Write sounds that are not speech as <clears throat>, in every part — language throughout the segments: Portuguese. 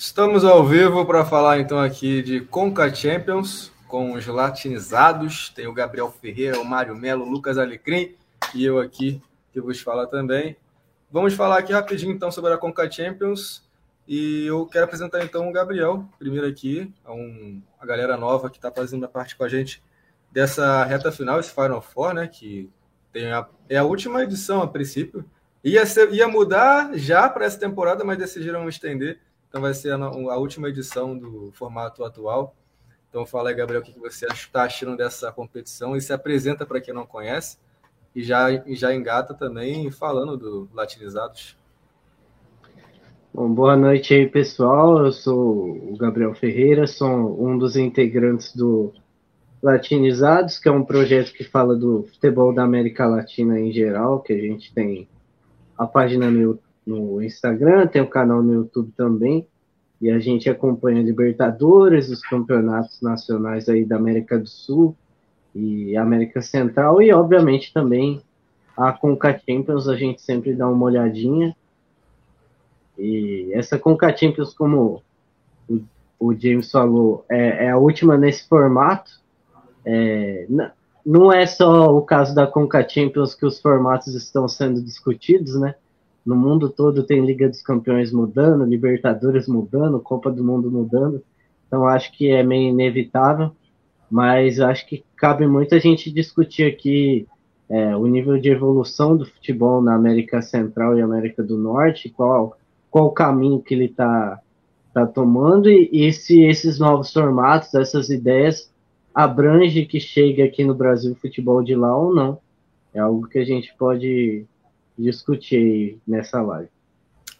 Estamos ao vivo para falar então aqui de Conca Champions com os latinizados. Tem o Gabriel Ferreira, o Mário Melo, o Lucas Alecrim e eu aqui que vos falar também. Vamos falar aqui rapidinho então sobre a Conca Champions e eu quero apresentar então o Gabriel, primeiro aqui, a, um, a galera nova que está fazendo a parte com a gente dessa reta final, esse Final Four, né? Que tem a, é a última edição a princípio. Ia, ser, ia mudar já para essa temporada, mas decidiram estender então vai ser a, a última edição do formato atual. Então fala aí, Gabriel, o que você está achando dessa competição e se apresenta para quem não conhece e já, já engata também falando do Latinizados. Bom, boa noite aí, pessoal. Eu sou o Gabriel Ferreira, sou um dos integrantes do Latinizados, que é um projeto que fala do futebol da América Latina em geral, que a gente tem a página no no Instagram, tem o um canal no YouTube também, e a gente acompanha Libertadores, os campeonatos nacionais aí da América do Sul e América Central, e obviamente também a Conca Champions, a gente sempre dá uma olhadinha. E essa Conca Champions, como o, o James falou, é, é, a última nesse formato. É, não é só o caso da Conca Champions que os formatos estão sendo discutidos, né? No mundo todo tem Liga dos Campeões mudando, Libertadores mudando, Copa do Mundo mudando. Então acho que é meio inevitável, mas acho que cabe muito a gente discutir aqui é, o nível de evolução do futebol na América Central e América do Norte, qual, qual o caminho que ele está tá tomando e, e se esses novos formatos, essas ideias abrange que chega aqui no Brasil futebol de lá ou não. É algo que a gente pode discutir nessa live.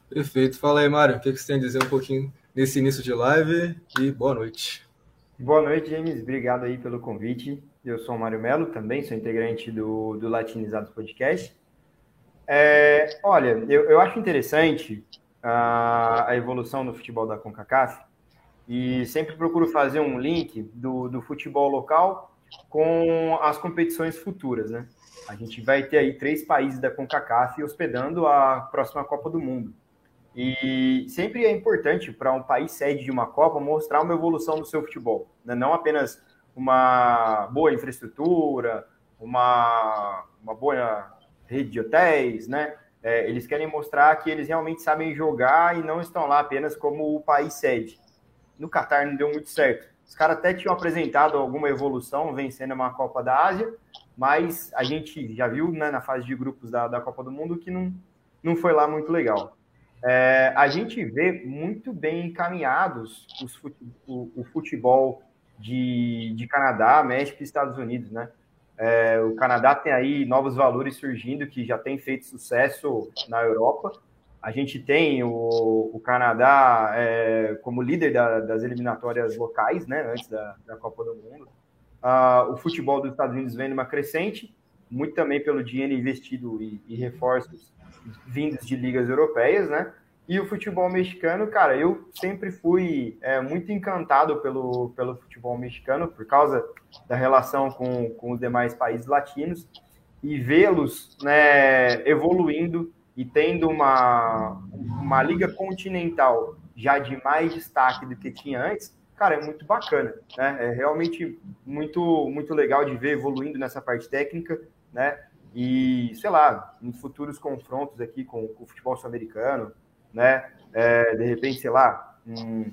Perfeito. Fala aí, Mário, o que você tem a dizer um pouquinho nesse início de live e boa noite. Boa noite, James. Obrigado aí pelo convite. Eu sou o Mário Melo, também sou integrante do, do Latinizados Podcast. É, olha, eu, eu acho interessante a, a evolução do futebol da CONCACAF e sempre procuro fazer um link do, do futebol local com as competições futuras, né? A gente vai ter aí três países da CONCACAF hospedando a próxima Copa do Mundo. E sempre é importante para um país sede de uma Copa mostrar uma evolução do seu futebol, né? não apenas uma boa infraestrutura, uma, uma boa rede de hotéis, né? É, eles querem mostrar que eles realmente sabem jogar e não estão lá apenas como o país sede. No Catar não deu muito certo. Os caras até tinham apresentado alguma evolução vencendo uma Copa da Ásia, mas a gente já viu né, na fase de grupos da, da Copa do Mundo que não, não foi lá muito legal. É, a gente vê muito bem encaminhados os, o, o, futebol de, de Canadá, México e Estados Unidos, né? É, o Canadá tem aí novos valores surgindo que já tem feito sucesso na Europa. A gente tem o, o Canadá é, como líder da, das eliminatórias locais, né? Antes da, da Copa do Mundo. Uh, o futebol dos Estados Unidos vem numa crescente, muito também pelo dinheiro investido e, e, reforços vindos de ligas europeias, né? E o futebol mexicano, cara, eu sempre fui é, muito encantado pelo, pelo futebol mexicano por causa da relação com, com os demais países latinos e vê-los né, evoluindo e tendo uma, uma liga continental já de mais destaque do que tinha antes, cara, é muito bacana, né? É realmente muito, muito legal de ver evoluindo nessa parte técnica, né? E, sei lá, em futuros confrontos aqui com, com o futebol sul-americano, né? É, de repente, sei lá, um,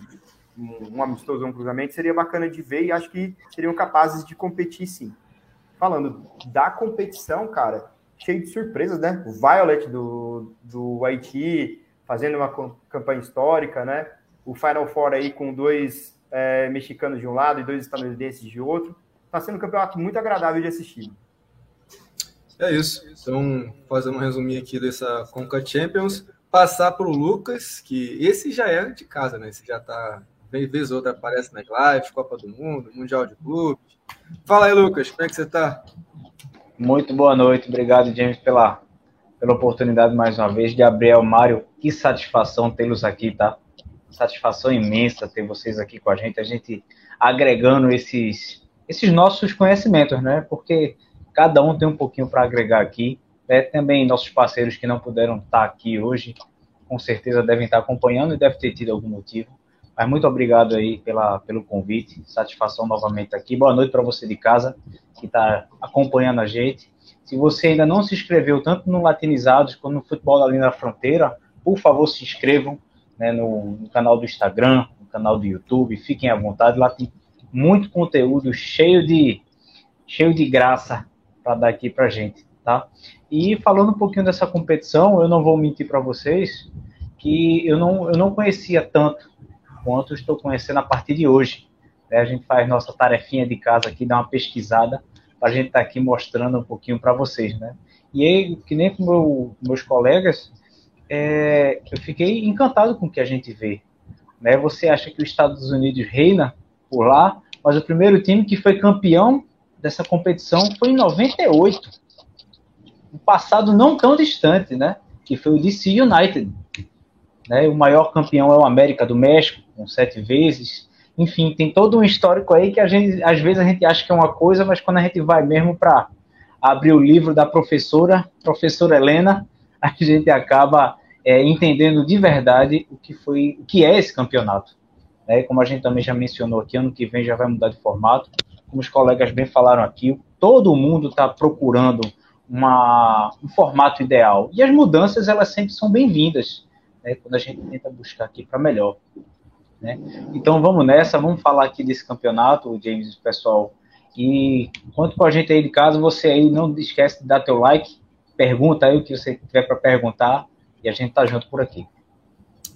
um, amistoso, um cruzamento, seria bacana de ver e acho que seriam capazes de competir sim. Falando da competição, cara, cheio de surpresas, né? O Violet do, do Haiti fazendo uma campanha histórica, né? O Final Four aí com dois é, mexicanos de um lado e dois estadunidenses de outro. Está sendo um campeonato muito agradável de assistir. É isso. Então, fazendo um resuminho aqui dessa Conca Champions, passar para o Lucas, que esse já é de casa, né? Esse já está, vez ou outra, aparece nas lives, Copa do Mundo, Mundial de Clubes. Fala aí, Lucas, como é que você está? Muito boa noite, obrigado, James, pela, pela oportunidade mais uma vez. Gabriel, Mário, que satisfação tê-los aqui, tá? Satisfação imensa ter vocês aqui com a gente, a gente agregando esses, esses nossos conhecimentos, né? Porque cada um tem um pouquinho para agregar aqui. É, também nossos parceiros que não puderam estar aqui hoje, com certeza devem estar acompanhando e deve ter tido algum motivo. Mas muito obrigado aí pela, pelo convite, satisfação novamente aqui. Boa noite para você de casa que está acompanhando a gente. Se você ainda não se inscreveu tanto no Latinizados quanto no Futebol da Linha da Fronteira, por favor se inscrevam né, no, no canal do Instagram, no canal do YouTube, fiquem à vontade. Lá tem muito conteúdo cheio de, cheio de graça para dar aqui para gente, tá? E falando um pouquinho dessa competição, eu não vou mentir para vocês que eu não, eu não conhecia tanto quanto estou conhecendo a partir de hoje. Né? A gente faz nossa tarefinha de casa aqui, dá uma pesquisada para a gente estar tá aqui mostrando um pouquinho para vocês, né? E aí, que nem com meu, meus colegas, é, eu fiquei encantado com o que a gente vê. Né? Você acha que os Estados Unidos reina por lá, mas o primeiro time que foi campeão dessa competição foi em 98. Um passado não tão distante, né? Que foi o DC United. Né? O maior campeão é o América do México, com sete vezes. Enfim, tem todo um histórico aí que a gente, às vezes a gente acha que é uma coisa, mas quando a gente vai mesmo para abrir o livro da professora, professora Helena, <laughs> a gente acaba é, entendendo de verdade o que foi, o que é esse campeonato. Né? Como a gente também já mencionou aqui, ano que vem já vai mudar de formato. Como os colegas bem falaram aqui, todo mundo está procurando uma, um formato ideal. E as mudanças, elas sempre são bem-vindas né, quando a gente tenta buscar aqui para melhor. Né? Então vamos nessa, vamos falar aqui desse campeonato, James, pessoal. E conta com a gente aí de casa, você aí não esquece de dar teu like, pergunta aí o que você tiver para perguntar e a gente tá junto por aqui.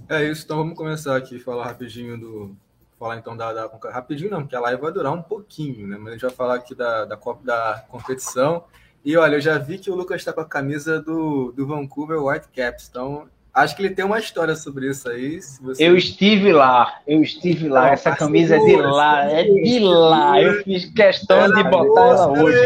É isso, então vamos começar aqui falar rapidinho do falar então da, da rapidinho não, porque a live vai durar um pouquinho, né? Mas a gente vai falar aqui da da, da competição. E olha, eu já vi que o Lucas está com a camisa do, do Vancouver Whitecaps, então Acho que ele tem uma história sobre isso aí. Você... Eu estive lá, eu estive lá. Não, Essa camisa segura, é de lá, segura, é de lá. Eu fiz questão de botar ela hoje.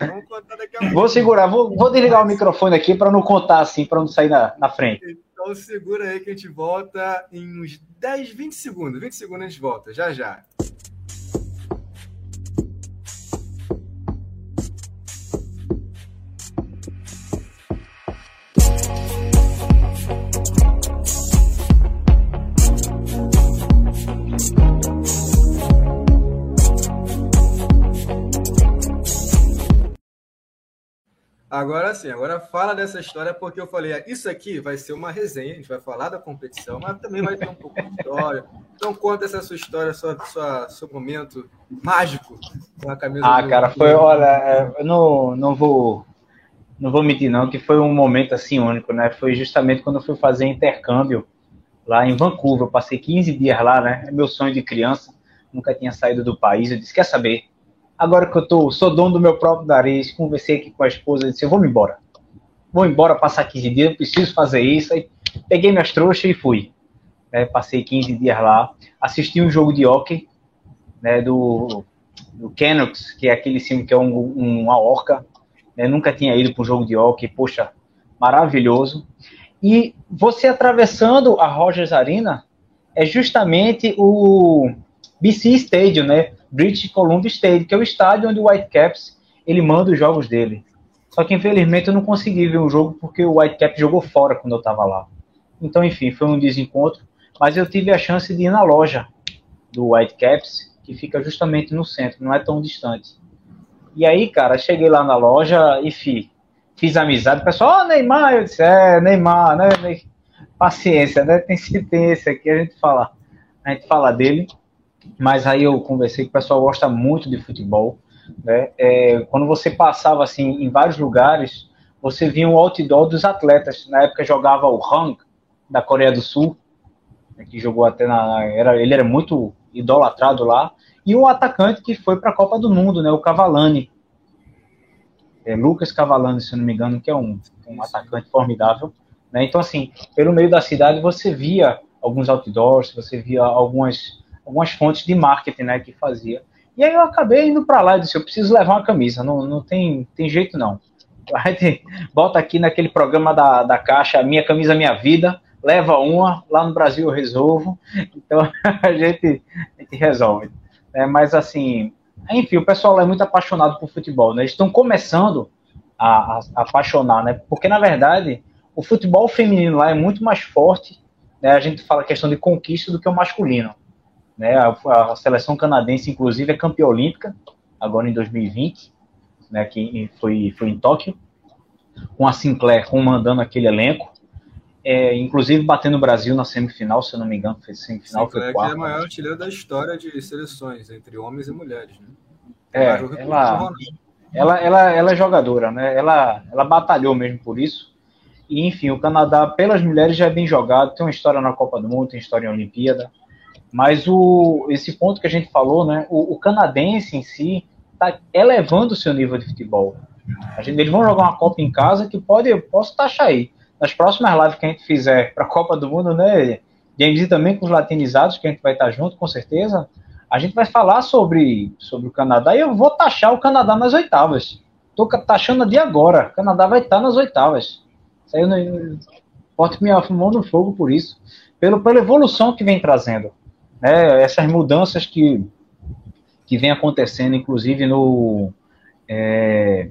Vamos contar daqui a pouco. Vou segurar, vou, vou desligar o microfone aqui para não contar assim, para não sair na, na frente. Então segura aí que a gente volta em uns 10, 20 segundos. 20 segundos a gente volta, já já. Agora sim, agora fala dessa história, porque eu falei, ah, isso aqui vai ser uma resenha, a gente vai falar da competição, mas também vai ter um pouco de história. Então conta essa sua história, sua, sua, seu momento mágico com a camisa Ah, do... cara, foi, olha, é, eu não, não vou não vou mentir não, que foi um momento assim único, né? Foi justamente quando eu fui fazer intercâmbio lá em Vancouver. Eu passei 15 dias lá, né? É meu sonho de criança, nunca tinha saído do país. Eu disse, quer saber? Agora que eu tô, sou dono do meu próprio nariz, conversei aqui com a esposa, disse, eu vou me embora. Vou embora passar 15 dias, preciso fazer isso. Aí peguei minhas trouxas e fui. É, passei 15 dias lá, assisti um jogo de hockey, né, do, do Canucks, que é aquele time que é um, um, uma orca. Né, nunca tinha ido para um jogo de hockey, poxa, maravilhoso. E você atravessando a Rogers Arena é justamente o BC Stadium, né? British Columbia Stadium, que é o estádio onde o Whitecaps ele manda os jogos dele. Só que infelizmente eu não consegui ver o jogo porque o Whitecaps jogou fora quando eu estava lá. Então, enfim, foi um desencontro, mas eu tive a chance de ir na loja do Whitecaps, que fica justamente no centro, não é tão distante. E aí, cara, cheguei lá na loja e fi, fiz amizade. O pessoal, oh, Neymar, eu disse, é, Neymar, né? Paciência, né? Tem, esse aqui, a gente fala, a gente fala dele mas aí eu conversei que o pessoal gosta muito de futebol, né? É, quando você passava assim em vários lugares, você via um outdoor dos atletas. Na época jogava o Hang da Coreia do Sul, né, que jogou até na era ele era muito idolatrado lá, e um atacante que foi para a Copa do Mundo, né? O Cavalani. É, Lucas Cavalani, se não me engano, que é um, um atacante formidável. Né? Então, assim, pelo meio da cidade você via alguns outdoors, você via algumas algumas fontes de marketing, né, que fazia. E aí eu acabei indo para lá e disse, eu preciso levar uma camisa, não, não tem, tem jeito não. A gente bota aqui naquele programa da, da Caixa, Minha Camisa Minha Vida, leva uma, lá no Brasil eu resolvo, <laughs> então a gente, a gente resolve. É, mas assim, enfim, o pessoal é muito apaixonado por futebol, né? Eles estão começando a, a, a, apaixonar, né? Porque na verdade o futebol feminino lá é muito mais forte né, a gente fala questão de conquista do que o masculino. Né? A, a, seleção canadense, inclusive, é campeã olímpica, agora em 2020, né, que foi, foi em Tóquio, com a Sinclair comandando aquele elenco, é, inclusive batendo o Brasil na semifinal, se eu não me engano, foi semifinal, Sinclair, foi quarto. que é a maior artilheira da história de seleções, entre homens e mulheres. Né? É, ela, ela, ela, ela é jogadora, né? Ela, ela batalhou mesmo por isso. E, enfim, o Canadá, pelas mulheres, já é bem jogado, tem uma história na Copa do Mundo, tem história em Olimpíada. Mas o, esse ponto que a gente falou, né? O, o canadense em si está elevando o seu nível de futebol. Gente, eles vão jogar uma Copa em casa que pode, eu posso taxar aí. Nas próximas lives que a gente fizer para a Copa do Mundo, né? James e também com os latinizados, que a gente vai estar junto, com certeza a gente vai falar sobre, sobre o Canadá e eu vou taxar o Canadá nas oitavas. Estou taxando de agora. O Canadá vai estar nas oitavas. Eu não, boto minha mão no fogo por isso. Pelo, pela evolução que vem trazendo. Né? Essas mudanças que, que vem acontecendo, inclusive no, é,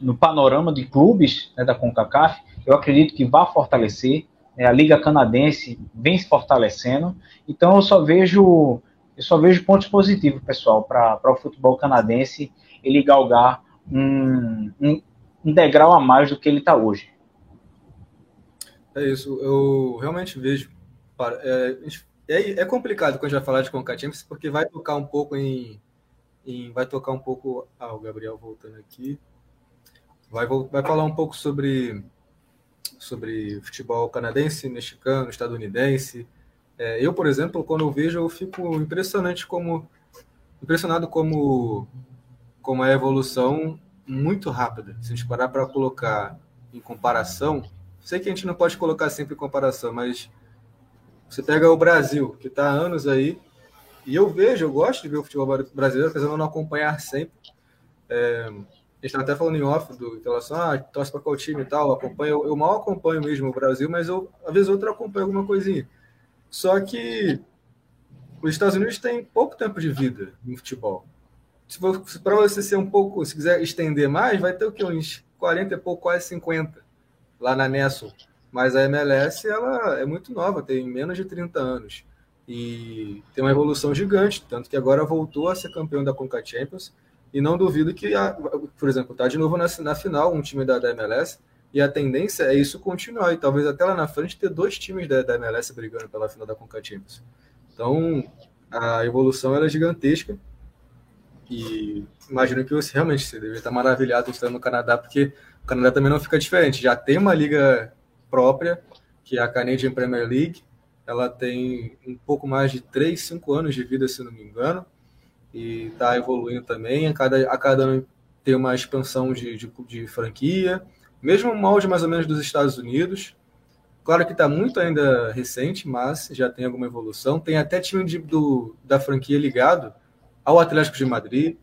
no panorama de clubes né, da CONCACAF, eu acredito que vai fortalecer. Né? A Liga Canadense vem se fortalecendo. Então eu só vejo eu só vejo pontos positivos, pessoal, para o futebol canadense ele galgar um, um, um degrau a mais do que ele está hoje. É isso, eu realmente vejo. É, é, é complicado quando a gente vai falar de Conca porque vai tocar um pouco em, em. Vai tocar um pouco. Ah, o Gabriel voltando aqui. Vai, vai falar um pouco sobre, sobre futebol canadense, mexicano, estadunidense, é, eu, por exemplo, quando eu vejo, eu fico impressionante como impressionado como como é a evolução muito rápida. Se a gente parar para colocar em comparação, sei que a gente não pode colocar sempre em comparação, mas você pega o Brasil, que está há anos aí, e eu vejo, eu gosto de ver o futebol brasileiro, apesar de eu não acompanhar sempre. É, a gente está até falando em off do, em relação a ah, torce para qual time e tal, acompanho, eu, mal acompanho mesmo o Brasil, mas eu, às vezes outra acompanho alguma coisinha. Só que os Estados Unidos têm pouco tempo de vida no futebol. Para você ser um pouco, se quiser estender mais, vai ter o que uns 40 e pouco, quase 50 lá na Nestle. Mas a MLS ela é muito nova, tem menos de 30 anos e tem uma evolução gigante, tanto que agora voltou a ser campeão da Conca Champions e não duvido que, por exemplo, tá de novo na, na final um time da, da MLS e a tendência é isso continuar, e talvez até lá na frente ter dois times da, da MLS brigando pela final da Conca Champions. Então, a evolução é gigantesca. E imagino que você realmente você deve estar maravilhado estando no Canadá, porque o Canadá também não fica diferente. Já tem uma liga própria, que é a Canadian Premier League. Ela tem um pouco mais de 3, 5 anos de vida, se não me engano. E está evoluindo também. A cada, a cada ano tem uma expansão de, de, de franquia mesmo molde mais ou menos dos Estados Unidos. Claro que está muito ainda recente, mas já tem alguma evolução. Tem até time de, do, da franquia ligado ao Atlético de Madrid,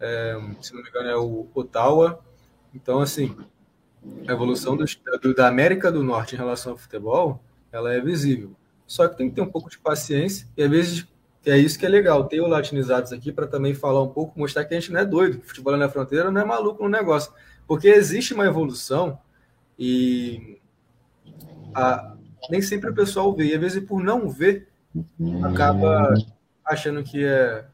é, se não me engano é o Ottawa. Então, assim, a evolução do, do, da América do Norte em relação ao futebol, ela é visível. Só que tem que ter um pouco de paciência e às vezes é isso que é legal, ter o Latinizados aqui para também falar um pouco, mostrar que a gente não é doido, futebol na fronteira não é maluco no negócio. Porque existe uma evolução e a, nem sempre o pessoal vê. E às vezes, por não ver, acaba achando que é,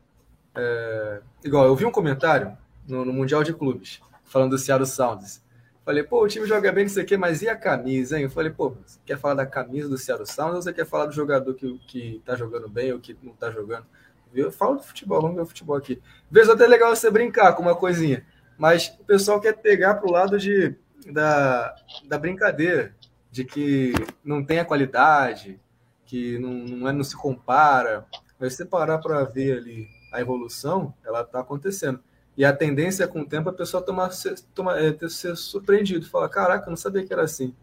é... Igual, eu vi um comentário no, no, Mundial de Clubes, falando do Seattle Sounders. Falei, pô, o time joga bem, não sei o quê, mas e a camisa, hein? Eu falei, pô, você quer falar da camisa do Seattle Sounders ou você quer falar do jogador que, que tá jogando bem ou que não tá jogando? Eu falo do futebol, vamos ver o futebol aqui. Vezes até legal você brincar com uma coisinha mas o pessoal quer pegar para o lado de, da, da brincadeira, de que não tem a qualidade, que não, não, é, não se compara. Mas se parar para ver ali a evolução, ela está acontecendo. E a tendência é, com o tempo, a pessoa tomar, tomar, é, ser surpreendido, falar, caraca, eu não sabia que era assim.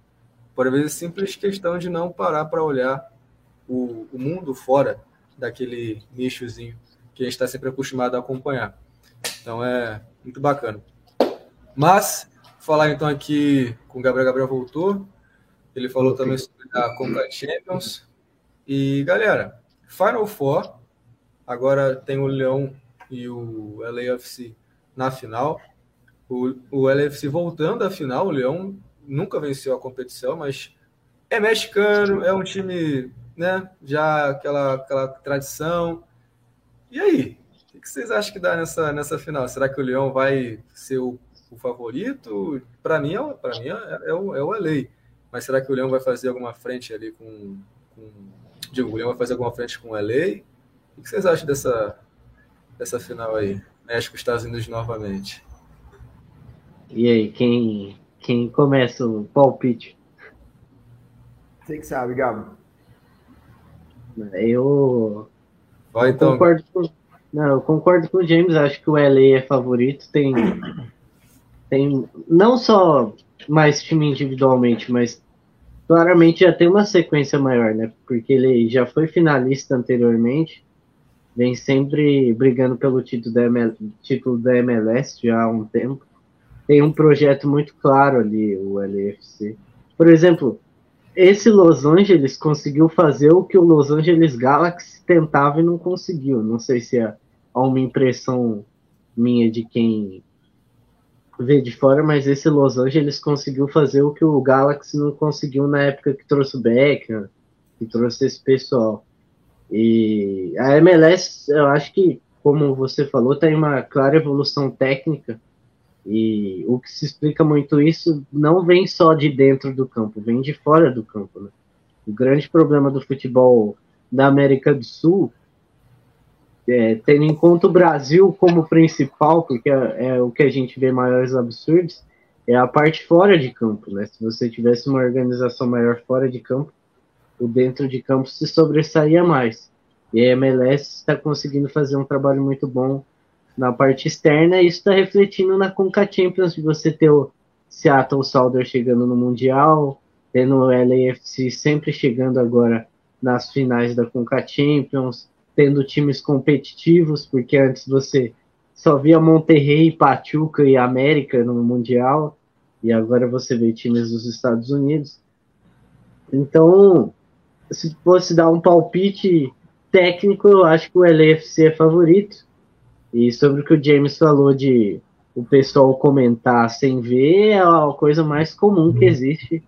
Por vezes, simples questão de não parar para olhar o, o mundo fora daquele nichozinho que a gente está sempre acostumado a acompanhar. Então é muito bacana. Mas, falar então aqui com o Gabriel. Gabriel voltou. Ele falou também sobre a Conca Champions. E, galera, Final Four. Agora tem o Leão e o LAFC na final. O, o LAFC voltando à final. O Leão nunca venceu a competição, mas é mexicano, é um time, né? Já aquela, aquela tradição. E aí? O que vocês acham que dá nessa, nessa final? Será que o Leão vai ser o, o favorito? Para mim, é, para mim é, é, o, é o LA. Mas será que o Leão vai fazer alguma frente ali com, com. Digo, o Leão vai fazer alguma frente com o LA? O que vocês acham dessa, dessa final aí? México, Estados Unidos novamente. E aí, quem, quem começa o palpite? Você que sabe, Gabo. Eu, Vai, eu então. concordo com, não, eu concordo com o James, acho que o LA é favorito. Tem, tem não só mais time individualmente, mas claramente já tem uma sequência maior, né? Porque ele já foi finalista anteriormente, vem sempre brigando pelo título da, ML, título da MLS já há um tempo. Tem um projeto muito claro ali, o LFC. Por exemplo, esse Los Angeles conseguiu fazer o que o Los Angeles Galaxy tentava e não conseguiu. Não sei se é uma impressão minha de quem vê de fora, mas esse Los Angeles conseguiu fazer o que o Galaxy não conseguiu na época que trouxe o Beckham, que trouxe esse pessoal. E a MLS, eu acho que, como você falou, tem uma clara evolução técnica e o que se explica muito isso não vem só de dentro do campo, vem de fora do campo. Né? O grande problema do futebol da América do Sul, é, tendo em conta o Brasil como principal, porque é, é, o que a gente vê maiores absurdos, é a parte fora de campo. Né? Se você tivesse uma organização maior fora de campo, o dentro de campo se sobressaía mais. E a MLS está conseguindo fazer um trabalho muito bom na parte externa, e isso está refletindo na Conca Champions, de você ter o Seattle Sounder chegando no Mundial, tendo o LAFC sempre chegando agora nas finais da Conca Champions, tendo times competitivos, porque antes você só via Monterrey, Pachuca e América no Mundial, e agora você vê times dos Estados Unidos. Então, se fosse dar um palpite técnico, eu acho que o LAFC é favorito. E sobre o que o James falou de o pessoal comentar sem ver, é a coisa mais comum que existe.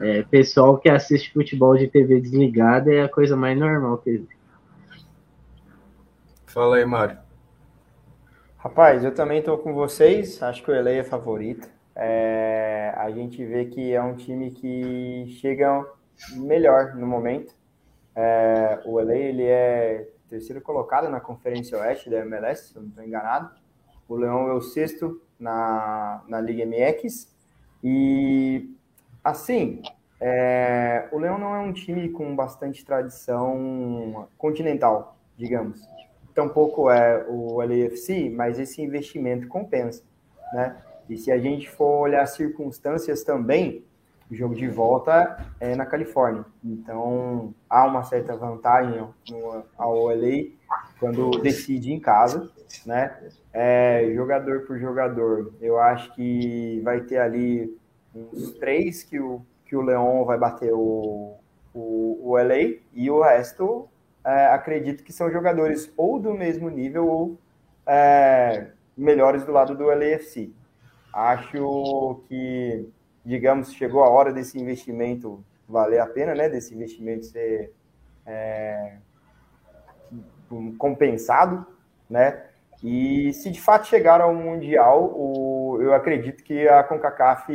É, pessoal que assiste futebol de TV desligada é a coisa mais normal que existe. Fala aí, Mário. Rapaz, eu também estou com vocês. Acho que o LA é favorito. É, a gente vê que é um time que chega melhor no momento. É, o LA ele é terceiro colocado na Conferência Oeste da MLS, se eu não estou enganado. O Leão é o sexto na, na Liga MX. E, assim, é, o Leão não é um time com bastante tradição continental, digamos. Tampouco é o LAFC, mas esse investimento compensa, né? E se a gente for olhar as circunstâncias também, o jogo de volta é na Califórnia. Então, há uma certa vantagem no, ao LA quando decide em casa, né? É, jogador por jogador, eu acho que vai ter ali uns três que o, que o Leão vai bater o, o, o LA e o resto é, acredito que são jogadores ou do mesmo nível ou é, melhores do lado do LAFC. Acho que digamos, chegou a hora desse investimento valer a pena, né? Desse investimento ser é, compensado, né? E se de fato chegar ao Mundial, o, eu acredito que a CONCACAF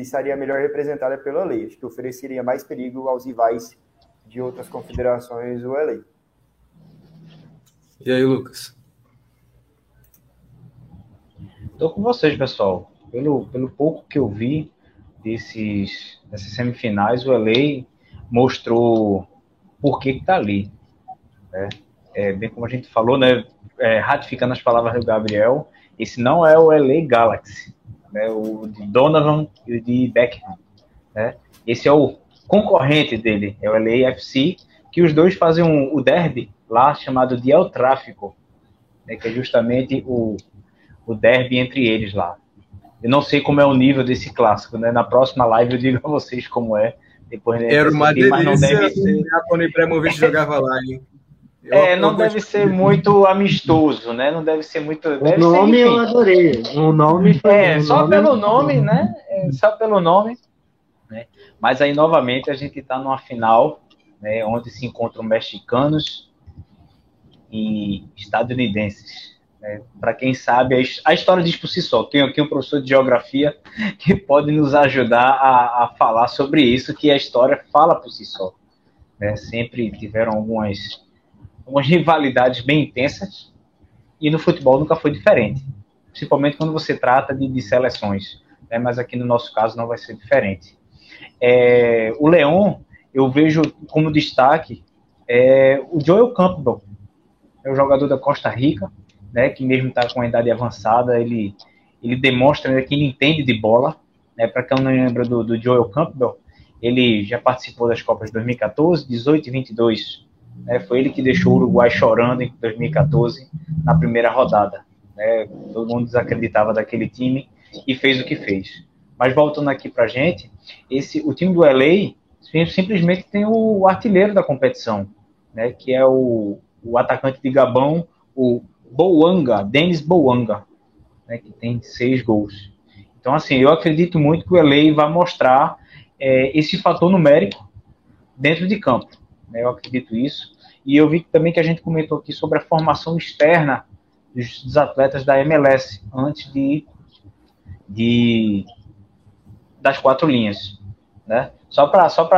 estaria melhor representada pela lei. Acho que ofereceria mais perigo aos rivais de outras confederações do LA. E aí, Lucas? Estou com vocês, pessoal. Pelo, pelo pouco que eu vi, desses, dessas semifinais, o LA mostrou por que está ali. Né? É, bem como a gente falou, né, é, ratificando as palavras do Gabriel, esse não é o LA Galaxy, né, o de Donovan e o de Beckham. Né? Esse é o concorrente dele, é o LAFC, que os dois fazem um, o derby lá chamado de El Tráfico, né, que é justamente o, o derby entre eles lá. Eu não sei como é o nível desse clássico, né? Na próxima live eu digo a vocês como é. Depois, né, Era uma delícia mas não deve ser... quando o Ibrahimovic jogava lá, hein? Eu é, não deve ser muito amistoso, né? Não deve ser muito. o nome ser, eu adorei. O nome foi. É, só nome... pelo nome, né? É, só pelo nome. Né? Mas aí, novamente, a gente está numa final né, onde se encontram mexicanos e estadunidenses. Né? Para quem sabe, a história diz por si só. Tenho aqui um professor de geografia <laughs> que pode nos ajudar a, a falar sobre isso, que a história fala por si só. Né? Sempre tiveram algumas, algumas rivalidades bem intensas e no futebol nunca foi diferente, principalmente quando você trata de, de seleções. Né? Mas aqui no nosso caso não vai ser diferente. É, o Leão, eu vejo como destaque é, o Joel Campbell, é o jogador da Costa Rica, né, que mesmo está com a idade avançada, ele, ele demonstra né, que ele entende de bola. Né, Para quem não lembra do, do Joel Campbell, ele já participou das Copas de 2014, 18 e 22. Né, foi ele que deixou o Uruguai chorando em 2014, na primeira rodada. Né, todo mundo desacreditava daquele time e fez o que fez. Mas voltando aqui para a gente, esse, o time do LA simplesmente tem o artilheiro da competição, né, que é o, o atacante de Gabão, o Boanga, Denis Boanga, né, que tem seis gols. Então, assim, eu acredito muito que o LA vai mostrar é, esse fator numérico dentro de campo. Né, eu acredito isso. E eu vi também que a gente comentou aqui sobre a formação externa dos, dos atletas da MLS antes de, de das quatro linhas. Né? Só para só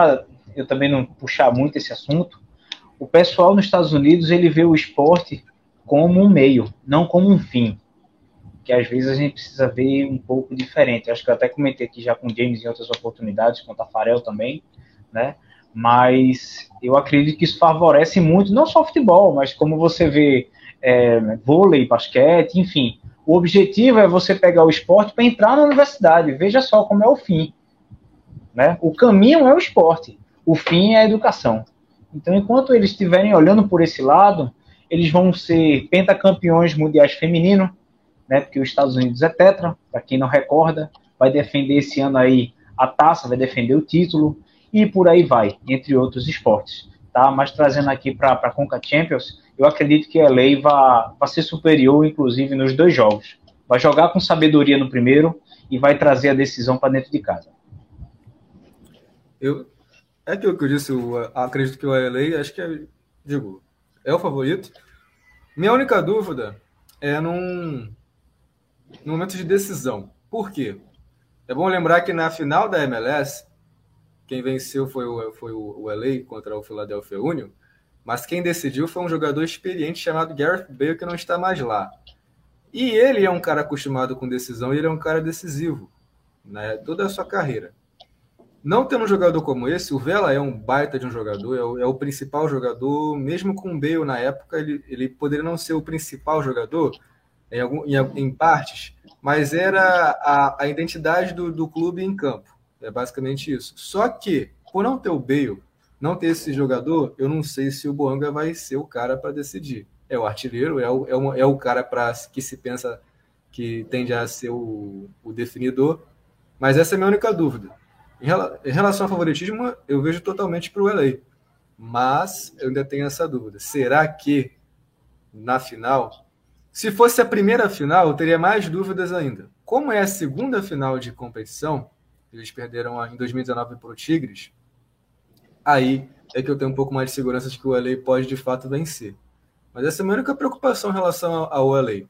eu também não puxar muito esse assunto, o pessoal nos Estados Unidos ele vê o esporte como um meio, não como um fim. Que às vezes a gente precisa ver um pouco diferente. Acho que eu até comentei aqui já com o James em outras oportunidades, com o Tafarel também, né? Mas eu acredito que isso favorece muito, não só o futebol, mas como você vê é, vôlei, basquete, enfim. O objetivo é você pegar o esporte para entrar na universidade. Veja só como é o fim. Né? O caminho é o esporte, o fim é a educação. Então, enquanto eles estiverem olhando por esse lado, eles vão ser pentacampeões mundiais feminino, né? Porque os Estados Unidos é tetra, para quem não recorda, vai defender esse ano aí a taça, vai defender o título e por aí vai, entre outros esportes, tá? Mas trazendo aqui para a Conca Champions, eu acredito que a LA vai, vai ser superior, inclusive, nos dois jogos. Vai jogar com sabedoria no primeiro e vai trazer a decisão para dentro de casa. Eu, é aquilo que eu disse, eu acredito que o LA, acho que é, digo, é o favorito. Minha única dúvida é num, num momento de decisão. Por quê? É bom lembrar que na final da MLS, quem venceu foi o, foi o, LA contra o Philadelphia Union, mas quem decidiu foi um jogador experiente chamado Gareth Bale, que não está mais lá. E ele é um cara acostumado com decisão e ele é um cara decisivo, né? Toda a sua carreira. Não tendo um jogador como esse, o Vela é um baita de um jogador, é o, é o principal jogador, mesmo com o Bale na época, ele, ele poderia não ser o principal jogador em, algum, em, em partes, mas era a, a identidade do, do clube em campo. É basicamente isso. Só que, por não ter o Bale, não ter esse jogador, eu não sei se o Boanga vai ser o cara para decidir. É o artilheiro, é o, é, o, é o cara para que se pensa que tende a ser o, o definidor, mas essa é a minha única dúvida. Em relação ao favoritismo, eu vejo totalmente para o LA. Mas eu ainda tenho essa dúvida. Será que na final, se fosse a primeira final, eu teria mais dúvidas ainda. Como é a segunda final de competição, eles perderam em 2019 para o Tigres, aí é que eu tenho um pouco mais de segurança de que o LA pode de fato vencer. Mas essa é a minha única preocupação em relação ao LA,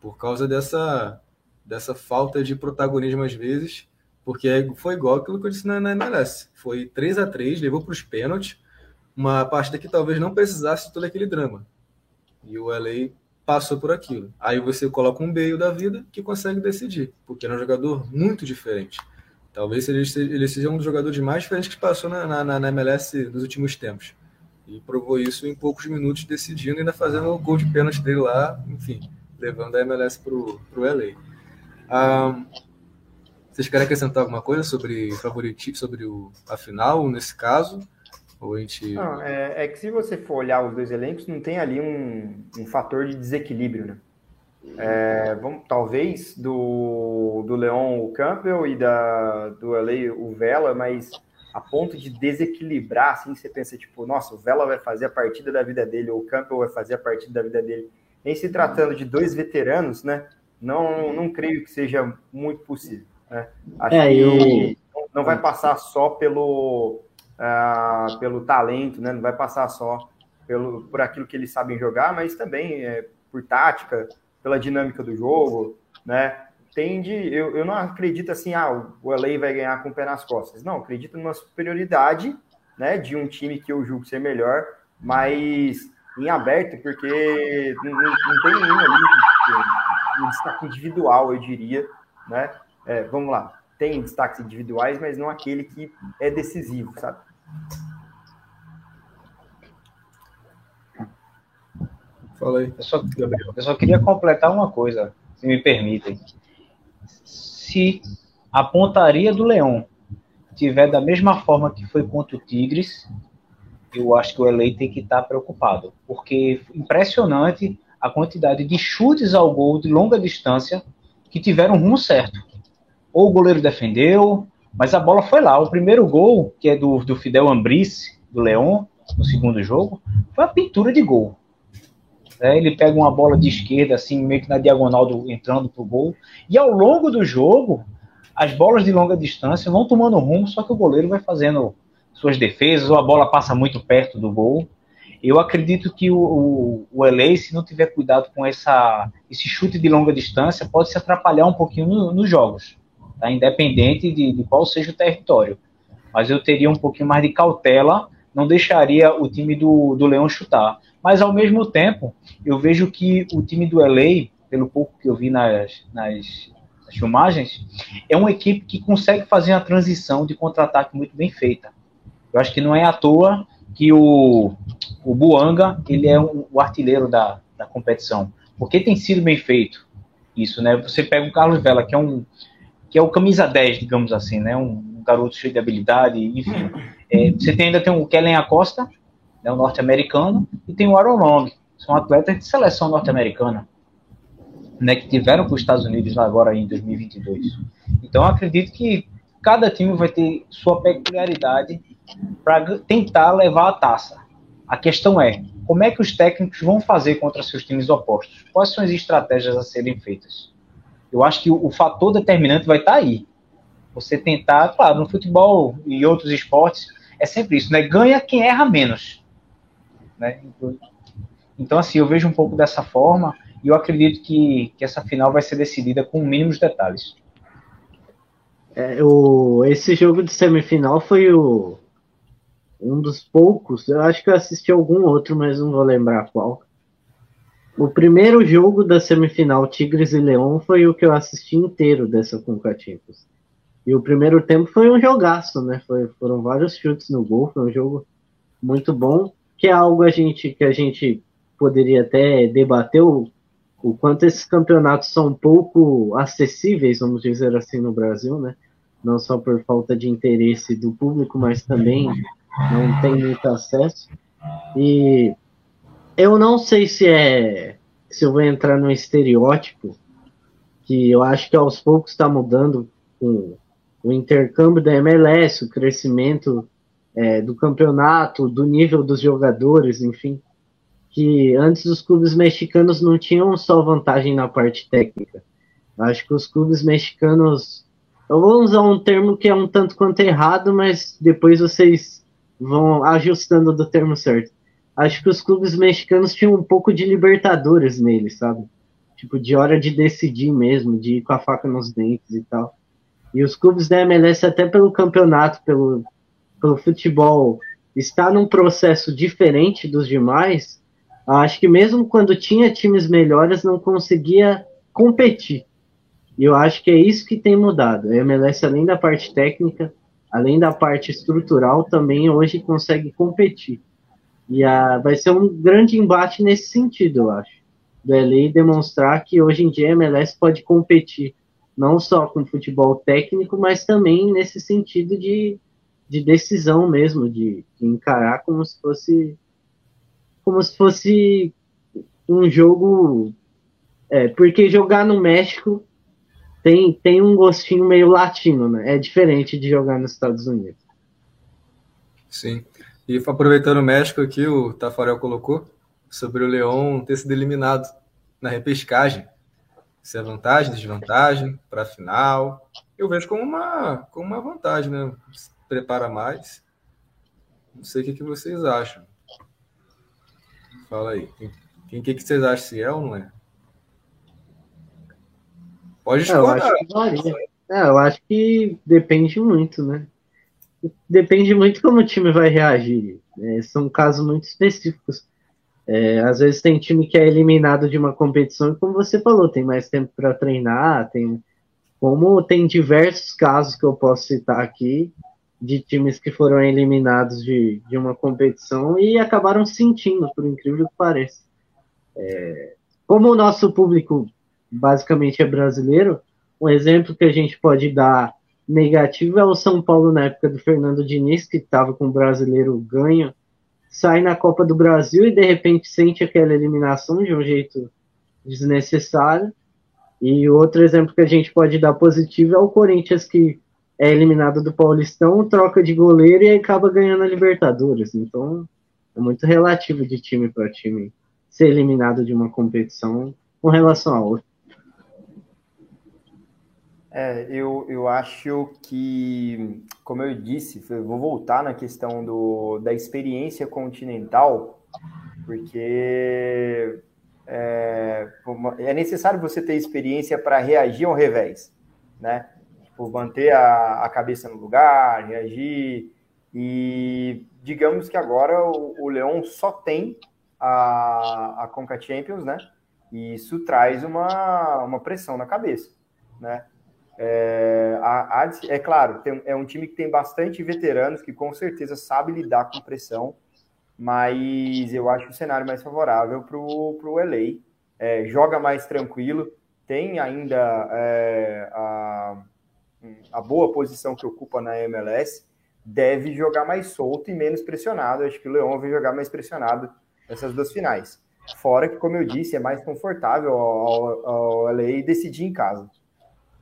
por causa dessa, dessa falta de protagonismo às vezes porque foi igual aquilo que eu disse na, na MLS. Foi 3 a 3 levou para os pênaltis. Uma partida que talvez não precisasse de todo aquele drama. E o LA passou por aquilo. Aí você coloca um meio da vida que consegue decidir, porque é um jogador muito diferente. Talvez ele seja, ele seja um dos jogadores mais diferentes que passou na, na, na MLS nos últimos tempos. E provou isso em poucos minutos, decidindo e ainda fazendo o gol de pênalti dele lá, enfim, levando a MLS para o LA. Um, vocês querem acrescentar alguma coisa sobre favorito, sobre o, a final, nesse caso? Ou a gente... Não, é, é, que se você for olhar os dois elencos, não tem ali um, um fator de desequilíbrio, né? É, vamos, talvez do, do Leon o Campbell e da, do LA o Vela, mas a ponto de desequilibrar, assim, você pensa, tipo, nossa, o Vela vai fazer a partida da vida dele, ou o Campbell vai fazer a partida da vida dele. Em se tratando de dois veteranos, né? Não, não creio que seja muito possível. Né? Acho é, que não vai passar só pelo, uh, pelo talento, né? Não vai passar só pelo, por aquilo que eles sabem jogar, mas também é, por tática, pela dinâmica do jogo, né? Tende, eu, eu não acredito assim, ah, o LA vai ganhar com o pé nas costas. Não, acredito numa superioridade, né, de um time que eu julgo ser melhor, mas em aberto, porque não, não tem nenhum ali um destaque individual, eu diria, né? É, vamos lá, tem destaques individuais, mas não aquele que é decisivo, sabe? Fala aí. Eu só, eu só queria completar uma coisa, se me permitem. Se a pontaria do Leão tiver da mesma forma que foi contra o Tigres, eu acho que o LA tem que estar preocupado, porque impressionante a quantidade de chutes ao gol de longa distância que tiveram rumo certo. Ou o goleiro defendeu, mas a bola foi lá. O primeiro gol, que é do, do Fidel Ambrice, do Leão, no segundo jogo, foi a pintura de gol. É, ele pega uma bola de esquerda, assim, meio que na diagonal, do, entrando pro gol. E ao longo do jogo, as bolas de longa distância vão tomando rumo, só que o goleiro vai fazendo suas defesas, ou a bola passa muito perto do gol. Eu acredito que o, o, o se não tiver cuidado com essa, esse chute de longa distância, pode se atrapalhar um pouquinho no, nos jogos, tá? independente de, de qual seja o território. Mas eu teria um pouquinho mais de cautela, não deixaria o time do, do Leão chutar. Mas ao mesmo tempo, eu vejo que o time do LA, pelo pouco que eu vi nas, nas, nas filmagens, é uma equipe que consegue fazer uma transição de contra-ataque muito bem feita. Eu acho que não é à toa que o, o Buanga ele é um, o artilheiro da, da competição, porque tem sido bem feito isso, né? Você pega o Carlos Vela, que é um que é o camisa 10, digamos assim, né? Um, garoto cheio de habilidade, enfim. É, você tem, ainda tem o Kellen Acosta, né, o norte-americano, e tem o Aaron Long, são atletas de seleção norte-americana, né, que tiveram para os Estados Unidos agora em 2022. Então, acredito que cada time vai ter sua peculiaridade para tentar levar a taça. A questão é, como é que os técnicos vão fazer contra seus times opostos? Quais são as estratégias a serem feitas? Eu acho que o, o fator determinante vai estar tá aí. Você tentar, claro, no futebol e outros esportes, é sempre isso, né? Ganha quem erra menos. Né? Então, assim, eu vejo um pouco dessa forma e eu acredito que, que essa final vai ser decidida com mínimos detalhes. É, o, esse jogo de semifinal foi o, um dos poucos, eu acho que eu assisti algum outro, mas não vou lembrar qual. O primeiro jogo da semifinal Tigres e Leão foi o que eu assisti inteiro dessa Conca Champions. E o primeiro tempo foi um jogaço, né? Foi, foram vários chutes no gol, foi um jogo muito bom, que é algo a gente, que a gente poderia até debater o, o quanto esses campeonatos são pouco acessíveis, vamos dizer assim, no Brasil, né? Não só por falta de interesse do público, mas também não tem muito acesso. E eu não sei se é se eu vou entrar no estereótipo que eu acho que aos poucos está mudando com o intercâmbio da MLS, o crescimento é, do campeonato, do nível dos jogadores, enfim, que antes os clubes mexicanos não tinham só vantagem na parte técnica. Acho que os clubes mexicanos, eu vou usar um termo que é um tanto quanto errado, mas depois vocês vão ajustando do termo certo. Acho que os clubes mexicanos tinham um pouco de libertadores neles, sabe? Tipo, de hora de decidir mesmo, de ir com a faca nos dentes e tal. E os clubes da MLS, até pelo campeonato, pelo, pelo futebol, está num processo diferente dos demais. Acho que mesmo quando tinha times melhores, não conseguia competir. E eu acho que é isso que tem mudado. A MLS, além da parte técnica, além da parte estrutural, também hoje consegue competir. E a, vai ser um grande embate nesse sentido, eu acho. Do LA demonstrar que hoje em dia a MLS pode competir, não só com futebol técnico, mas também nesse sentido de, de decisão mesmo, de, de encarar como se fosse como se fosse um jogo. É, porque jogar no México tem, tem um gostinho meio latino, né? É diferente de jogar nos Estados Unidos. Sim. E aproveitando o México aqui, o Tafarel colocou sobre o Leão ter sido eliminado na repescagem. Se é vantagem, desvantagem para a final. Eu vejo como uma, como uma vantagem, né? Se prepara mais. Não sei o que, que vocês acham. Fala aí. Quem que, que vocês acham se é ou não é? Pode discordar. Eu, é, eu acho que depende muito, né? Depende muito como o time vai reagir. É, são casos muito específicos. É, às vezes tem time que é eliminado de uma competição e, como você falou, tem mais tempo para treinar, tem como tem diversos casos que eu posso citar aqui de times que foram eliminados de, de uma competição e acabaram sentindo, por incrível que pareça. É, como o nosso público basicamente é brasileiro, um exemplo que a gente pode dar negativo é o São Paulo na época do Fernando Diniz, que estava com o brasileiro ganho, sai na Copa do Brasil e de repente sente aquela eliminação de um jeito desnecessário. E outro exemplo que a gente pode dar positivo é o Corinthians, que é eliminado do Paulistão, troca de goleiro e acaba ganhando a Libertadores. Então é muito relativo de time para time ser eliminado de uma competição com relação a outra. É, eu, eu acho que, como eu disse, vou voltar na questão do, da experiência continental, porque é, é necessário você ter experiência para reagir ao revés, né? Tipo, manter a, a cabeça no lugar, reagir. E digamos que agora o, o Leão só tem a, a Conca Champions, né? E isso traz uma, uma pressão na cabeça, né? É, a, a, é claro, tem, é um time que tem bastante veteranos que com certeza sabe lidar com pressão, mas eu acho o cenário mais favorável para o LA. É, joga mais tranquilo, tem ainda é, a, a boa posição que ocupa na MLS, deve jogar mais solto e menos pressionado. Acho que o Leão vai jogar mais pressionado nessas duas finais. Fora que, como eu disse, é mais confortável ao, ao LA decidir em casa.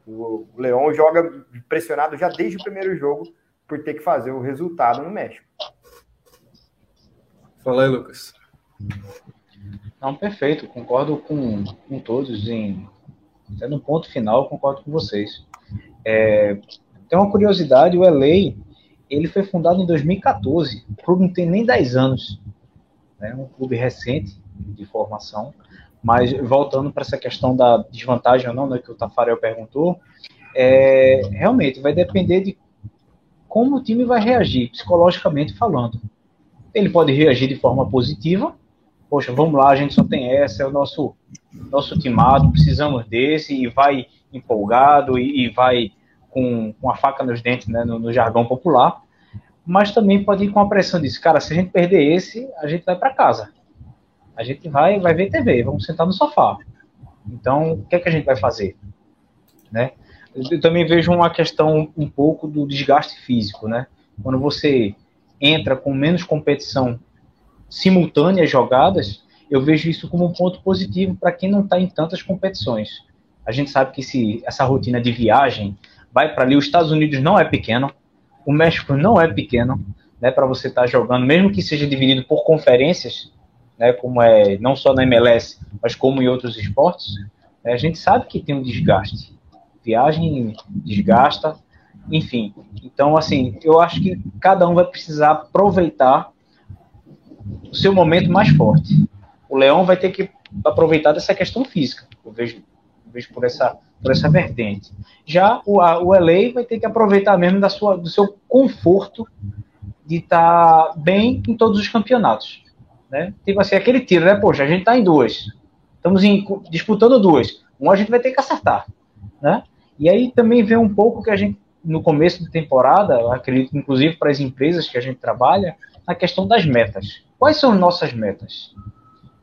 O Leão joga pressionado já desde o primeiro jogo por ter que fazer o resultado no México. Fala aí, Lucas. Não, perfeito. Concordo com, com todos. Em, até no ponto final, concordo com vocês. É, tem uma curiosidade, o LA, ele foi fundado em 2014. O clube não tem nem 10 anos. É né? um clube recente de formação. Mas voltando para essa questão da desvantagem ou não, né, que o Tafarel perguntou, é, realmente vai depender de como o time vai reagir, psicologicamente falando. Ele pode reagir de forma positiva, poxa, vamos lá, a gente só tem essa, é o nosso, nosso timado, precisamos desse, e vai empolgado e, e vai com, com a faca nos dentes, né, no, no jargão popular, mas também pode ir com a pressão disso, cara, se a gente perder esse, a gente vai para casa. A gente vai, vai ver TV, vamos sentar no sofá. Então, o que é que a gente vai fazer? Né? Eu também vejo uma questão um pouco do desgaste físico, né? Quando você entra com menos competição simultânea jogadas, eu vejo isso como um ponto positivo para quem não está em tantas competições. A gente sabe que se essa rotina de viagem vai para ali, os Estados Unidos não é pequeno, o México não é pequeno, né? Para você estar tá jogando, mesmo que seja dividido por conferências, né, como é não só na MLS, mas como em outros esportes, né, a gente sabe que tem um desgaste. Viagem desgasta, enfim. Então, assim, eu acho que cada um vai precisar aproveitar o seu momento mais forte. O Leão vai ter que aproveitar dessa questão física, eu vejo, eu vejo por, essa, por essa vertente. Já o, a, o LA vai ter que aproveitar mesmo da sua, do seu conforto de estar tá bem em todos os campeonatos. Né? Tipo assim, aquele tiro, né? Poxa, a gente tá em duas. Estamos em, disputando duas. Um a gente vai ter que acertar. Né? E aí também vem um pouco que a gente, no começo da temporada, acredito inclusive para as empresas que a gente trabalha, na questão das metas. Quais são as nossas metas?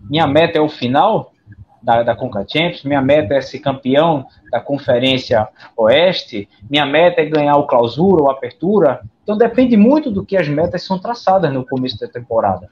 Minha meta é o final da, da Conca Champions, minha meta é ser campeão da Conferência Oeste, minha meta é ganhar o clausura ou apertura. Então depende muito do que as metas são traçadas no começo da temporada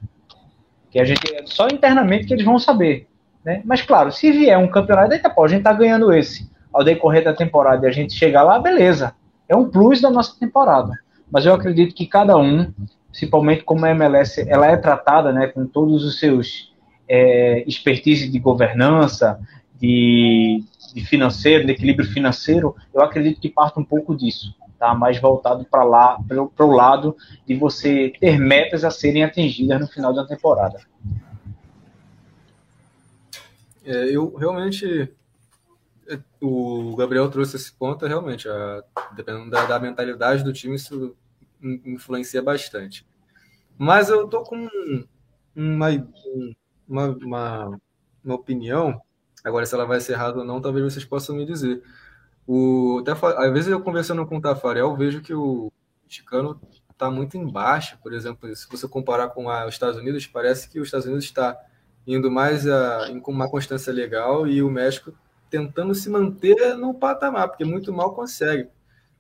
que a gente só internamente que eles vão saber, né? Mas claro, se vier um campeonato, eita, pô, a gente tá ganhando esse ao decorrer da temporada e a gente chegar lá, beleza. É um plus da nossa temporada. Mas eu acredito que cada um, principalmente como a MLS, ela é tratada, né, com todos os seus é, expertise de governança, de, de financeiro, de equilíbrio financeiro, eu acredito que parte um pouco disso, tá? Mais voltado para lá, para o lado de você ter metas a serem atingidas no final da temporada. É, eu realmente é, o Gabriel trouxe esse ponto, realmente, a, dependendo da, da, mentalidade do time, isso influencia bastante. Mas eu tô com uma, uma, uma, uma opinião, agora se ela vai ser errada ou não, talvez vocês possam me dizer. O, às vezes eu conversando com o Tafarel, vejo que o mexicano está muito embaixo, por exemplo, se você comparar com a, os Estados Unidos, parece que os Estados Unidos está indo mais a, com uma constância legal e o México tentando se manter no patamar, porque muito mal consegue.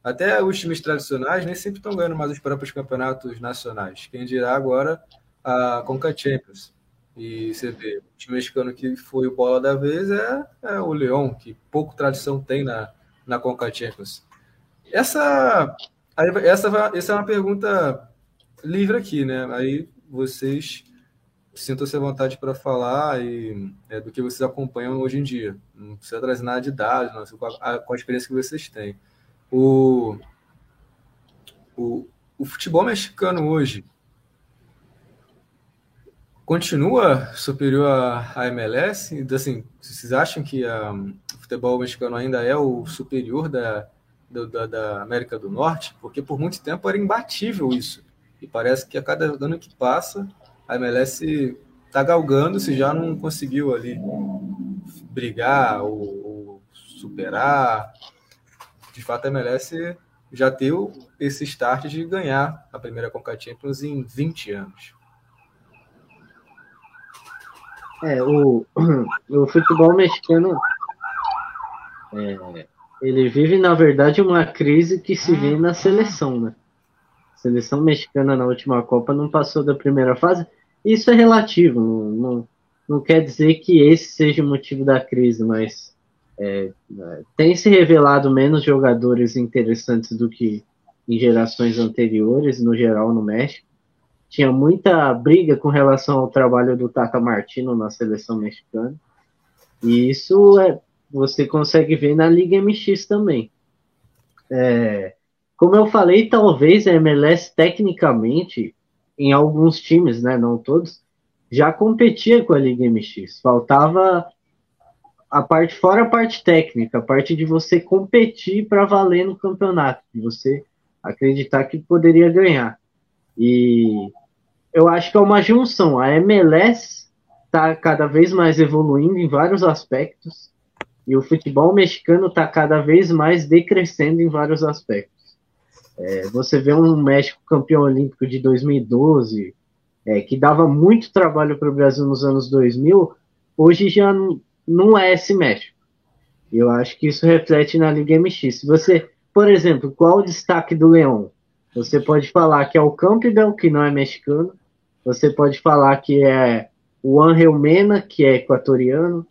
Até os times tradicionais nem sempre estão ganhando mais os próprios campeonatos nacionais. Quem dirá agora a Conca Champions. E você vê, o time mexicano que foi o bola da vez é, é o Leão, que pouco tradição tem na, na Conca Champions. Essa, essa, essa é uma pergunta livre aqui, né? Aí vocês sintam-se à vontade para falar e, é, do que vocês acompanham hoje em dia. Não precisa trazer nada de dados, não, com, a, com a experiência que vocês têm. O, o, o futebol mexicano hoje continua superior à MLS? Assim, vocês acham que a, o futebol mexicano ainda é o superior da, da, da América do Norte? Porque por muito tempo era imbatível isso. E parece que a cada ano que passa a MLS está galgando se já não conseguiu ali brigar ou, ou, superar. De fato, a MLS já deu esse start de ganhar a primeira Conca Champions em 20 anos. É, o, <clears throat> o futebol mexicano é, ele vive, na verdade, uma crise que se vê na seleção, né? A seleção mexicana na última Copa não passou da primeira fase isso é relativo, não, não, quer dizer que esse seja o motivo da crise, mas é, tem se revelado menos jogadores interessantes do que em gerações anteriores, no geral no México. Tinha muita briga com relação ao trabalho do Tata Martino na seleção mexicana. E isso é, você consegue ver na Liga MX também. É, como eu falei, talvez a MLS tecnicamente em alguns times, né, não todos, já competia com a Liga MX. Faltava a parte fora a parte técnica, a parte de você competir para valer no campeonato, de você acreditar que poderia ganhar. E eu acho que é uma junção. A MLS está cada vez mais evoluindo em vários aspectos e o futebol mexicano está cada vez mais decrescendo em vários aspectos. É, você vê um México campeão olímpico de 2012, é, que dava muito trabalho para o Brasil nos anos 2000, hoje já não, é esse México. Eu acho que isso reflete na Liga MX. Se você, por exemplo, qual o destaque do Leão? Você pode falar que é o Campbell, que não é mexicano. Você pode falar que é o Angel Mena, que é equatoriano.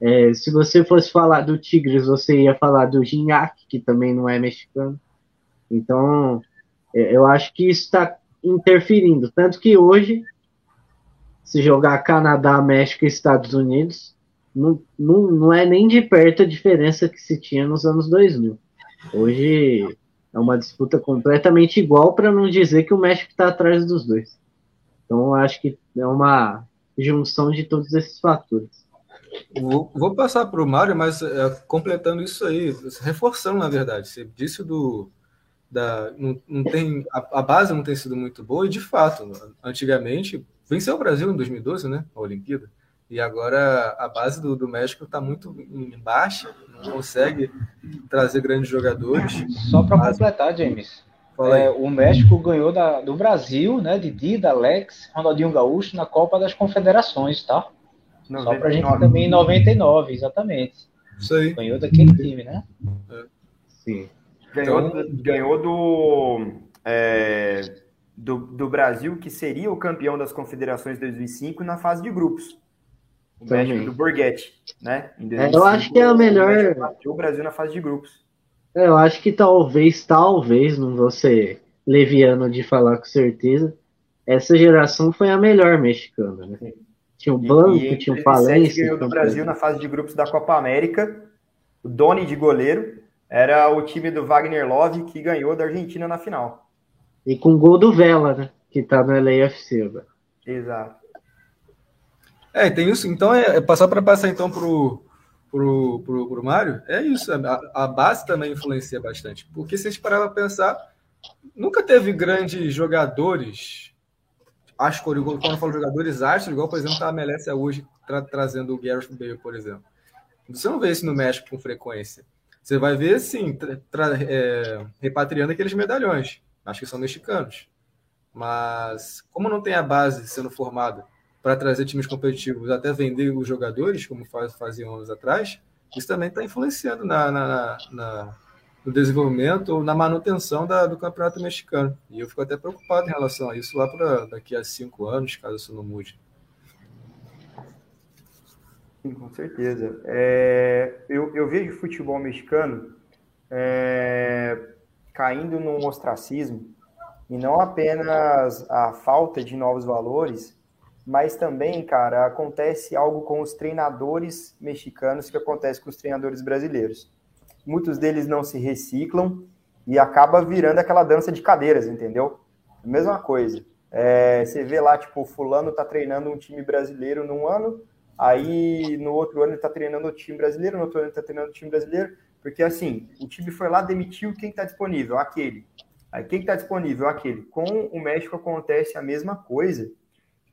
É, se você fosse falar do Tigres, você ia falar do Gignac, que também não é mexicano. Então, é, eu acho que isso está interferindo. Tanto que hoje, se jogar Canadá, México e Estados Unidos, não, não, não é nem de perto a diferença que se tinha nos anos 2000. Hoje é uma disputa completamente igual, para não dizer que o México está atrás dos dois. Então, eu acho que é uma junção de todos esses fatores. Vou, vou passar para o Mário, mas é, completando isso aí, reforçando, na verdade. Você disse do, da, não, não tem, a, a, base não tem sido muito boa, e de fato, antigamente, venceu o Brasil em 2012, né? A Olimpíada. E agora a base do, do México está muito em baixa, não consegue trazer grandes jogadores. Só para completar, James. É, o México ganhou da, do Brasil, né? De Dida, Alex, Ronaldinho Gaúcho na Copa das Confederações, tá? 99. Só pra gente também em 99, exatamente. Isso aí. Ganhou daquele time, né? É. Sim. Ganhou, então, ganhou do, é, do, do, Brasil, que seria o campeão das confederações 2005 na fase de grupos. O Também. México do Borghetti, né? É, eu acho que é a melhor. O Brasil na fase de grupos. Eu acho que talvez, talvez, não vou ser leviano de falar com certeza, essa geração foi a melhor mexicana, né? Tinha o Banco, e, e tinha o Palestra. ganhou do Brasil na fase de grupos da Copa América. O Doni de goleiro. Era o time do Wagner Love que ganhou da Argentina na final. E com gol do Vela, né? Que tá no LAFC agora. Exato. É, tem isso. Então, é, é passar para passar então pro, pro, pro, pro Mário, é isso. A, a, base também influencia bastante. Porque se a gente parar para pensar, nunca teve grandes jogadores. Que quando eu falo jogadores astros, igual, por exemplo, a MLS é hoje tra trazendo o Gareth Bale, por exemplo. Você não vê isso no México com frequência. Você vai ver, sim, é, repatriando aqueles medalhões. Acho que são mexicanos. Mas, como não tem a base sendo formada para trazer times competitivos, até vender os jogadores, como faz, faziam anos atrás, isso também está influenciando na, na, na, no desenvolvimento ou na manutenção da, do campeonato mexicano. E eu fico até preocupado em relação a isso lá para daqui a cinco anos, caso isso não mude. Sim, com certeza. É, eu, eu vejo futebol mexicano é, caindo num ostracismo, e não apenas a falta de novos valores, mas também, cara, acontece algo com os treinadores mexicanos que acontece com os treinadores brasileiros. Muitos deles não se reciclam e acaba virando aquela dança de cadeiras, entendeu? Mesma coisa. É, você vê lá, tipo, fulano tá treinando um time brasileiro num ano, Aí no outro ano ele está treinando o time brasileiro, no outro ano ele está treinando o time brasileiro, porque assim, o time foi lá, demitiu quem está disponível, aquele. Aí quem está disponível, aquele. Com o México acontece a mesma coisa.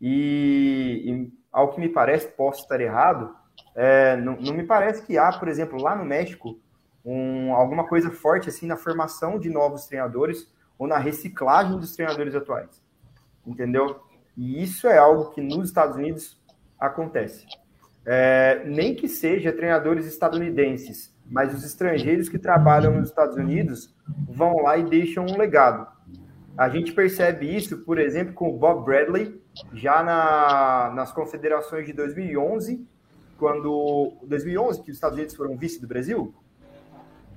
E, e ao que me parece, posso estar errado, é, não, não, me parece que há, por exemplo, lá no México, um, alguma coisa forte assim na formação de novos treinadores ou na reciclagem dos treinadores atuais. Entendeu? E isso é algo que nos Estados Unidos acontece. É, nem que seja treinadores estadunidenses, mas os estrangeiros que trabalham nos Estados Unidos vão lá e deixam um legado. A gente percebe isso, por exemplo, com o Bob Bradley, já na, nas confederações de 2011, quando 2011 que os Estados Unidos foram vice do Brasil.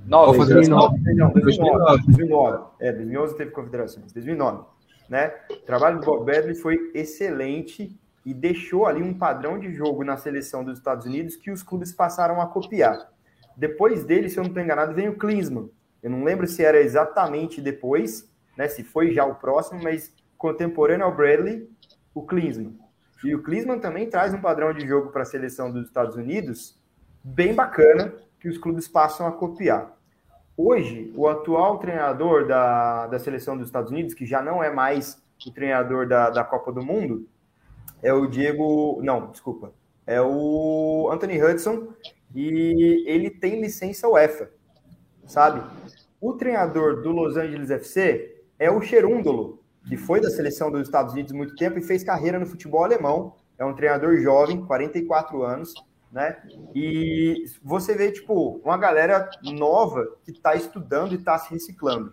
9, 2009. 2009. 2009. 2009. É, 2011 teve confederações. 2009, né? O trabalho do Bob Bradley foi excelente e deixou ali um padrão de jogo na seleção dos Estados Unidos que os clubes passaram a copiar. Depois dele, se eu não estou enganado, vem o Klinsmann. Eu não lembro se era exatamente depois, né, se foi já o próximo, mas contemporâneo ao Bradley, o Klinsmann. E o Klinsmann também traz um padrão de jogo para a seleção dos Estados Unidos bem bacana que os clubes passam a copiar. Hoje, o atual treinador da, da seleção dos Estados Unidos, que já não é mais o treinador da, da Copa do Mundo, é o Diego. Não, desculpa. É o Anthony Hudson e ele tem licença UEFA, sabe? O treinador do Los Angeles FC é o Cherúndolo, que foi da seleção dos Estados Unidos muito tempo e fez carreira no futebol alemão. É um treinador jovem, 44 anos, né? E você vê, tipo, uma galera nova que está estudando e está se reciclando.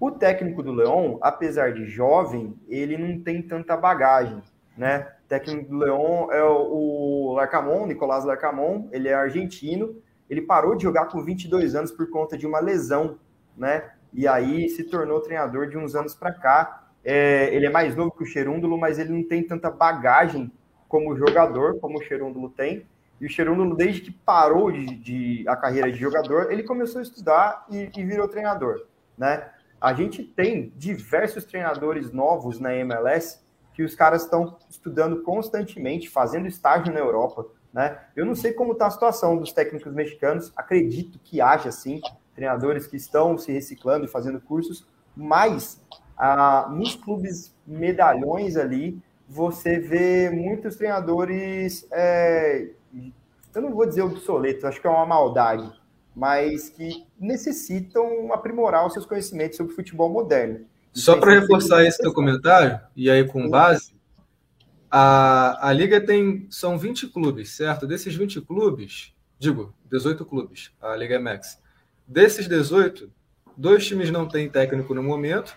O técnico do Leão, apesar de jovem, ele não tem tanta bagagem né? O técnico do Leão é o Larcamon, Nicolás Larcamon, ele é argentino, ele parou de jogar com 22 anos por conta de uma lesão, né? E aí se tornou treinador de uns anos para cá. É, ele é mais novo que o Cherúndulo, mas ele não tem tanta bagagem como jogador, como o Cherúndulo tem. E o Cherúndulo, desde que parou de, de, a carreira de jogador, ele começou a estudar e, e virou treinador, né? A gente tem diversos treinadores novos na MLS que os caras estão estudando constantemente, fazendo estágio na Europa. Né? Eu não sei como está a situação dos técnicos mexicanos, acredito que haja sim treinadores que estão se reciclando e fazendo cursos, mas ah, nos clubes medalhões ali, você vê muitos treinadores, é, eu não vou dizer obsoletos, acho que é uma maldade, mas que necessitam aprimorar os seus conhecimentos sobre futebol moderno. Só para reforçar esse teu comentário, e aí com base, a, a liga tem são 20 clubes, certo? Desses 20 clubes, digo, 18 clubes, a Liga MX. Desses 18, dois times não têm técnico no momento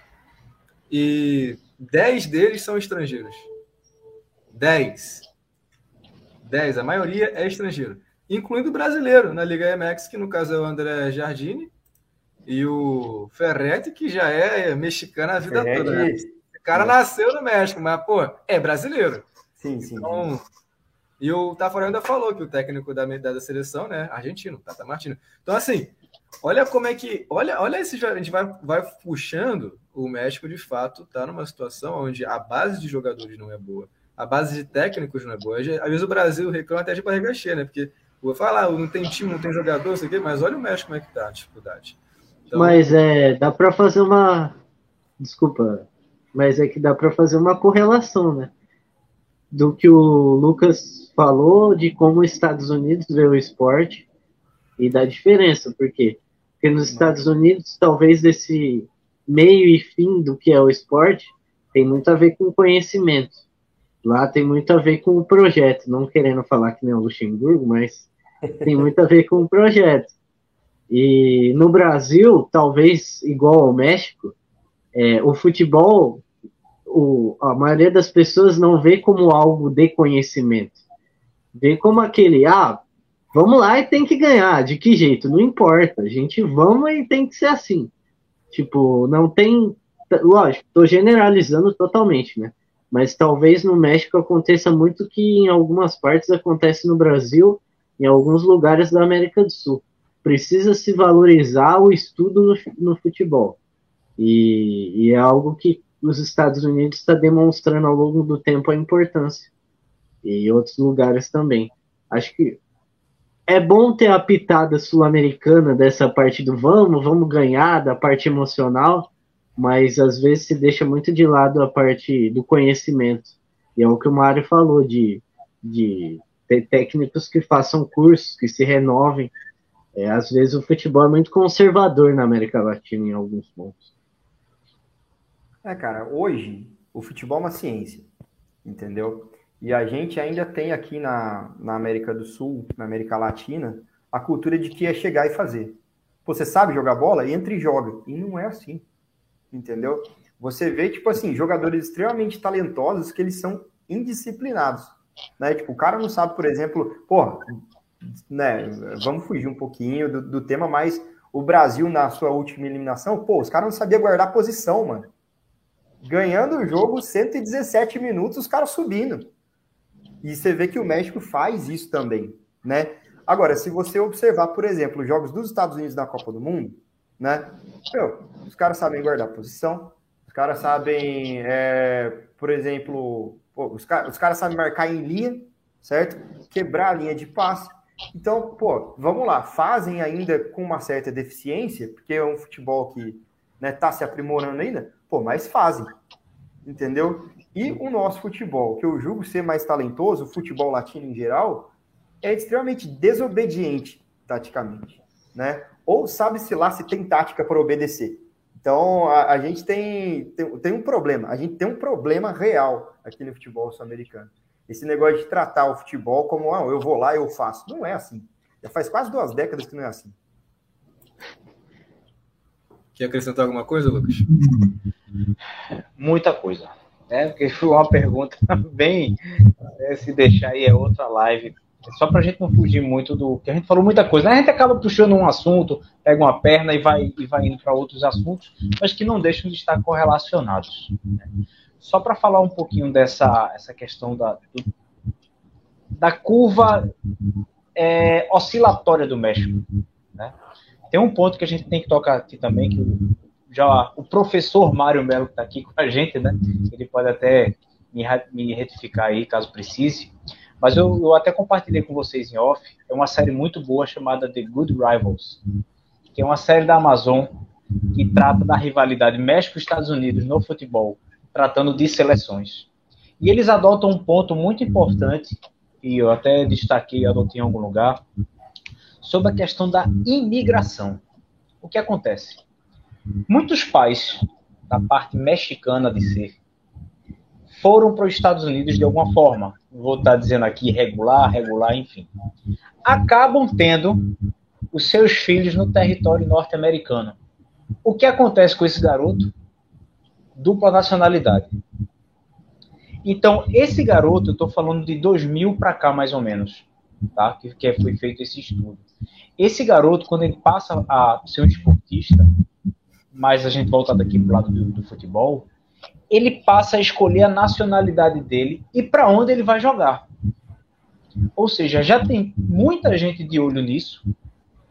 e 10 deles são estrangeiros. 10. 10, a maioria é estrangeiro, incluindo o brasileiro na Liga MX, que no caso é o André Jardine, e o Ferretti, que já é mexicano a vida Ferretti. toda. Né? O cara é. nasceu no México, mas, pô, é brasileiro. Sim, sim. Então, E o Tafarel ainda falou que o técnico da, da seleção, né, argentino, Tata Martino. Então, assim, olha como é que. Olha, olha esse. A gente vai, vai puxando. O México, de fato, está numa situação onde a base de jogadores não é boa, a base de técnicos não é boa. Às vezes o Brasil reclama até de barriga cheia, né? Porque vou falar, não tem time, não tem jogador, não sei o quê, mas olha o México como é que tá a dificuldade. Então, mas é, dá para fazer uma. Desculpa, mas é que dá para fazer uma correlação, né? Do que o Lucas falou de como os Estados Unidos vê o esporte e da diferença, por quê? Porque nos Estados Unidos, talvez esse meio e fim do que é o esporte tem muito a ver com conhecimento. Lá tem muito a ver com o projeto, não querendo falar que nem o Luxemburgo, mas tem muito a ver com o projeto. E no Brasil, talvez igual ao México, é, o futebol, o, a maioria das pessoas não vê como algo de conhecimento vê como aquele, ah, vamos lá e tem que ganhar, de que jeito? Não importa, a gente vamos e tem que ser assim. Tipo, não tem. Lógico, tô generalizando totalmente, né? Mas talvez no México aconteça muito que em algumas partes acontece no Brasil, em alguns lugares da América do Sul. Precisa se valorizar o estudo no, futebol. E, e é algo que os Estados Unidos está demonstrando ao longo do tempo a importância e outros lugares também. Acho que é bom ter a pitada sul-americana dessa parte do vamos, vamos ganhar, da parte emocional, mas às vezes se deixa muito de lado a parte do conhecimento. E é o que o Mário falou, de, de ter técnicos que façam cursos, que se renovem. É, às vezes o futebol é muito conservador na América Latina em alguns pontos. É, cara, hoje o futebol é uma ciência, entendeu? E a gente ainda tem aqui na, na América do Sul, na América Latina, a cultura de que é chegar e fazer. Você sabe jogar bola? Entra e joga. E não é assim. Entendeu? Você vê, tipo assim, jogadores extremamente talentosos que eles são indisciplinados. Né? Tipo, o cara não sabe, por exemplo, porra, né? Vamos fugir um pouquinho do, do tema, mas o Brasil, na sua última eliminação, pô, os caras não sabiam guardar posição, mano. Ganhando o jogo 117 minutos, os caras subindo. E você vê que o México faz isso também, né? Agora, se você observar, por exemplo, os jogos dos Estados Unidos na Copa do Mundo, né? Meu, os caras sabem guardar posição, os caras sabem, é, por exemplo, pô, os, car os caras sabem marcar em linha, certo? Quebrar a linha de passe. Então, pô, vamos lá, fazem ainda com uma certa deficiência, porque é um futebol que né, tá se aprimorando ainda, pô, mas fazem, entendeu? E o nosso futebol, que eu julgo ser mais talentoso, o futebol latino em geral, é extremamente desobediente taticamente, né? Ou sabe-se lá se tem tática para obedecer. Então, a, a gente tem, tem, tem, um problema, a gente tem um problema real aqui no futebol sul-americano. Esse negócio de tratar o futebol como, ah, eu vou lá e eu faço. Não é assim. Já faz quase duas décadas que não é assim. Quer acrescentar alguma coisa, Lucas? Muita coisa né? Porque <laughs> foi uma pergunta <laughs> bem. Né, se deixar aí é outra live. Só para a gente não fugir muito do. que a gente falou muita coisa. Né? A gente acaba puxando um assunto, pega uma perna e vai, e vai indo para outros assuntos, mas que não deixam de estar correlacionados. Né? Só para falar um pouquinho dessa essa questão da, do, da curva é, oscilatória do México. Né? Tem um ponto que a gente tem que tocar aqui também, que já o professor Mário Melo que está aqui com a gente, né? Ele pode até me, me retificar aí caso precise. Mas eu, eu, até compartilhei com vocês em off. É uma série muito boa chamada The Good Rivals, que é uma série da Amazon que trata da rivalidade México-Estados Unidos no futebol, tratando de seleções. E eles adotam um ponto muito importante, e eu até destaquei, adotei em algum lugar, sobre a questão da imigração. O que acontece? Muitos pais da parte mexicana de ser foram para os Estados Unidos de alguma forma. Vou estar dizendo aqui regular, regular, enfim. Acabam tendo os seus filhos no território norte-americano. O que acontece com esse garoto? Dupla nacionalidade. Então, esse garoto, eu estou falando de 2000 para cá, mais ou menos, tá? que, que foi feito esse estudo. Esse garoto, quando ele passa a ser um esportista, mais a gente voltar daqui para o lado do, do futebol, ele passa a escolher a nacionalidade dele e para onde ele vai jogar. Ou seja, já tem muita gente de olho nisso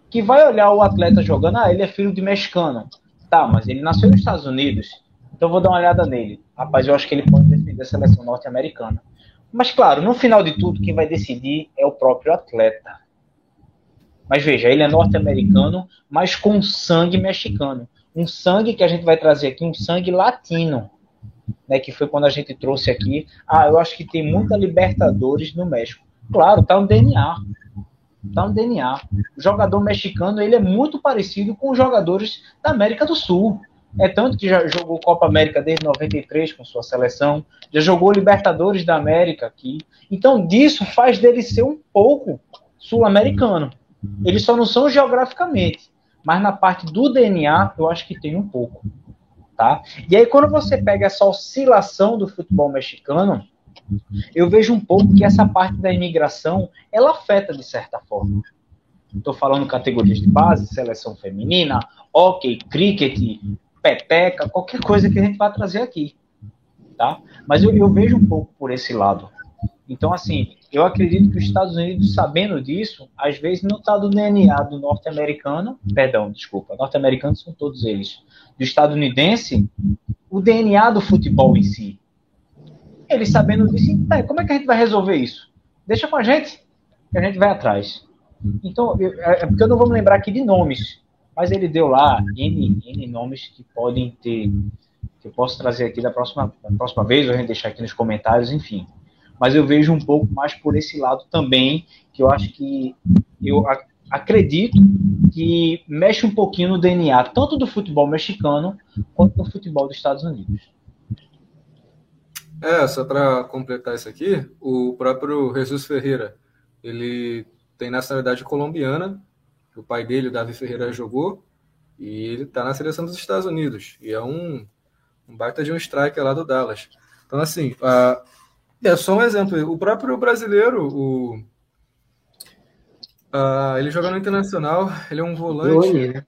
que vai olhar o atleta jogando, ah, ele é filho de mexicano. Tá, mas ele nasceu nos Estados Unidos, então vou dar uma olhada nele. Rapaz, eu acho que ele pode defender a seleção norte-americana. Mas claro, no final de tudo, quem vai decidir é o próprio atleta. Mas veja, ele é norte-americano, mas com sangue mexicano. Um sangue que a gente vai trazer aqui, um sangue latino. Né, que foi quando a gente trouxe aqui. Ah, eu acho que tem muita Libertadores no México. Claro, tá no DNA. Tá no DNA. O jogador mexicano ele é muito parecido com os jogadores da América do Sul. É tanto que já jogou Copa América desde 93 com sua seleção, já jogou Libertadores da América aqui. Então, disso faz dele ser um pouco sul-americano. Eles só não são geograficamente, mas na parte do DNA eu acho que tem um pouco, tá? E aí quando você pega essa oscilação do futebol mexicano, eu vejo um pouco que essa parte da imigração ela afeta de certa forma. Estou falando categorias de base, seleção feminina, hockey, cricket, peteca, qualquer coisa que a gente vai trazer aqui, tá? Mas eu, eu vejo um pouco por esse lado. Então, assim, eu acredito que os Estados Unidos, sabendo disso, às vezes não está do DNA do norte-americano, perdão, desculpa, norte-americanos são todos eles, do estadunidense, o DNA do futebol em si. Eles sabendo disso, tá, como é que a gente vai resolver isso? Deixa com a gente, que a gente vai atrás. Então, eu, é, é porque eu não vou me lembrar aqui de nomes, mas ele deu lá N, N nomes que podem ter, que eu posso trazer aqui da próxima, da próxima vez, ou a gente deixar aqui nos comentários, enfim. Mas eu vejo um pouco mais por esse lado também, que eu acho que eu acredito que mexe um pouquinho no DNA, tanto do futebol mexicano quanto do futebol dos Estados Unidos. É, só para completar isso aqui, o próprio Jesus Ferreira, ele tem nacionalidade colombiana, o pai dele, o Davi Ferreira, jogou, e ele está na seleção dos Estados Unidos, e é um, um baita de um strike lá do Dallas. Então, assim, a, é só um exemplo. O próprio brasileiro, o, a, ele joga no Internacional, ele é um volante. Johnny, né?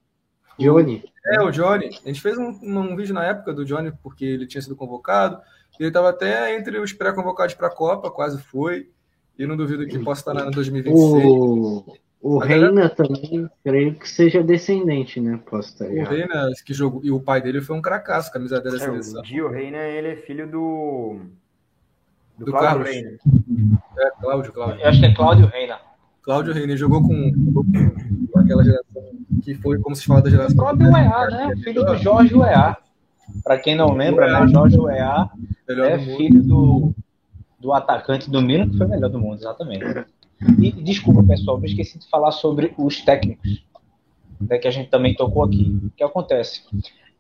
Johnny. É, o Johnny. A gente fez um, um vídeo na época do Johnny, porque ele tinha sido convocado. Ele estava até entre os pré-convocados para a Copa, quase foi. E não duvido que possa estar na 2026. O, o Reina também, creio que seja descendente, né? Posso estar O Reina, que jogou, e o pai dele foi um cracaço, camisa dele da É, seleção. o Gio Reina, ele é filho do. Do, Do Cláudio Carlos. Reina. É, Cláudio, Cláudio. Eu acho que é Cláudio Reina. Cláudio Reina jogou com, com aquela geração que foi, como se fala da O geração. próprio UEA, né? Filho do Jorge UEA. Para quem não lembra, né? Jorge UEA é do filho do, do atacante do Milan, que foi o melhor do mundo, exatamente. E desculpa, pessoal, eu esqueci de falar sobre os técnicos, né, que a gente também tocou aqui. O que acontece?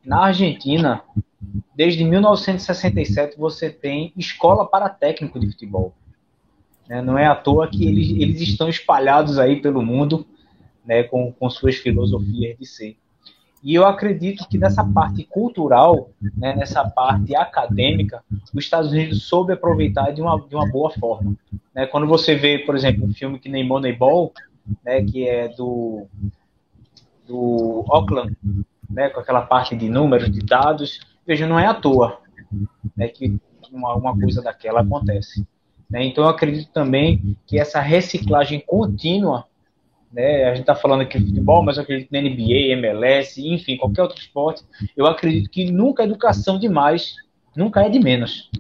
Na Argentina, desde 1967, você tem escola para técnico de futebol. né? Não é à toa que eles, eles estão espalhados aí pelo mundo né, com, com suas filosofias de ser. E eu acredito que nessa parte cultural, né, nessa parte acadêmica, os Estados Unidos soube aproveitar de uma, de uma boa forma. né? Quando você vê, por exemplo, um filme que nem Moneyball, né, que é do, do Auckland, né, com aquela parte de números, de dados, veja, não é à toa né, que uma, coisa daquela acontece. né? Então eu acredito também que essa reciclagem contínua né? A gente está falando aqui de futebol, mas eu acredito na NBA, MLS, enfim, qualquer outro esporte. Eu acredito que nunca é educação demais, nunca é de menos.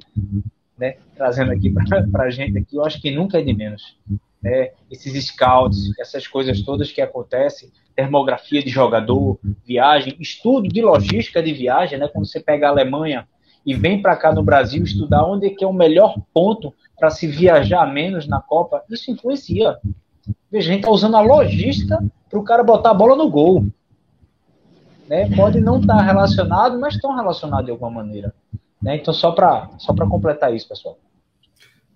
Né? Trazendo aqui para a gente aqui, eu acho que nunca é de menos. Né? Esses scouts, essas coisas todas que acontecem, termografia de jogador, viagem, estudo de logística de viagem, né? Quando você pega a Alemanha e vem para cá no Brasil estudar onde é que é o melhor ponto para se viajar menos na Copa, isso influencia. Veja, a gente está usando a logística para o cara botar a bola no gol. Né? Pode não estar tá relacionado, mas estão relacionados de alguma maneira. Né? Então, só para só completar isso, pessoal.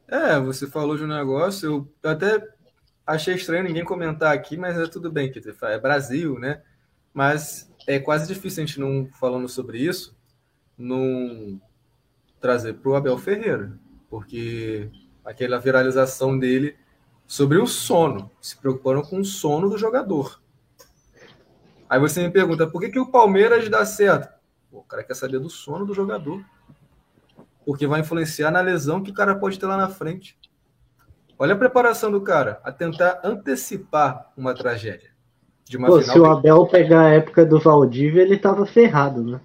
É, você falou de um negócio, eu até achei estranho ninguém comentar aqui, mas é tudo bem, que é Brasil, né? Mas é quase difícil a gente não falando sobre isso, não trazer para o Abel Ferreira, porque aquela viralização dele sobre o sono, se preocupando com o sono do jogador. Aí você me pergunta, por que, que o Palmeiras dá certo? Pô, o cara quer saber do sono do jogador. Porque vai influenciar na lesão que o cara pode ter lá na frente. Olha a preparação do cara, a tentar antecipar uma tragédia. De uma Pô, final se o Abel pegar a época do Valdívia, ele tava ferrado, né?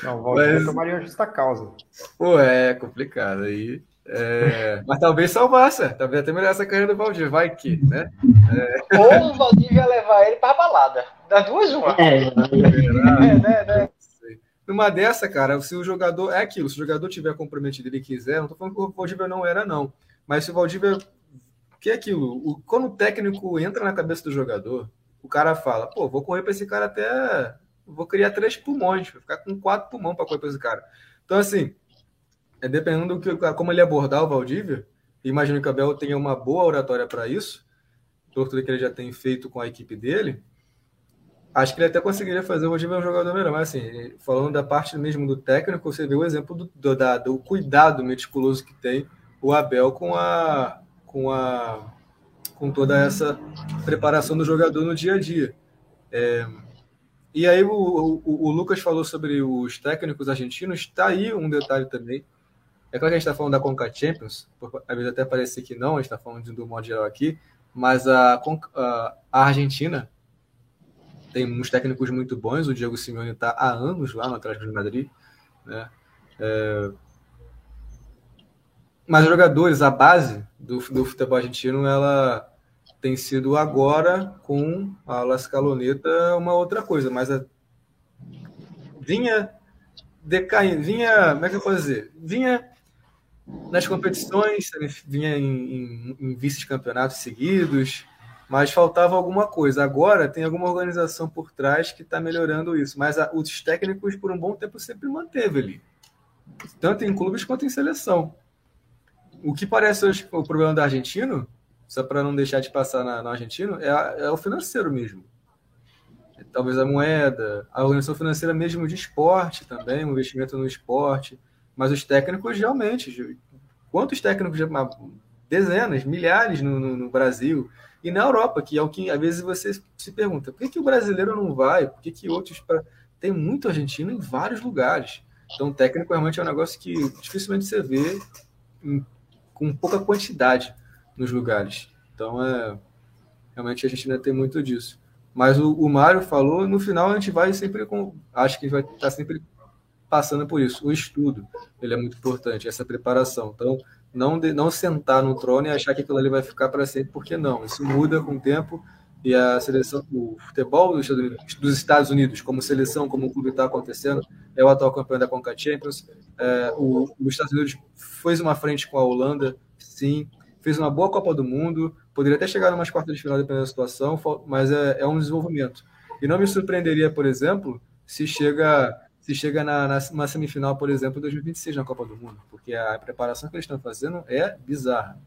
Não, o Valdívia Mas... tomaria justa causa. Pô, é complicado aí. É... Mas talvez salvasse, talvez até melhorasse a carreira do Valdívia, vai que, né? É... Ou o Valdívia ia levar ele pra balada. Das duas, uma. É, é, é né, né? Numa dessa, cara, se o jogador. É aquilo, se o jogador tiver comprometido ele quiser, não tô falando que o Valdívia não era, não. Mas se o Valdívia. Que é aquilo? O, quando o técnico entra na cabeça do jogador, o cara fala, pô, vou correr para esse cara até. Vou criar três pulmões, vou ficar com quatro pulmões para correr para esse cara. Então, assim, é dependendo do que, como ele abordar o Valdívia, imagino que o Abel tenha uma boa oratória para isso, por tudo que ele já tem feito com a equipe dele Acho que ele até conseguiria fazer o Valdívia um jogador melhor, mas assim, falando da parte mesmo do técnico, você vê o exemplo do, do, da, do cuidado meticuloso que tem o Abel com a, com a com toda essa preparação do jogador no dia a dia. É, e aí o, o, o, Lucas falou sobre os técnicos argentinos, está aí um detalhe também. É claro que a gente está falando da Conca Champions, às vezes até parece que não, a gente está falando do modo geral aqui, mas a, a Argentina tem uns técnicos muito bons. O Diego Simeone está há anos lá no Atlético de Madrid. Né? É... Mas jogadores, a base do, do futebol argentino, ela tem sido agora com a La Scaloneta uma outra coisa, mas a... vinha decaindo, vinha, como é que eu posso dizer? Vinha nas competições, vinha em, em, em vice-campeonatos seguidos, mas faltava alguma coisa. Agora tem alguma organização por trás que está melhorando isso, mas a, os técnicos por um bom tempo sempre manteve ali, tanto em clubes quanto em seleção. O que parece hoje o problema do argentino, só para não deixar de passar na, no argentino, é, a, é o financeiro mesmo. É, talvez a moeda, a organização financeira mesmo de esporte também, o investimento no esporte, mas os técnicos realmente, quantos técnicos, dezenas, milhares no, no, no Brasil, e na Europa, que é o que às vezes você se pergunta, por que, que o brasileiro não vai? Por que, que outros. Pra... Tem muito argentino em vários lugares. Então, técnico realmente é um negócio que dificilmente você vê em, com pouca quantidade nos lugares. Então, é, realmente a gente ainda tem muito disso. Mas o, o Mário falou, no final a gente vai sempre com. Acho que vai estar tá sempre passando por isso. O estudo, ele é muito importante, essa preparação. Então, não, de, não sentar no trono e achar que aquilo ali vai ficar para sempre, porque não. Isso muda com o tempo e a seleção, o futebol dos Estados Unidos, como seleção, como o clube está acontecendo, é o atual campeão da Conca Champions. É, o, os Estados Unidos fez uma frente com a Holanda, sim, fez uma boa Copa do Mundo, poderia até chegar umas quartas de final dependendo da situação, mas é, é um desenvolvimento. E não me surpreenderia, por exemplo, se chega se chega na, na, semifinal, por exemplo, 2026 na Copa do Mundo, porque a preparação que eles estão fazendo é bizarra.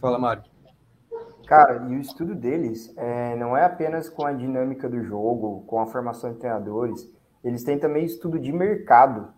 Fala, Mário. Cara, e o estudo deles é, não é apenas com a dinâmica do jogo, com a formação de treinadores, eles têm também estudo de mercado.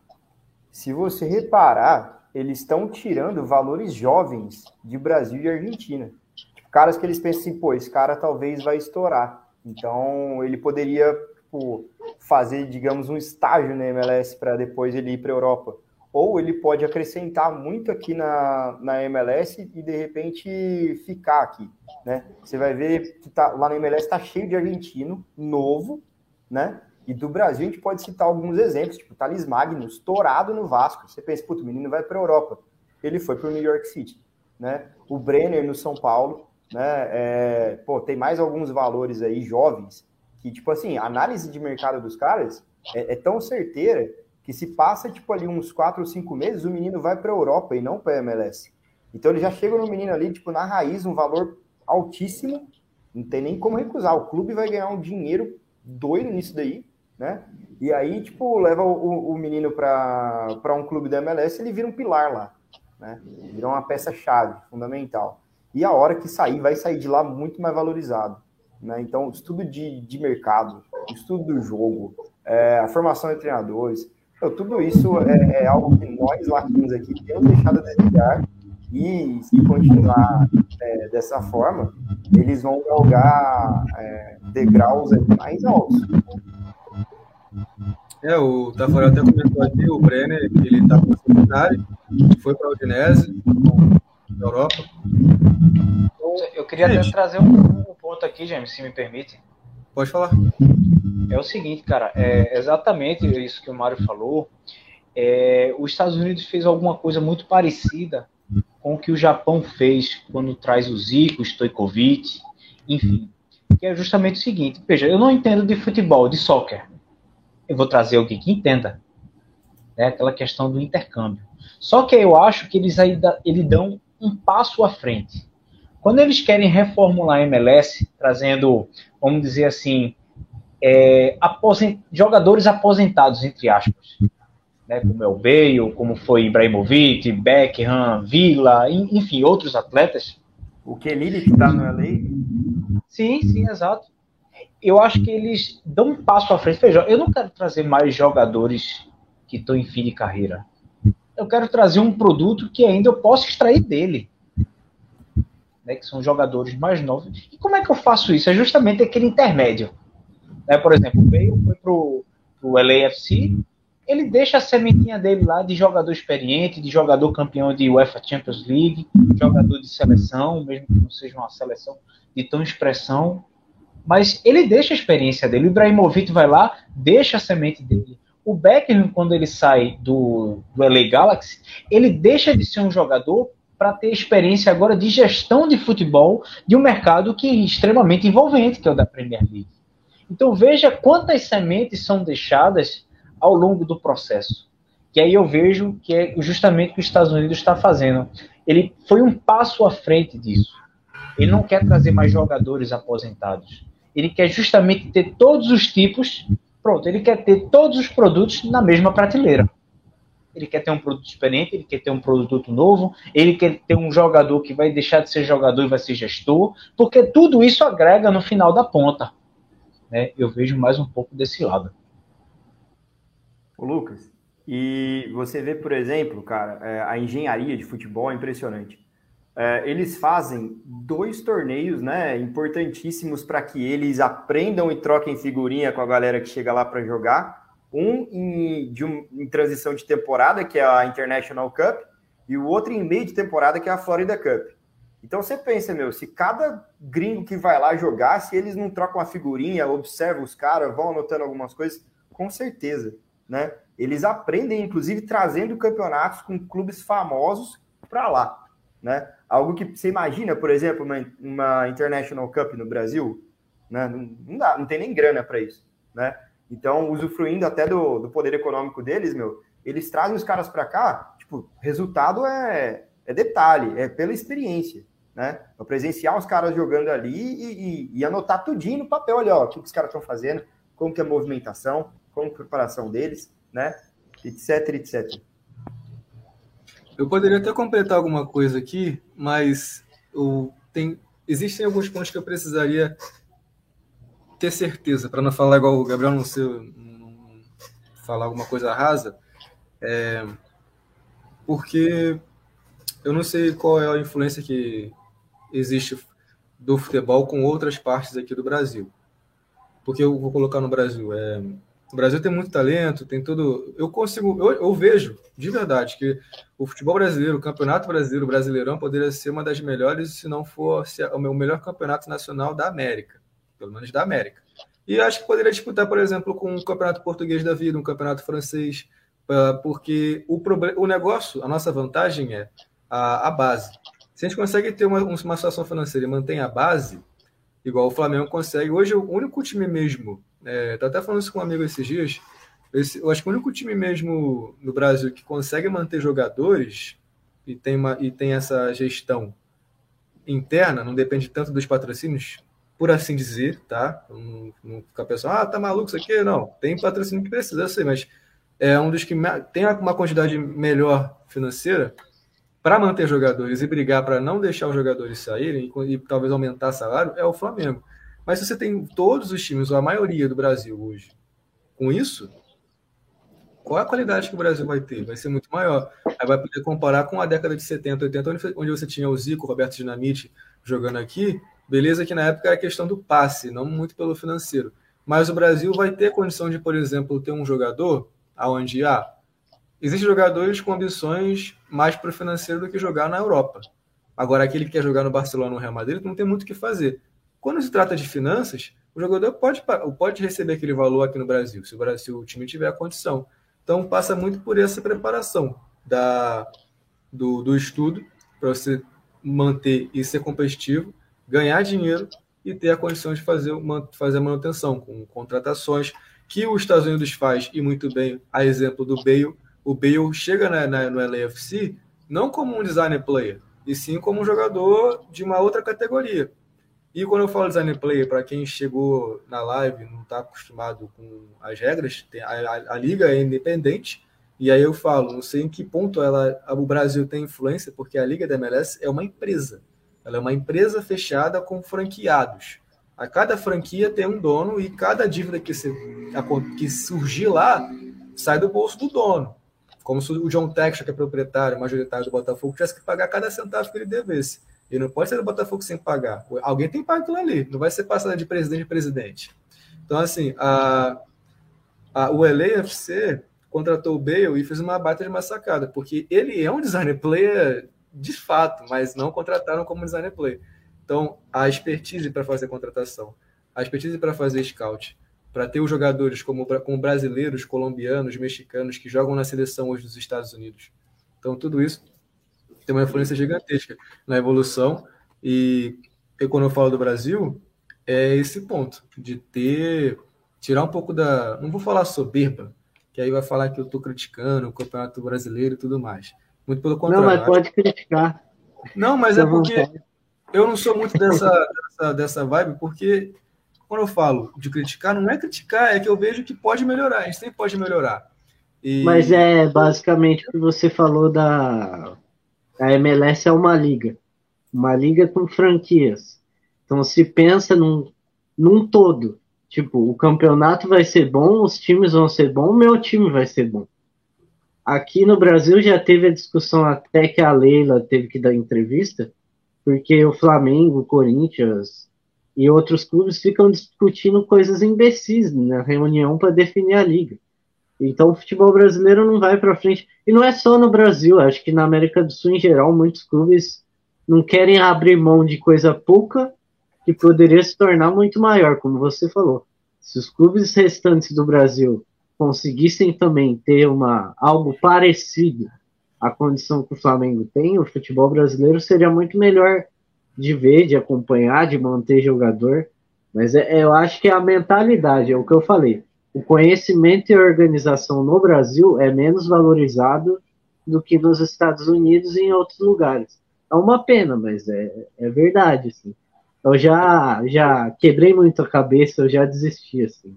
Se você reparar, eles estão tirando valores jovens de Brasil e Argentina. Tipo, caras que eles pensam assim, pô, esse cara talvez vai estourar. Então, ele poderia tipo, fazer, digamos, um estágio na MLS para depois ele ir para a Europa. Ou ele pode acrescentar muito aqui na, na MLS e de repente ficar aqui, né? Você vai ver que tá, lá na MLS está cheio de argentino novo, né? E do Brasil a gente pode citar alguns exemplos, tipo Thales Magno, estourado no Vasco. Você pensa, puto, o menino vai para a Europa. Ele foi para o New York City, né? O Brenner no São Paulo, né? É, pô, tem mais alguns valores aí jovens que, tipo assim, a análise de mercado dos caras é, é tão certeira que se passa, tipo, ali uns quatro ou cinco meses, o menino vai para a Europa e não para a MLS. Então ele já chega no menino ali, tipo, na raiz, um valor altíssimo, não tem nem como recusar. O clube vai ganhar um dinheiro doido nisso daí, né? E aí, tipo, leva o, o menino para um clube da MLS, ele vira um pilar lá, né? Vira uma peça-chave, fundamental. E a hora que sair, vai sair de lá muito mais valorizado. Né? Então, estudo de, de mercado, estudo do jogo, é, a formação de treinadores, então, tudo isso é, é, algo que nós, latinos aqui, temos deixado a desejar e se continuar é, dessa forma, eles vão galgar é, degraus mais altos. É, o Tafarel até comentou aqui, o Brenner, ele tá com seminário, foi para a Udinese, na Europa. Então, eu queria até trazer um, um, ponto aqui, James, se me permite. Pode falar. É o seguinte, cara, é exatamente isso que o Mário falou. É, os Estados Unidos fez alguma coisa muito parecida com o que o Japão fez quando traz o Zico, o Stojkovic, enfim. Que é justamente o seguinte: veja, eu não entendo de futebol, de soccer. Eu vou trazer alguém que entenda. É aquela questão do intercâmbio. Só que eu acho que eles ainda eles dão um passo à frente. Quando eles querem reformular a MLS, trazendo, vamos dizer assim, é, aposent... jogadores aposentados, entre aspas, né, como é o Bale, como foi Ibrahimovic, Beckham, Villa, enfim, outros atletas. O Kelly que está no LA? Sim, sim, exato. Eu acho que eles dão um passo à frente. Veja, eu não quero trazer mais jogadores que estão em fim de carreira. Eu quero trazer um produto que ainda eu possa extrair dele. Né, que são jogadores mais novos. E como é que eu faço isso? É justamente aquele intermédio. Né? Por exemplo, o Bale foi pro, pro LAFC, ele deixa a sementinha dele lá de jogador experiente, de jogador campeão de UEFA Champions League, jogador de seleção, mesmo que não seja uma seleção de tão expressão, mas ele deixa a experiência dele. O Ibrahimovic vai lá, deixa a semente dele. O Beckham, quando ele sai do, do LA Galaxy, ele deixa de ser um jogador para ter experiência agora de gestão de futebol de um mercado que é extremamente envolvente, que é o da Premier League. Então veja quantas sementes são deixadas ao longo do processo. Que aí eu vejo que é justamente o que os Estados Unidos está fazendo. Ele foi um passo à frente disso. Ele não quer trazer mais jogadores aposentados. Ele quer justamente ter todos os tipos. Pronto, ele quer ter todos os produtos na mesma prateleira. Ele quer ter um produto experiente, ele quer ter um produto novo, ele quer ter um jogador que vai deixar de ser jogador e vai ser gestor, porque tudo isso agrega no final da ponta né, eu vejo mais um pouco desse lado. O Lucas, e você vê, por exemplo, cara, é, a engenharia de futebol é impressionante. É, eles fazem dois torneios, né, importantíssimos para que eles aprendam e troquem figurinha com a galera que chega lá para jogar. Um em, de um em transição de temporada, que é a International Cup, e o outro em meio de temporada, que é a Florida Cup. Então você pensa, meu, se cada gringo que vai lá jogar, se eles não trocam a figurinha, observam os caras, vão anotando algumas coisas, com certeza, né? Eles aprendem, inclusive, trazendo campeonatos com clubes famosos para lá, né? Algo que você imagina, por exemplo, uma, uma International Cup no Brasil, né? Não, não dá, não tem nem grana para isso, né? Então, usufruindo até do, do poder econômico deles, meu, eles trazem os caras para cá, tipo, resultado é, é detalhe, é pela experiência né? Eu presenciar os caras jogando ali e, e, e anotar tudinho no papel, olha, ó, o que os caras estão fazendo, como que é a movimentação, como é a preparação deles, né? Etc, etc. Eu poderia até completar alguma coisa aqui, mas eu tem, existem alguns pontos que eu precisaria ter certeza, para não falar igual o Gabriel, não, ser, não falar alguma coisa rasa, é, porque eu não sei qual é a influência que existe do futebol com outras partes aqui do Brasil. Porque eu vou colocar no Brasil. É, o Brasil tem muito talento, tem tudo. Eu consigo, eu, eu, vejo de verdade que o futebol brasileiro, o campeonato brasileiro, o Brasileirão, poderia ser uma das melhores, se não for o melhor campeonato nacional da América, pelo menos da América. E acho que poderia disputar, por exemplo, com um campeonato português da vida, um campeonato francês, porque o, o negócio, a nossa vantagem é a, a base. Se a gente consegue ter uma, uma situação financeira e mantém a base, igual o Flamengo consegue, hoje o único time mesmo, é, até falando isso com um amigo esses dias, esse, eu acho que o único time mesmo no Brasil que consegue manter jogadores e tem, uma, e tem essa gestão interna, não depende tanto dos patrocínios, por assim dizer, tá? Não, não ficar pensando, ah, tá maluco isso aqui? Não, tem patrocínio que precisa, eu sei, mas é um dos que tem uma quantidade melhor financeira, para manter jogadores e brigar para não deixar os jogadores saírem e, e, talvez aumentar salário é o Flamengo. Mas se você tem todos os times, ou a maioria do Brasil hoje, com isso, qual é a qualidade que o Brasil vai ter? Vai ser muito maior. Aí vai poder comparar com a década de 70, 80, onde você tinha o Zico, o Roberto Dinamite jogando aqui. Beleza que na época era questão do passe, não muito pelo financeiro. Mas o Brasil vai ter condição de, por exemplo, ter um jogador aonde ah, existem jogadores com ambições mais para o financeiro do que jogar na Europa. Agora, aquele que quer jogar no Barcelona ou no Real Madrid não tem muito o que fazer. Quando se trata de finanças, o jogador pode, pode receber aquele valor aqui no Brasil, se o, Brasil, o time tiver a condição. Então, passa muito por essa preparação da, do, do estudo para você manter e ser competitivo, ganhar dinheiro e ter a condição de fazer, uma, fazer a manutenção com contratações que os Estados Unidos faz e muito bem, a exemplo do Bale. O Bale chega na, na, no LAFC não como um designer player, e sim como um jogador de uma outra categoria. E quando eu falo designer player, para quem chegou na live não está acostumado com as regras, a, a, a, liga é independente, e aí eu falo, não sei em que ponto ela, o Brasil tem influência, porque a liga da MLS é uma empresa. Ela é uma empresa fechada com franqueados. A cada franquia tem um dono e cada dívida que, se, que surgir lá sai do bolso do dono. Como se o John Texas, que é proprietário majoritário do Botafogo, tivesse que pagar cada centavo que ele devesse. Ele não pode ser do Botafogo sem pagar. Alguém tem que pagar aquilo ali. Não vai ser passado de presidente em presidente. Então, assim, a, a, o LAFC contratou o Bale e fez uma baita de massacada, porque ele é um designer player de fato, mas não contrataram como designer player. Então, a expertise para fazer contratação, a expertise para fazer scout, para ter os jogadores como, como brasileiros, colombianos, mexicanos que jogam na seleção hoje dos Estados Unidos. Então, tudo isso tem uma influência gigantesca na evolução. E quando eu falo do Brasil, é esse ponto de ter, tirar um pouco da. Não vou falar soberba, que aí vai falar que eu estou criticando o Campeonato Brasileiro e tudo mais. Muito pelo contrário. Não, mas pode criticar. Não, mas é porque eu não sou muito dessa, dessa, dessa vibe, porque quando eu falo de criticar, não é criticar, é que eu vejo que pode melhorar, a gente sempre pode melhorar. E... Mas é basicamente o que você falou da. A MLS é uma liga. Uma liga com franquias. Então se pensa num, num todo. Tipo, o campeonato vai ser bom, os times vão ser o meu time vai ser bom. Aqui no Brasil já teve a discussão até que a Leila teve que dar entrevista, porque o Flamengo, Corinthians e outros clubes ficam discutindo coisas imbecis na reunião para definir a liga. Então o futebol brasileiro não vai para frente. E não é só no Brasil, acho que na América do Sul em geral muitos clubes não querem abrir mão de coisa pouca que poderia se tornar muito maior, como você falou. Se os clubes restantes do Brasil conseguissem também ter uma algo parecido à condição que o Flamengo tem, o futebol brasileiro seria muito melhor de ver, de acompanhar, de manter jogador. Mas é, eu acho que é a mentalidade, é o que eu falei. O conhecimento e a organização no Brasil é menos valorizado do que nos Estados Unidos e em outros lugares. É uma pena, mas é, é verdade. Assim. Eu já, já quebrei muito a cabeça, eu já desisti. Assim.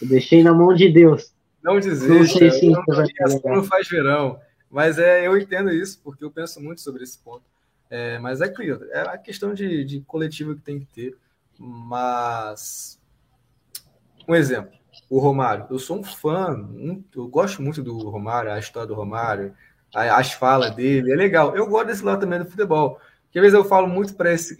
Eu deixei na mão de Deus. Não desista, não, não, não faz verão. Mas é, eu entendo isso, porque eu penso muito sobre esse ponto. É, mas é claro, é a questão de, de coletivo que tem que ter. Mas, um exemplo, o Romário. Eu sou um fã, eu gosto muito do Romário, a história do Romário, as falas dele, é legal. Eu gosto desse lado também do futebol. Porque às vezes eu falo muito para essa,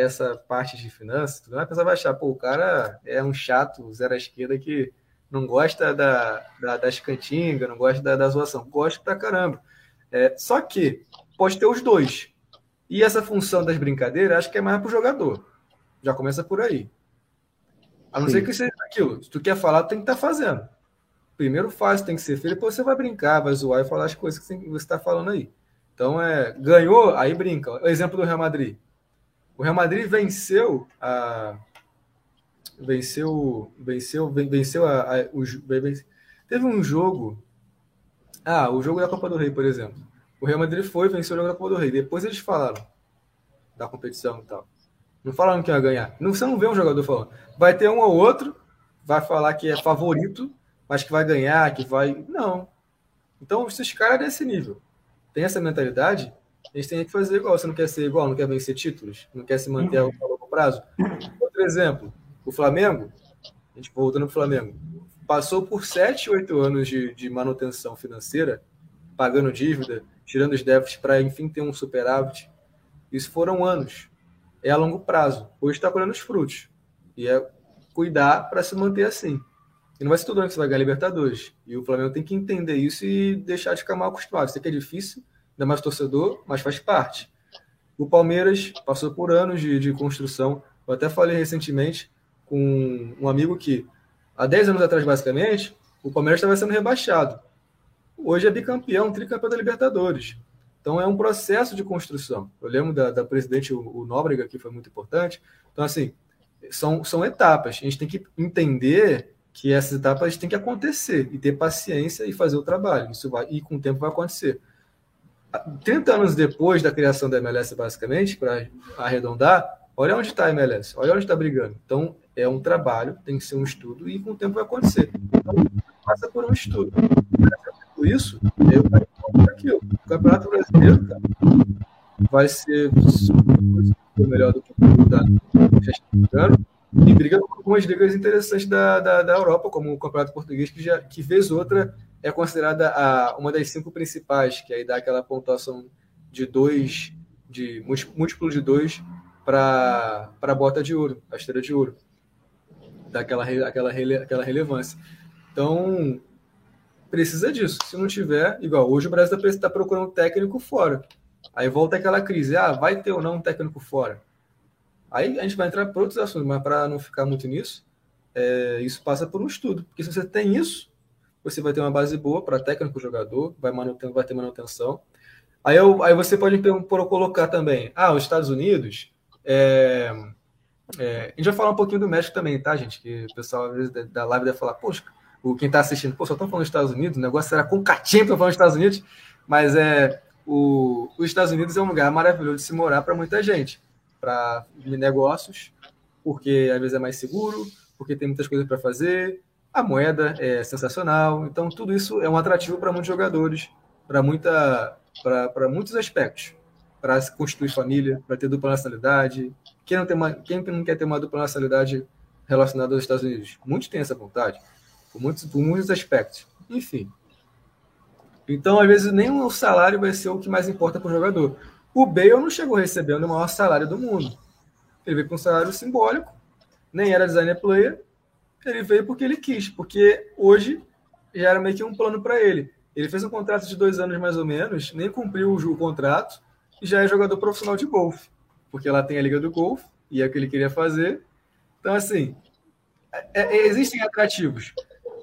essa parte de finanças, a pessoa vai achar, pô, o cara é um chato, zero à esquerda que não gosta da, da, das cantingas, não gosta da, da zoação. Gosta pra caramba. É, só que pode ter os dois. E essa função das brincadeiras, acho que é mais pro jogador. Já começa por aí. A não Sim. ser que seja aquilo. Se tu quer falar, tu tem que estar tá fazendo. Primeiro faz, tem que ser feito, depois você vai brincar, vai zoar e falar as coisas que você está falando aí. Então, é, ganhou, aí brinca. O exemplo do Real Madrid. O Real Madrid venceu a, venceu, venceu, venceu a, a o, teve um jogo, ah, o jogo da Copa do Rei, por exemplo. O Real Madrid foi venceu o jogo da Copa do Rei. Depois eles falaram da competição e tal. Não falaram que ia ganhar. Não, você não vê um jogador falando. Vai ter um ou outro, vai falar que é favorito, mas que vai ganhar, que vai. Não. Então, esses caras desse nível tem essa mentalidade, gente tem que fazer igual. Você não quer ser igual, não quer vencer títulos, não quer se manter a longo prazo. Outro exemplo, o Flamengo, a gente voltando para o Flamengo, passou por 7, 8 anos de, de manutenção financeira, pagando dívida, tirando os déficits para, enfim, ter um superávit. Isso foram anos. É a longo prazo. Hoje está colhendo os frutos. E é cuidar para se manter assim. E não vai ser todo ano que você vai ganhar Libertadores. E o Flamengo tem que entender isso e deixar de ficar mal acostumado. Sei que é difícil, ainda mais torcedor, mas faz parte. O Palmeiras passou por anos de, de construção. Eu até falei recentemente com um amigo que, há 10 anos atrás, basicamente, o Palmeiras estava sendo rebaixado. Hoje é bicampeão, tricampeão da Libertadores. Então é um processo de construção. Eu lembro da, da presidente, o, o Nóbrega, que foi muito importante. Então, assim, são, são etapas. A gente tem que entender que essas etapas têm que acontecer e ter paciência e fazer o trabalho. Isso vai, e com o tempo vai acontecer. 30 anos depois da criação da MLS, basicamente, para arredondar, olha onde está a MLS, olha onde está brigando. Então, é um trabalho, tem que ser um estudo e com o tempo vai acontecer. Então, passa por um estudo. Isso, eu aquilo. O Campeonato Brasileiro vai ser melhor do que o da ano e briga com algumas ligas interessantes da, da, da, Europa, como o Campeonato Português, que, já, que vez outra é considerada a, uma das cinco principais, que aí dá aquela pontuação de dois, de múltiplo de dois para a bota de ouro, a estrela de ouro. Daquela aquela, aquela relevância. Então, precisa disso. Se não tiver, igual hoje o Brasil está procurando um técnico fora. Aí volta aquela crise. Ah, vai ter ou não um técnico fora? Aí a gente vai entrar para outros assuntos, mas para não ficar muito nisso, é, isso passa por um estudo. Porque se você tem isso, você vai ter uma base boa para técnico, jogador, vai, manuten vai ter manutenção. Aí, eu, aí você pode por colocar também, ah, os Estados Unidos. É, é, a gente vai falar um pouquinho do México também, tá, gente? Que o pessoal, às vezes, da live deve falar, poxa, o, quem está assistindo, pô, só estão falando dos Estados Unidos, o negócio será com catinho para falar dos Estados Unidos, mas é, o, os Estados Unidos é um lugar maravilhoso de se morar para muita gente para negócios, porque às vezes é mais seguro, porque tem muitas coisas para fazer, a moeda é sensacional, então tudo isso é um atrativo para muitos jogadores, para muita, para muitos aspectos, para constituir família, para ter dupla nacionalidade. Quem não, tem uma, quem não quer ter uma dupla nacionalidade relacionada aos Estados Unidos? Muitos têm essa vontade, por muitos, por muitos aspectos. Enfim. Então, às vezes, nem o salário vai ser o que mais importa para o jogador. O Bale não chegou recebendo o maior salário do mundo. Ele veio com um salário simbólico, nem era designer player. Ele veio porque ele quis, porque hoje já era meio que um plano para ele. Ele fez um contrato de dois anos mais ou menos, nem cumpriu o contrato e já é jogador profissional de golfe, porque lá tem a Liga do Golfe e é o que ele queria fazer. Então, assim, é, é, existem atrativos,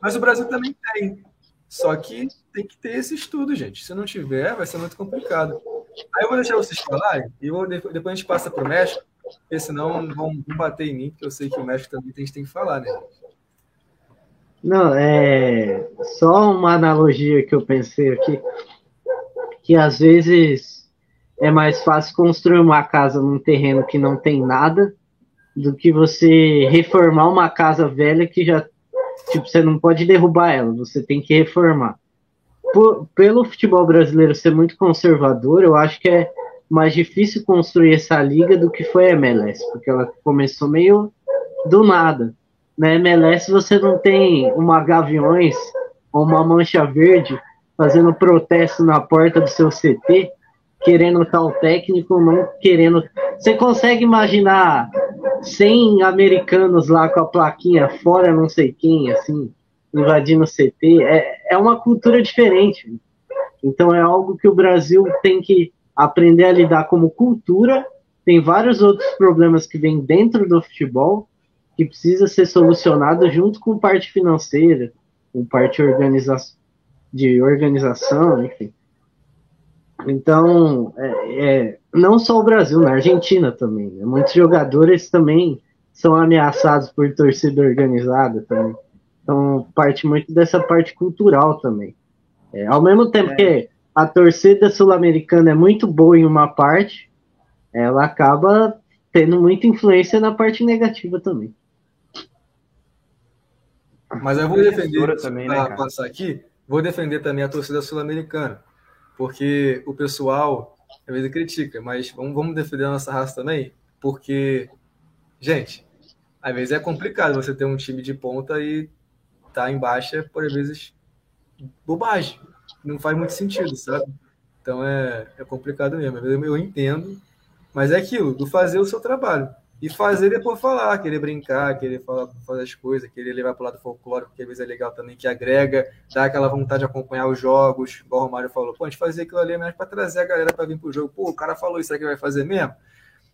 mas o Brasil também tem. Só que tem que ter esse estudo, gente. Se não tiver, vai ser muito complicado. Aí eu vou deixar vocês falarem e depois a gente passa para o México, porque senão vão bater em mim, porque eu sei que o México também tem, tem que falar, né? Não, é só uma analogia que eu pensei aqui, que às vezes é mais fácil construir uma casa num terreno que não tem nada do que você reformar uma casa velha que já tipo você não pode derrubar ela, você tem que reformar por, pelo futebol brasileiro ser muito conservador, eu acho que é mais difícil construir essa liga do que foi a MLS, porque ela começou meio do nada. Na MLS você não tem uma Gaviões ou uma Mancha Verde fazendo protesto na porta do seu CT, querendo tal técnico, não querendo. Você consegue imaginar 100 americanos lá com a plaquinha fora não sei quem, assim, invadindo o CT, é, é uma cultura diferente. Então é algo que o Brasil tem que aprender a lidar como cultura. Tem vários outros problemas que vêm dentro do futebol que precisa ser solucionado junto com parte financeira, com parte organiza de organização, enfim. Então, é, é, não só o Brasil, na Argentina também. Né? Muitos jogadores também são ameaçados por torcida organizada também. Então, parte muito dessa parte cultural também. É, ao mesmo tempo é. que a torcida sul-americana é muito boa em uma parte, ela acaba tendo muita influência na parte negativa também. Mas eu vou defender, também, né, passar aqui, vou defender também a torcida sul-americana, porque o pessoal às vezes critica, mas vamos, vamos defender a nossa raça também, porque, gente, às vezes é complicado você ter um time de ponta e tá em baixa por vezes bobagem. Não faz muito sentido, sabe? Então é, é complicado mesmo. Eu entendo, mas é aquilo, do fazer o seu trabalho. E fazer depois falar, querer brincar, querer falar, fazer as coisas, querer levar para o lado folclórico, porque às vezes é legal também, que agrega, dá aquela vontade de acompanhar os jogos, igual o Romário falou, pô, a gente fazer aquilo ali mesmo para trazer a galera para vir para o jogo, pô, o cara falou isso, será que vai fazer mesmo?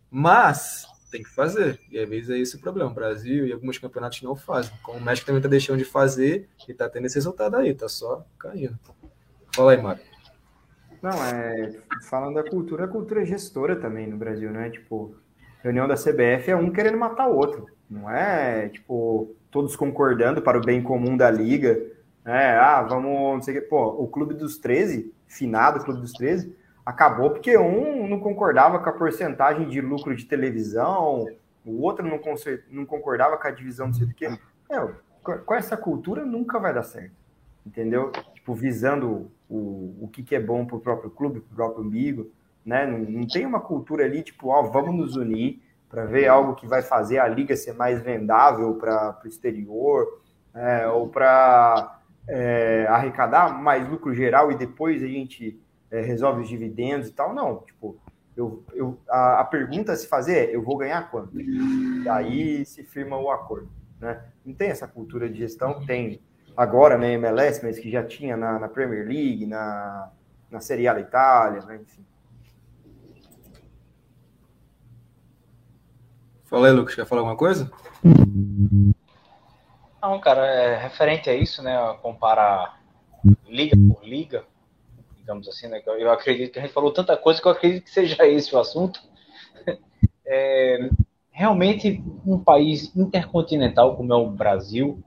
Mas tem que fazer, e às vezes é esse o problema, o Brasil e alguns campeonatos não fazem, como o México também está deixando de fazer e está tendo esse resultado aí, tá só caindo. Fala aí, Mário. Não, é, falando da cultura, a cultura é gestora também no Brasil, né? Tipo, reunião da CBF é um querendo matar o outro. Não é, tipo, todos concordando para o bem comum da liga. É, ah, vamos, não sei o que. Pô, o Clube dos 13, finado Clube dos 13, acabou porque um não concordava com a porcentagem de lucro de televisão, o outro não, não concordava com a divisão do sei o que. É, com essa cultura nunca vai dar certo. Entendeu? Tipo, visando o, o que, que é bom para o próprio clube, para o próprio amigo né? Não, não tem uma cultura ali, tipo, ó, vamos nos unir para ver algo que vai fazer a liga ser mais vendável para o exterior, é, ou para é, arrecadar mais lucro geral e depois a gente é, resolve os dividendos e tal. Não, tipo, eu, eu, a, a, pergunta a se fazer é: eu vou ganhar quanto? E aí se firma o acordo. Né? Não tem essa cultura de gestão, tem agora na MLS, mas que já tinha na, na Premier League, na, na Serie A da Itália, né? enfim. Fala aí, Lucas, quer falar alguma coisa? Não, cara, é referente a isso, né? Comparar liga por liga, digamos assim, né? Eu acredito que a gente falou tanta coisa que eu acredito que seja <laughs> esse o assunto. É, realmente, um país intercontinental como é o Brasil,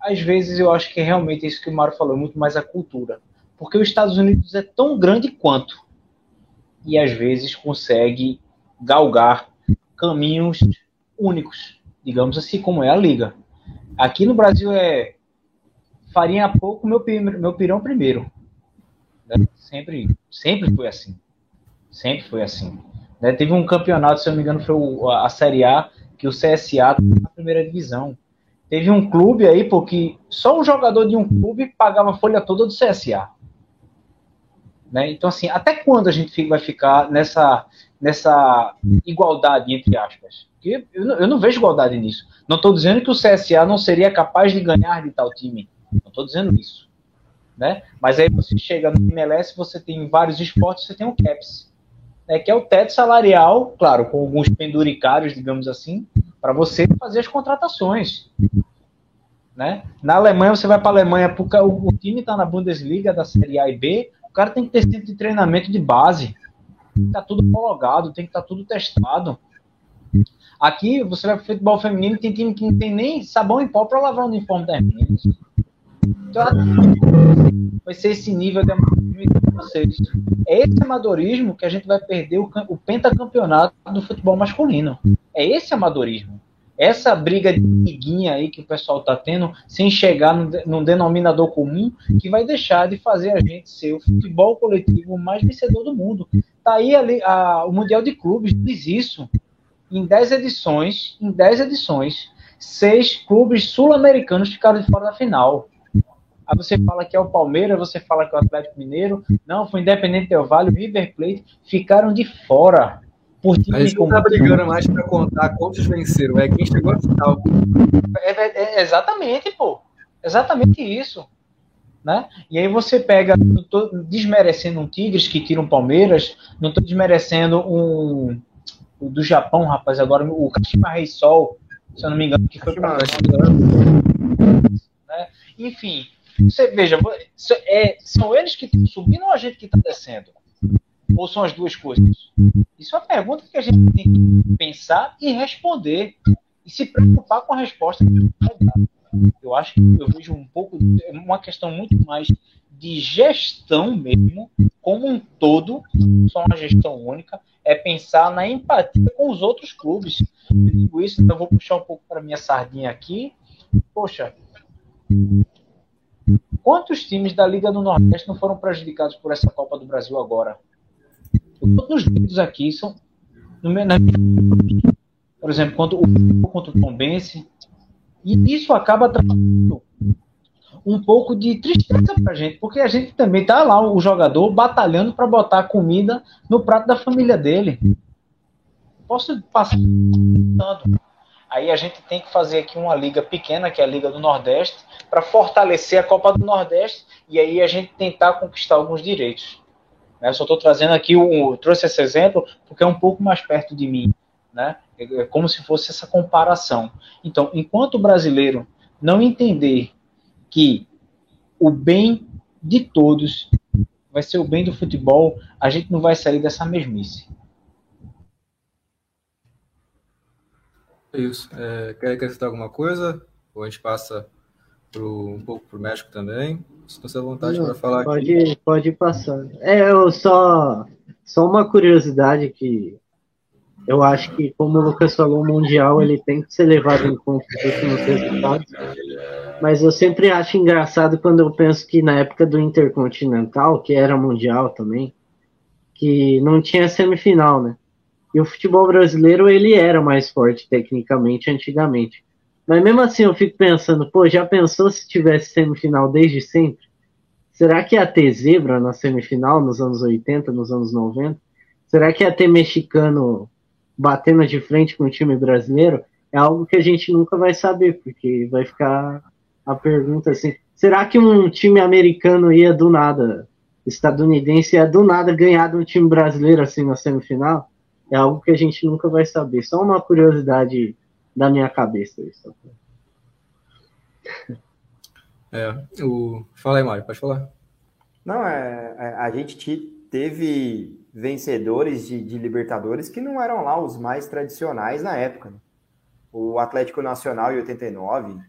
às vezes eu acho que é realmente isso que o Mário falou, muito mais a cultura. Porque os Estados Unidos é tão grande quanto. E às vezes consegue galgar caminhos únicos, digamos assim, como é a liga. Aqui no Brasil é farinha pouco, meu, meu pirão primeiro. Né? Sempre, sempre foi assim. Sempre foi assim. Né? Teve um campeonato, se eu não me engano, foi o, a, a Série A, que o CSA na primeira divisão. Teve um clube aí, porque só um jogador de um clube pagava a folha toda do CSA. Né? Então, assim, até quando a gente vai ficar nessa, nessa igualdade, entre aspas? Eu eu não vejo igualdade nisso. Não estou dizendo que o CSA não seria capaz de ganhar de tal time. Não estou dizendo isso. Né? Mas aí você chega no MLS, você tem vários esportes, você tem o CAPS, né, que é o teto salarial, claro, com alguns penduricários, digamos assim, para você fazer as contratações. Né? Na Alemanha, você vai para a Alemanha, porque o, o time está na Bundesliga da Série A e B, o cara tem que ter centro de treinamento de base. Tá tudo homologado, tem que estar tá tudo testado. Aqui, você vai para futebol feminino, tem time que não tem nem sabão em pó para lavar o uniforme das meninas. Então, vai ser esse nível de amadorismo de vocês. É esse amadorismo que a gente vai perder o, o pentacampeonato do futebol masculino. É esse amadorismo essa briga de miguinha aí que o pessoal está tendo, sem chegar num, denominador comum, que vai deixar de fazer a gente ser o futebol coletivo mais vencedor do mundo. Tá aí ali, a, o Mundial de Clubes diz isso. Em 10 edições, em 10 edições, seis clubes sul-americanos ficaram de fora da final. Aí você fala que é o Palmeiras, você fala que é o Atlético Mineiro, não, foi Independente Del Vale, o River Plate, ficaram de fora por time a gente não tá brigando mais para contar quantos venceram, é quem chegou à final. É, é, é, exatamente, pô. Exatamente isso. Né? E aí você pega, não tô desmerecendo um Tigres que tira um Palmeiras, não estou desmerecendo um do Japão, rapaz, agora o Kashima Rei Sol, se eu não me engano, que foi para né? Enfim, você veja, é, são eles que estão subindo ou a gente que está descendo? Ou são as duas coisas? Isso é uma pergunta que a gente tem que pensar e responder. E se preocupar com a resposta que a vai dar. Eu acho que eu vejo um pouco, uma questão muito mais de gestão mesmo, como um todo, só uma gestão única, é pensar na empatia com os outros clubes. Eu digo isso, então vou puxar um pouco para minha sardinha aqui. Poxa, quantos times da Liga do Nordeste não foram prejudicados por essa Copa do Brasil agora? Todos os dedos aqui são. Na, por exemplo, quando o contra o Tom Bense. E isso acaba trazendo um pouco de tristeza pra gente, porque a gente também tá lá, o jogador, batalhando para botar comida no prato da família dele. posso passar Aí a gente tem que fazer aqui uma liga pequena, que é a Liga do Nordeste, para fortalecer a Copa do Nordeste e aí a gente tentar conquistar alguns direitos. Né? Só estou trazendo aqui, trouxe esse exemplo porque é um pouco mais perto de mim. Né? É, é como se fosse essa comparação. Então, enquanto o brasileiro não entender que o bem de todos vai ser o bem do futebol, a gente não vai sair dessa mesmice. É isso. É, quer acrescentar alguma coisa? Ou a gente passa pro, um pouco para o México também? Se à vontade para falar pode, aqui. Pode passar. É, eu só, só uma curiosidade que eu acho que, como o Lucas falou, o Mundial ele tem que ser levado em conta resultados. Mas eu sempre acho engraçado quando eu penso que na época do Intercontinental, que era Mundial também, que não tinha semifinal, né? E o futebol brasileiro, ele era mais forte tecnicamente antigamente. Mas mesmo assim eu fico pensando, pô, já pensou se tivesse semifinal desde sempre? Será que ia ter zebra na semifinal nos anos 80, nos anos 90? Será que ia ter mexicano batendo de frente com o time brasileiro? É algo que a gente nunca vai saber, porque vai ficar a pergunta assim: será que um time americano ia do nada, estadunidense ia do nada ganhar de um time brasileiro assim na semifinal? é algo que a gente nunca vai saber. Só uma curiosidade da minha cabeça. Isso. <laughs> É, o... Fala aí, Mário, pode falar. Não, é, é, a gente teve vencedores de, de, Libertadores que não eram lá os mais tradicionais na época. Né? O Atlético Nacional em 89,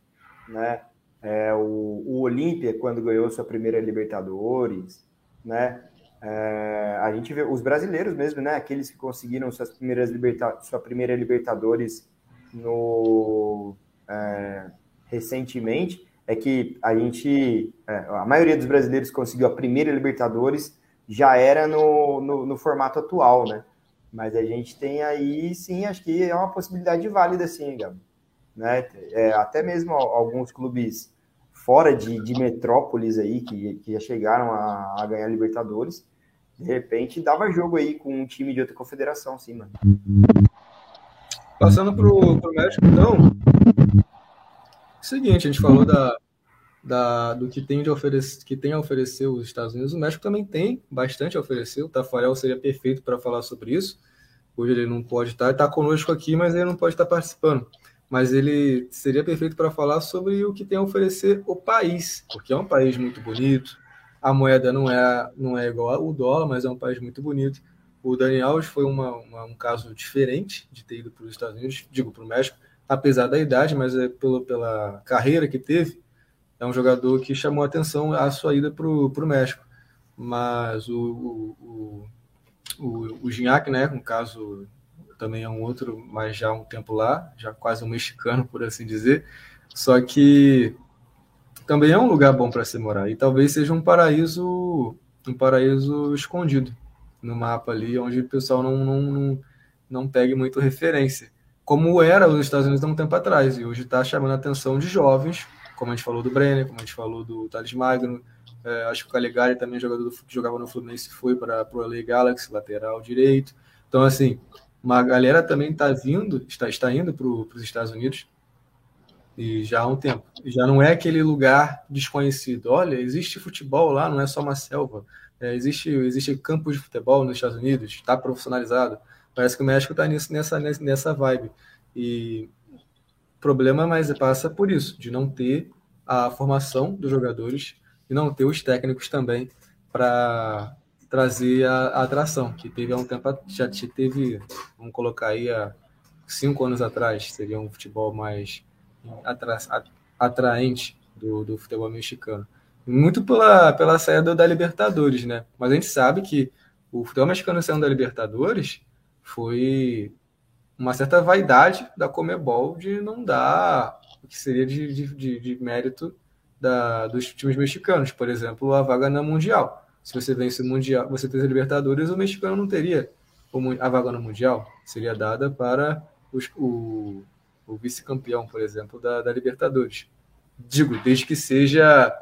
né? É, o, o Olímpia, quando ganhou sua primeira Libertadores, né? É, a gente vê os brasileiros mesmo, né? Aqueles que conseguiram suas primeiras liberta sua primeira Libertadores no é, recentemente é que a gente, é, a maioria dos brasileiros conseguiu a primeira Libertadores já era no, no, no, formato atual, né? Mas a gente tem aí, sim, acho que é uma possibilidade válida, sim, Gabi. Né? É, até mesmo alguns clubes fora de, de metrópoles aí, que, que já chegaram a, a ganhar Libertadores, de repente dava jogo aí com um time de outra confederação, sim, mano. Passando pro, pro México, então. Seguinte, a gente falou da, da, do que tem, de oferecer, que tem a oferecer os Estados Unidos. O México também tem bastante a oferecer. O Tafarel seria perfeito para falar sobre isso. Hoje ele não pode estar, está conosco aqui, mas ele não pode estar participando. Mas ele seria perfeito para falar sobre o que tem a oferecer o país, porque é um país muito bonito, a moeda não é, não é igual ao dólar, mas é um país muito bonito. O Daniel Alves foi uma, uma, um caso diferente de ter ido para os Estados Unidos, digo para o México, apesar da idade, mas é pelo, pela carreira que teve, é um jogador que chamou atenção a sua ida para o México. Mas o, o, o, o Gignac, né, um caso também é um outro, mas já há um tempo lá, já quase um mexicano, por assim dizer. Só que também é um lugar bom para se morar e talvez seja um paraíso um paraíso escondido no mapa ali onde o pessoal não não, não, não pegue muito referência como era os Estados Unidos há um tempo atrás e hoje está chamando a atenção de jovens como a gente falou do Brenner como a gente falou do Thales Magno é, acho que o Calegari também jogador do, que jogava no Fluminense foi para o LA Galaxy lateral direito então assim uma galera também está vindo está está indo para os Estados Unidos e já há um tempo. Já não é aquele lugar desconhecido. Olha, existe futebol lá, não é só uma selva. É, existe, existe campo de futebol nos Estados Unidos, está profissionalizado. Parece que o México está nessa, nessa vibe. E o problema mais passa por isso, de não ter a formação dos jogadores e não ter os técnicos também para trazer a, a, atração, que teve há um tempo, já teve, vamos colocar aí há cinco anos atrás, seria um futebol mais atra, atraente do, do futebol mexicano. Muito pela, pela saída da Libertadores, né? Mas a gente sabe que o futebol mexicano saindo da Libertadores foi uma certa vaidade da Comebol de não dar o que seria de, de, de, mérito da, dos times mexicanos, por exemplo, a vaga na Mundial. Se você vence o Mundial, você tem a Libertadores, o mexicano não teria a vaga no Mundial, seria dada para os, o, o vice-campeão, por exemplo, da, da, Libertadores. Digo, desde que seja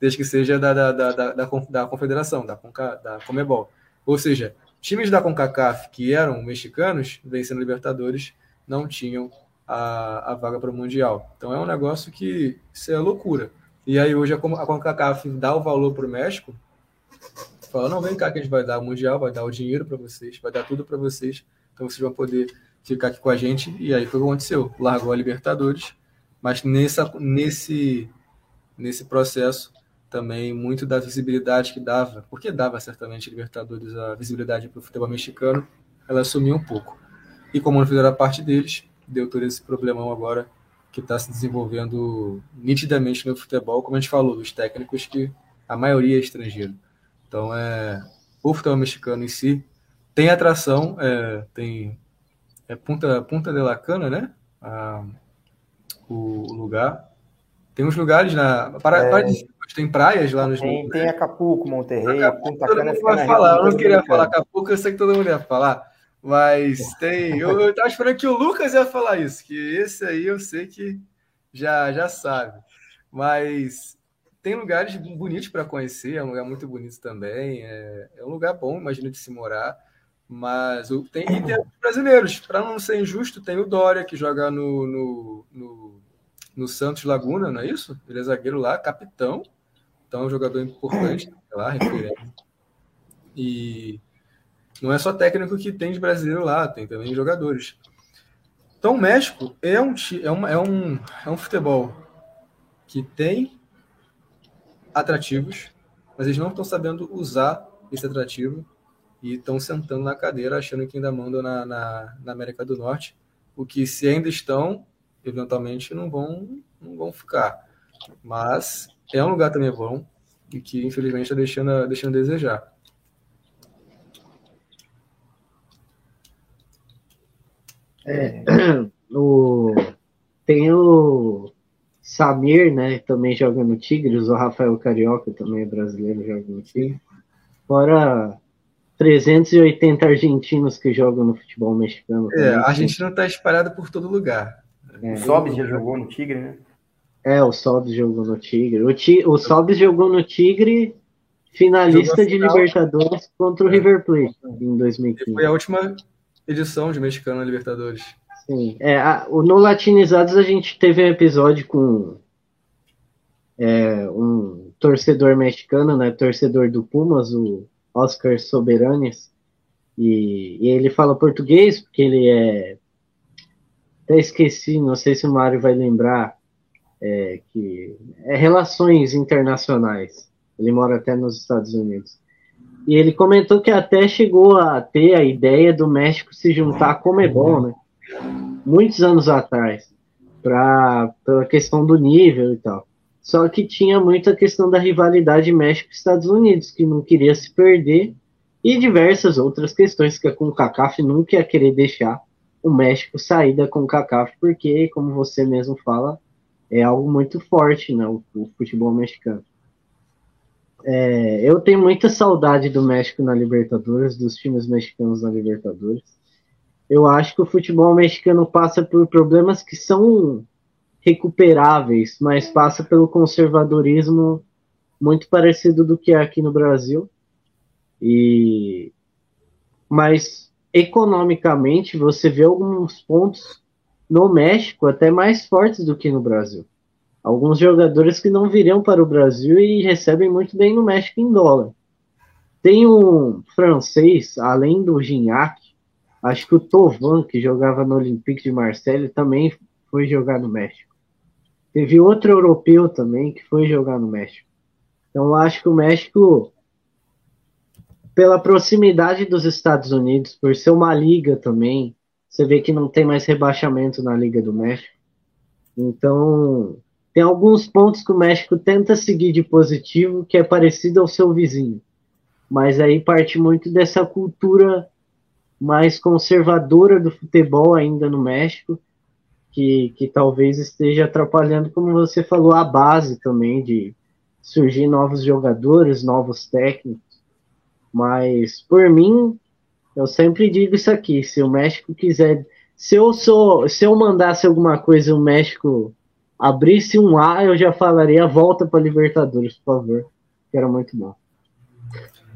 desde que seja da, da, da, da, da confederação, da, da Comebol. Ou seja, times da CONCACAF que eram mexicanos, vencendo Libertadores, não tinham a, a vaga para o Mundial. Então é um negócio que isso é loucura. E aí hoje a CONCACAF dá o valor para o México, fala, não, vem cá que a gente vai dar o Mundial, vai dar o dinheiro para vocês, vai dar tudo para vocês, então vocês vão poder ficar aqui com a gente. E aí foi o que aconteceu. Largou a Libertadores, mas nessa, nesse, nesse processo também muito da visibilidade que dava, porque dava certamente a Libertadores a visibilidade para o futebol mexicano, ela sumiu um pouco. E como não fizeram a parte deles, deu todo esse problemão agora que está se desenvolvendo nitidamente no futebol, como a gente falou, os técnicos que a maioria é estrangeiro. Então, é, o futebol mexicano em si tem atração, é, tem é Punta, Punta de la Cana, né? Ah, o, lugar. Tem uns lugares na. Para, é, para, tem praias lá nos. Tem, tem Acapulco, Monterrey, Acapulco, Punta Cana. Todo vai falar, eu não queria falar Acapulco, eu sei que todo mundo ia falar. Mas tem. Eu, eu tava esperando que o Lucas ia falar isso, que esse aí eu sei que já, já sabe. Mas tem lugares bonitos para conhecer, é um lugar muito bonito também. É, é um lugar bom, imagino, de se morar. Mas tem, e tem brasileiros. Para não ser injusto, tem o Dória, que joga no, no, no, no, Santos Laguna, não é isso? Ele é zagueiro lá, capitão. Então, é um jogador importante lá. E não é só técnico que tem de brasileiro lá, tem também jogadores. Então, o México é um, é, uma, é, um, é um futebol que tem atrativos, mas eles não estão sabendo usar esse atrativo e estão sentando na cadeira achando que ainda mandam na, na, na, América do Norte, o que se ainda estão, eventualmente não vão, não vão ficar. Mas é um lugar também bom e que infelizmente está deixando, deixando a desejar. É, <clears throat> o, tem o Samir, né? Também joga no Tigres, o Rafael Carioca também é brasileiro, joga no Tigres. Fora 380 argentinos que jogam no futebol mexicano. É, a Argentina está espalhada por todo lugar. É. O Sobis já jogou no Tigre, né? É, o Sobis jogou no Tigre. O, Ti, o Sobis jogou no Tigre, finalista de Libertadores contra o é. River Plate em 2015. foi a última edição de mexicano na Libertadores. Sim. É, a, no Latinizados a gente teve um episódio com é, um torcedor mexicano, né? Torcedor do Pumas, o Oscar Soberanes, e, e, ele fala português, porque ele é. Até esqueci, não sei se o Mário vai lembrar, é, que é Relações Internacionais. Ele mora até nos Estados Unidos. E ele comentou que até chegou a ter a ideia do México se juntar com Comebol, né? Muitos anos atrás, para a questão do nível e tal. Só que tinha muita questão da rivalidade México-Estados Unidos, que não queria se perder, e diversas outras questões que a CONCACAF nunca ia querer deixar o México sair da CONCACAF, porque, como você mesmo fala, é algo muito forte, né, o, o futebol mexicano. É, eu tenho muita saudade do México na Libertadores, dos times mexicanos na Libertadores. Eu acho que o futebol mexicano passa por problemas que são recuperáveis, mas passa pelo conservadorismo muito parecido do que é aqui no Brasil. E mas economicamente você vê alguns pontos no México até mais fortes do que no Brasil. Alguns jogadores que não viriam para o Brasil e recebem muito bem no México em dólar. Tem um francês, além do Gignac, acho que o Tovan, que jogava no Olympique de Marseille, também foi jogar no México. Teve outro europeu também que foi jogar no México. Então acho que o México, pela proximidade dos Estados Unidos, por ser uma liga também, você vê que não tem mais rebaixamento na Liga do México. Então, tem alguns pontos que o México tenta seguir de positivo, que é parecido ao seu vizinho. Mas aí parte muito dessa cultura mais conservadora do futebol ainda no México, que, que talvez esteja atrapalhando, como você falou, a base também de surgir novos jogadores, novos técnicos. Mas, por mim, eu sempre digo isso aqui: se o México quiser. Se eu, sou, se eu mandasse alguma coisa e o México abrisse um A, eu já falaria volta para Libertadores, por favor. Que era muito bom.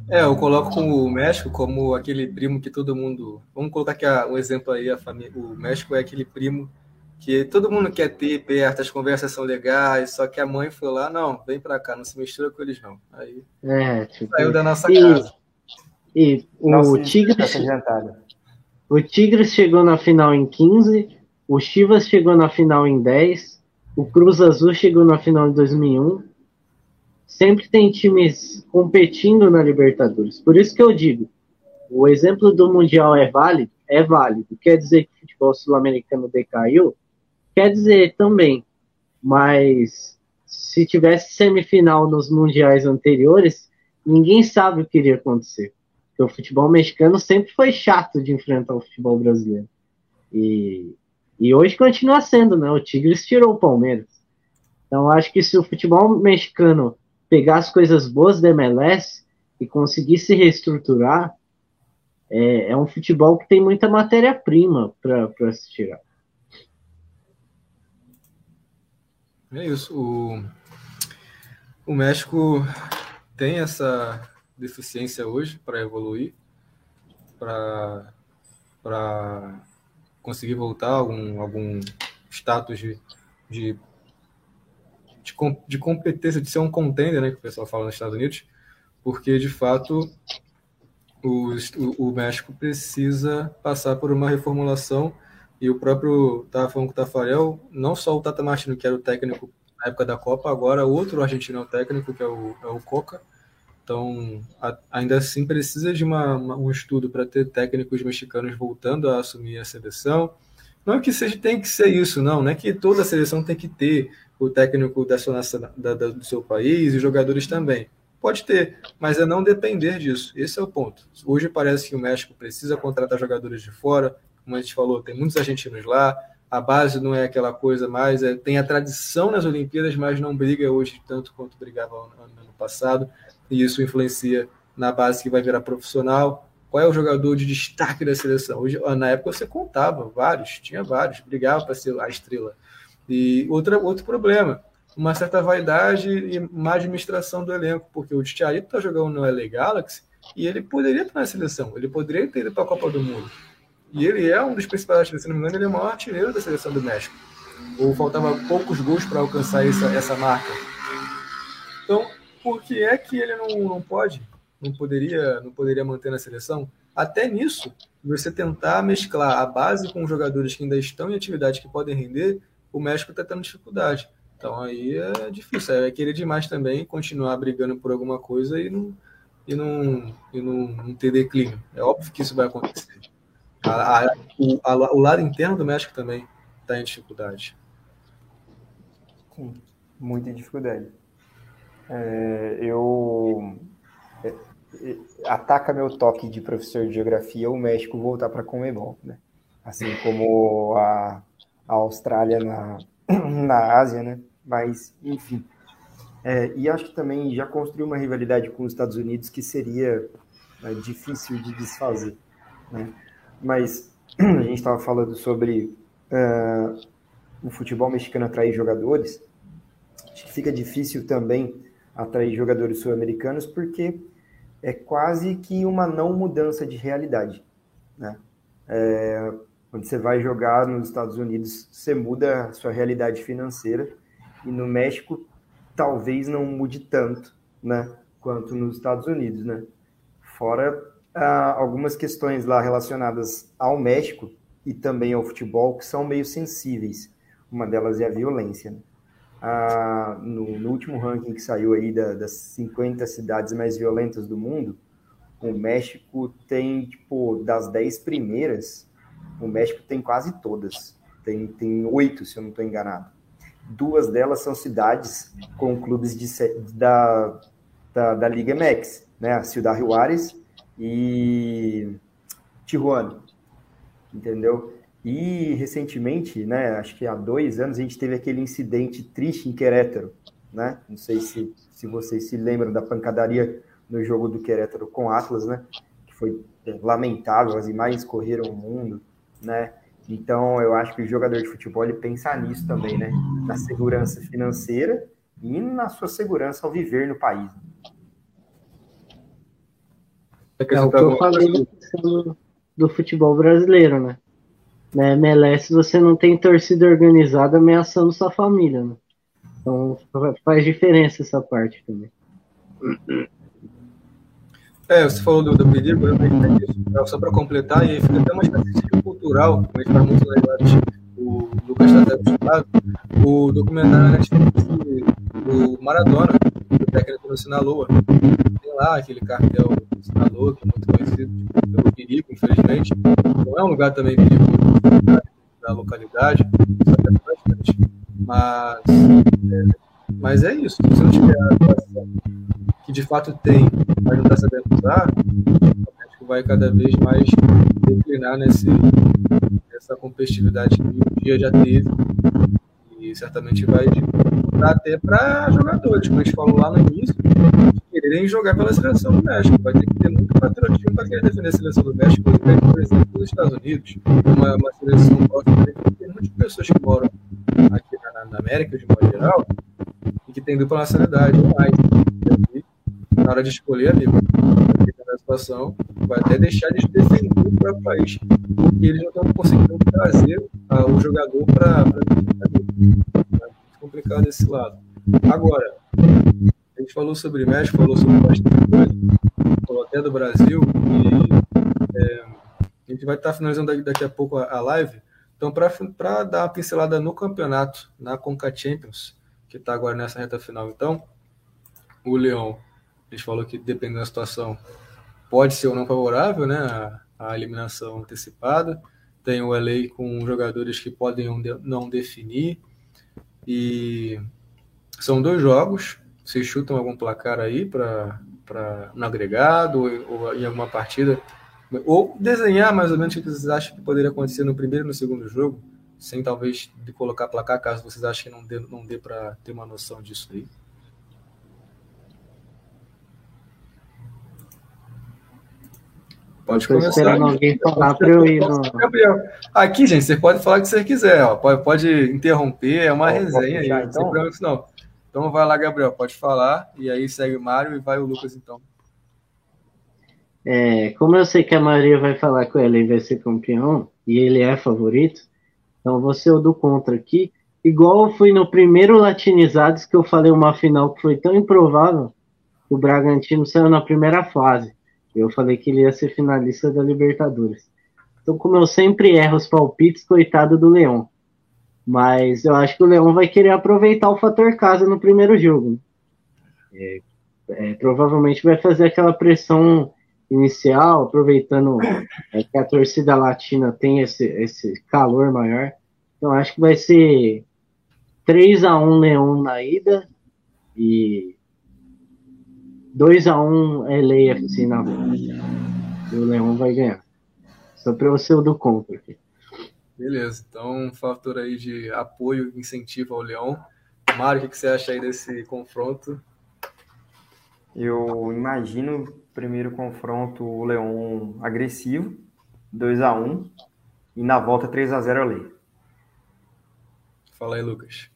É, eu coloco o México como aquele primo que todo mundo. Vamos colocar aqui um exemplo aí, a família. O México é aquele primo que todo mundo quer ter perto, as conversas são legais, só que a mãe foi lá, não, vem pra cá, não se mistura com eles não. Aí é, tipo, saiu da nossa e, casa. E o Tigres. O Tigres chegou na final em 15, o Chivas chegou na final em 10, o Cruz Azul chegou na final em 2001. Sempre tem times competindo na Libertadores. Por isso que eu digo, o exemplo do Mundial é válido? É válido. Quer dizer que o futebol sul-americano decaiu? Quer dizer também. Mas se tivesse semifinal nos mundiais anteriores, ninguém sabe o que iria acontecer. Porque o futebol mexicano sempre foi chato de enfrentar o futebol brasileiro. E, e hoje continua sendo, né? O Tigres tirou o Palmeiras. Então acho que se o futebol mexicano pegar as coisas boas da MLS e conseguir se reestruturar, é, é um futebol que tem muita matéria-prima para se tirar. É isso. O, o México tem essa deficiência hoje para evoluir, para conseguir voltar a algum, algum status de, de, de, de, competência, de ser um contender, né, que o pessoal fala nos Estados Unidos, porque de fato o, o, México precisa passar por uma reformulação e o próprio, estava falando com o Tafarel, não só o Tata Martino, que era o técnico na época da Copa, agora outro argentino técnico, que é o, é o Coca, então, a, ainda assim, precisa de uma, uma, um estudo para ter técnicos mexicanos voltando a assumir a seleção. Não é que seja, tem que ser isso, não. Não é que toda a seleção tem que ter o técnico da sua, da, da, do seu país e os jogadores também. Pode ter, mas é não depender disso. Esse é o ponto. Hoje parece que o México precisa contratar jogadores de fora. Como a gente falou, tem muitos argentinos lá. A base não é aquela coisa mais. É, tem a tradição nas Olimpíadas, mas não briga hoje tanto quanto brigava no ano passado e isso influencia na base que vai virar profissional. Qual é o jogador de destaque da seleção? Hoje, na época você contava vários, tinha vários, brigava para ser a estrela. E outra, outro problema, uma certa vaidade e má administração do elenco, porque o Titiarito está jogando no LA Galaxy e ele poderia estar na seleção, ele poderia ter ido para a Copa do Mundo. E ele é um dos principais, se não me engano, ele é o maior artilheiro da seleção do México. Ou faltava poucos gols para alcançar essa, essa marca. Então, por que é que ele não, não pode, não poderia, não poderia manter na seleção? Até nisso, você tentar mesclar a base com jogadores que ainda estão em atividade que podem render, o México está tendo dificuldade. Então aí é difícil, é querer demais também continuar brigando por alguma coisa e não, e não, e não, não ter declínio. É óbvio que isso vai acontecer. A, a, o, a, o lado interno do México também está em dificuldade. Sim, muita dificuldade é, eu é, é, ataca meu toque de professor de geografia o México voltar para Comebol, né? Assim como a, a Austrália na, <clears throat> na Ásia, né? Mas, enfim. É, e acho que também já construiu uma rivalidade com os Estados Unidos que seria né, difícil de desfazer, né? Mas <clears throat> a gente estava falando sobre uh, o futebol mexicano atrair jogadores. Acho que fica difícil também atrair jogadores sul-americanos, porque é quase que uma não mudança de realidade. Né? É, quando você vai jogar nos Estados Unidos, você muda a sua realidade financeira, e no México talvez não mude tanto né, quanto nos Estados Unidos. Né? Fora ah, algumas questões lá relacionadas ao México e também ao futebol que são meio sensíveis. Uma delas é a violência. Né? Ah, no, no, último ranking que saiu aí da, das 50 cidades mais violentas do mundo, o México tem, tipo, das 10 primeiras, o México tem quase todas. Tem, tem oito, se eu não estou enganado. Duas delas são cidades com clubes de, da, da, da Liga MX, né? Ciudad Juárez e Tijuana, entendeu? E recentemente, né, acho que há dois anos, a gente teve aquele incidente triste em Querétaro, né? Não sei se, se vocês se lembram da pancadaria no jogo do Querétaro com Atlas, né? Que foi é, lamentável, as imagens correram o mundo, né? Então, eu acho que o jogador de futebol ele pensa nisso também, né? Na segurança financeira e na sua segurança ao viver no país. É o que eu falei do futebol brasileiro, né? Na MLS você não tem torcida organizada ameaçando sua família, né? Então faz diferença essa parte também. É, você falou do, do perigo, eu. Só para completar, e fica até uma estatística cultural, mas para muitos legados, o Lucas está até acostumado, o documentário Netflix do Maradona, o técnico do Sinaloa. Tem lá aquele cartel do Sinaloa, que é muito conhecido pelo perigo, infelizmente. Não é um lugar também perigoso da localidade, bastante. Mas, é, mas é isso, se não tiver que de fato tem, mas não está sabendo usar, acho que vai cada vez mais declinar nesse, nessa competitividade que um dia já teve e certamente vai até para jogadores, como a gente falou lá no início, quererem jogar pela seleção do México. Vai ter que ter muito patriotismo para querer defender a seleção do México, por exemplo, nos Estados Unidos, uma, uma seleção próxima. Tem muitas pessoas que moram aqui na, na América, de modo geral, e que têm dupla nacionalidade, mais. Na hora de escolher, amigo, na situação, vai até deixar de defender o próprio país, porque eles não estão conseguindo trazer uh, o jogador para. É complicado esse lado. Agora, a gente falou sobre México, falou sobre bastante coisa, falou até do Brasil, e é, a gente vai estar finalizando daqui a pouco a, a live. Então, para dar uma pincelada no campeonato, na Conca Champions, que está agora nessa reta final, então, o Leão, a gente falou que dependendo da situação, pode ser ou não favorável, né? A, a eliminação antecipada. Tem o LA com jogadores que podem não definir. E são dois jogos. Vocês chutam algum placar aí para no agregado ou, ou, em alguma partida? Ou desenhar mais ou menos o que vocês acham que poderia acontecer no primeiro e no segundo jogo, sem talvez de colocar placar, caso vocês achem que não dê, não dê para ter uma noção disso aí. Pode Tô começar. esperando alguém falar para eu ir. No... Aqui, gente, você pode falar o que você quiser. Ó. Pode, pode interromper, é uma resenha aí. Então? Tem problema não. Então vai lá, Gabriel, pode falar. E aí segue o Mário e vai o Lucas, então. É, como eu sei que a maioria vai falar que o Ellen vai ser campeão, e ele é favorito, então vou ser o do contra aqui. Igual foi no primeiro Latinizados, que eu falei uma final que foi tão improvável, que o Bragantino saiu na primeira fase. Eu falei que ele ia ser finalista da Libertadores. Então, como eu sempre erro os palpites, coitado do Leão. Mas eu acho que o Leão vai querer aproveitar o fator casa no primeiro jogo. É, é, provavelmente vai fazer aquela pressão inicial, aproveitando é, que a torcida latina tem esse, esse calor maior. Então acho que vai ser 3 a 1 Leão na ida e 2 a 1 LAFC na volta. E o Leão vai ganhar. Só para você o do contra aqui. Beleza, então um fator aí de apoio, incentivo ao Leão. Mário, o que você acha aí desse confronto? Eu imagino primeiro confronto o Leão agressivo, 2 a 1 e na volta 3 a 0 ali. Fala aí, Lucas.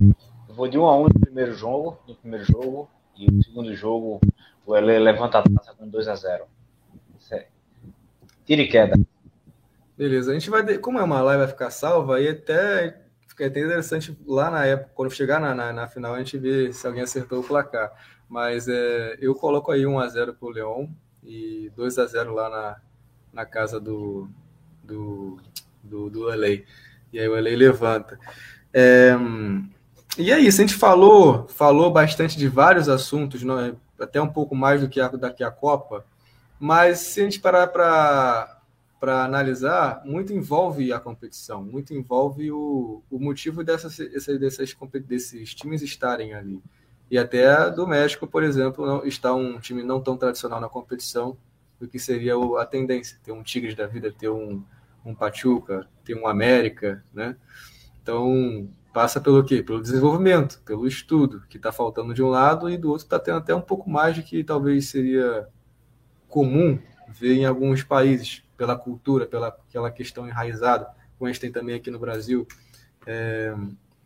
Eu vou de 1 a 1 no primeiro jogo, no primeiro jogo, e no segundo jogo, o LA levanta a taça com 2 a 0 Tira e queda. Beleza, a gente vai. Como é uma live, vai ficar salva, aí até fica até interessante lá na época, quando chegar na, na, na, final, a gente vê se alguém acertou o placar. Mas é, eu coloco aí 1x0 pro Leão e 2x0 lá na, na casa do, do, do, do LA. E aí o LA levanta. É, e é isso, a gente falou, falou bastante de vários assuntos, não é? até um pouco mais do que a, daqui a Copa, mas se a gente parar para analisar, muito envolve a competição, muito envolve o, o motivo dessas, dessas, dessas, desses times estarem ali. E até do México, por exemplo, não, está um time não tão tradicional na competição do que seria a tendência, ter um Tigres da vida, ter um, um Pachuca, ter um América, né? Então, passa pelo quê? Pelo desenvolvimento, pelo estudo, que está faltando de um lado e do outro está tendo até um pouco mais de que talvez seria comum ver em alguns países, pela cultura, pela aquela questão enraizada, como a gente tem também aqui no Brasil. É,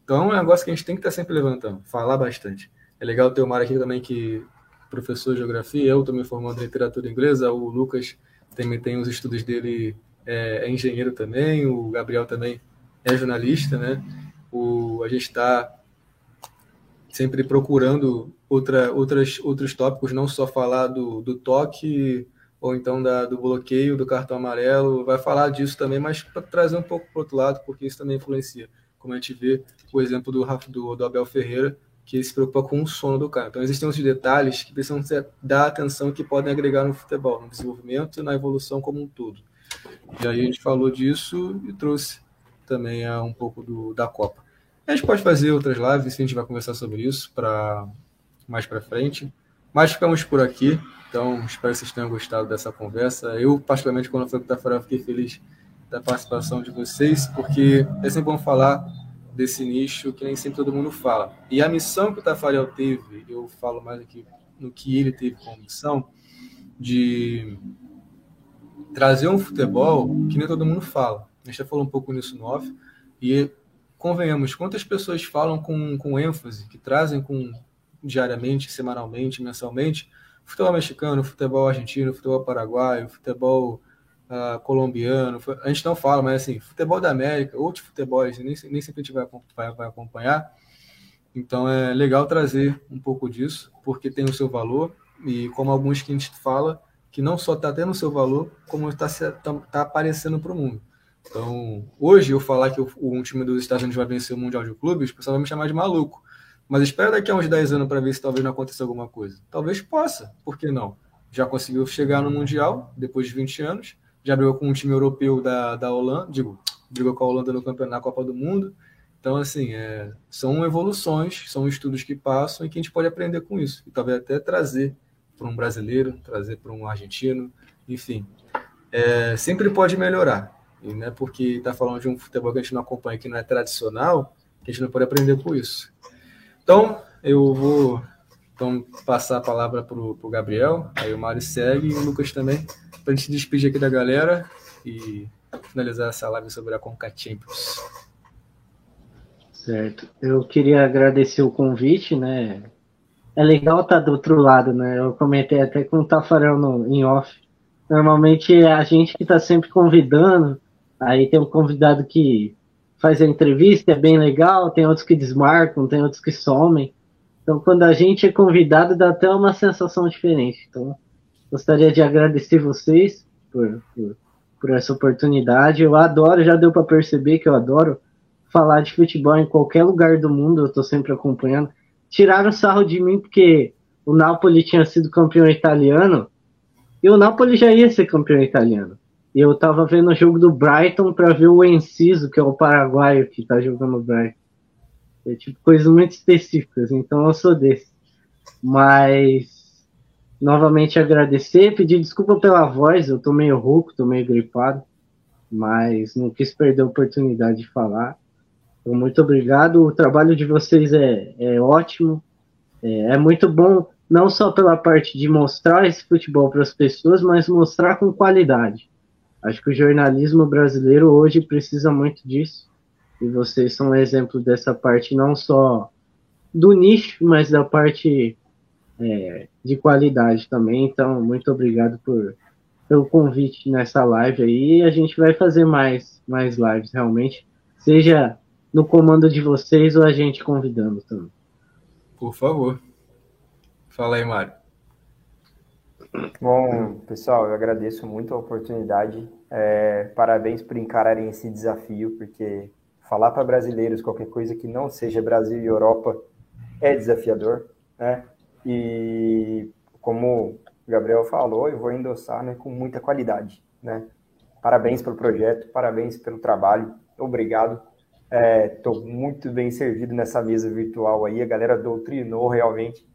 então é um negócio que a gente tem que estar tá sempre levantando, falar bastante. É legal ter o Mar aqui também que professor de geografia, eu me formando em literatura inglesa, o Lucas também tem os estudos dele, é, é engenheiro também, o Gabriel também é jornalista, né? O, a gente está sempre procurando outra, outras, outros tópicos, não só falar do, do toque ou então da, do bloqueio do cartão amarelo, vai falar disso também, mas para trazer um pouco para outro lado, porque isso também influencia. Como a gente vê o exemplo do, do, do Abel Ferreira, que se preocupa com o sono do cara. Então, existem uns detalhes que precisam ser, dar atenção que podem agregar no futebol, no desenvolvimento e na evolução como um todo. E aí a gente falou disso e trouxe também a, um pouco do, da Copa. A gente pode fazer outras lives, a gente vai conversar sobre isso para mais para frente. Mas ficamos por aqui. Então, espero que vocês tenham gostado dessa conversa. Eu, particularmente, quando foi para o Tafarel, fiquei feliz da participação de vocês, porque é sempre bom falar desse nicho que nem sempre todo mundo fala. E a missão que o Tafarel teve, eu falo mais aqui no que ele teve como missão, de trazer um futebol que nem todo mundo fala. A gente já falou um pouco nisso no off, e convenhamos, quantas pessoas falam com, com ênfase, que trazem com diariamente, semanalmente, mensalmente, futebol mexicano, futebol argentino, futebol paraguaio, futebol uh, colombiano, a gente não fala, mas assim, futebol da América, outros futebols, nem, nem sempre a gente vai, vai, vai acompanhar. Então é legal trazer um pouco disso, porque tem o seu valor, e como alguns que a gente fala, que não só está tendo o seu valor, como está tá, tá aparecendo para o mundo. Então, hoje eu falar que um time dos Estados Unidos vai vencer o Mundial de Clubes, o pessoal vai me chamar de maluco. Mas espera daqui a uns 10 anos para ver se talvez não aconteça alguma coisa. Talvez possa, por que não? Já conseguiu chegar no Mundial depois de 20 anos, já brigou com um time europeu da, da Holanda, digo, brigou com a Holanda no campeonato na Copa do Mundo. Então, assim, é, são evoluções, são estudos que passam e que a gente pode aprender com isso. E talvez até trazer para um brasileiro, trazer para um argentino, enfim. É, sempre pode melhorar. E não é porque está falando de um futebol que a gente não acompanha, que não é tradicional, que a gente não pode aprender com isso. Então, eu vou então, passar a palavra para o Gabriel, aí o Mário segue e o Lucas também, para a gente despedir aqui da galera e finalizar essa live sobre a Conca Champions. Certo. Eu queria agradecer o convite, né? É legal estar tá do outro lado, né? Eu comentei até com o Tafarel no, em off. Normalmente é a gente que está sempre convidando, aí tem um convidado que faz a entrevista, é bem legal, tem outros que desmarcam, tem outros que somem. Então, quando a gente é convidado, dá até uma sensação diferente. Então, gostaria de agradecer vocês por, por, por essa oportunidade. Eu adoro, já deu para perceber que eu adoro falar de futebol em qualquer lugar do mundo, eu estou sempre acompanhando. Tiraram sarro de mim porque o Napoli tinha sido campeão italiano e o Napoli já ia ser campeão italiano. Eu tava vendo o jogo do Brighton para ver o Enciso, que é o paraguaio que tá jogando o Brighton. É tipo coisas muito específicas, então eu sou desse. Mas novamente agradecer, pedir desculpa pela voz, eu tô meio rouco, tô meio gripado, mas não quis perder a oportunidade de falar. Então, muito obrigado. O trabalho de vocês é, é ótimo. É, é muito bom, não só pela parte de mostrar esse futebol para as pessoas, mas mostrar com qualidade. Acho que o jornalismo brasileiro hoje precisa muito disso. E vocês são um exemplo dessa parte, não só do nicho, mas da parte é, de qualidade também. Então, muito obrigado por, pelo convite nessa live aí. E a gente vai fazer mais, mais lives, realmente. Seja no comando de vocês ou a gente convidando também. Por favor. Fala aí, Mário. Bom, pessoal, eu agradeço muito a oportunidade. É, parabéns por encararem esse desafio, porque falar para brasileiros qualquer coisa que não seja Brasil e Europa é desafiador, né? E como o Gabriel falou, eu vou endossar né, com muita qualidade, né? Parabéns pelo projeto, parabéns pelo trabalho, obrigado. Estou é, muito bem servido nessa mesa virtual aí, a galera doutrinou realmente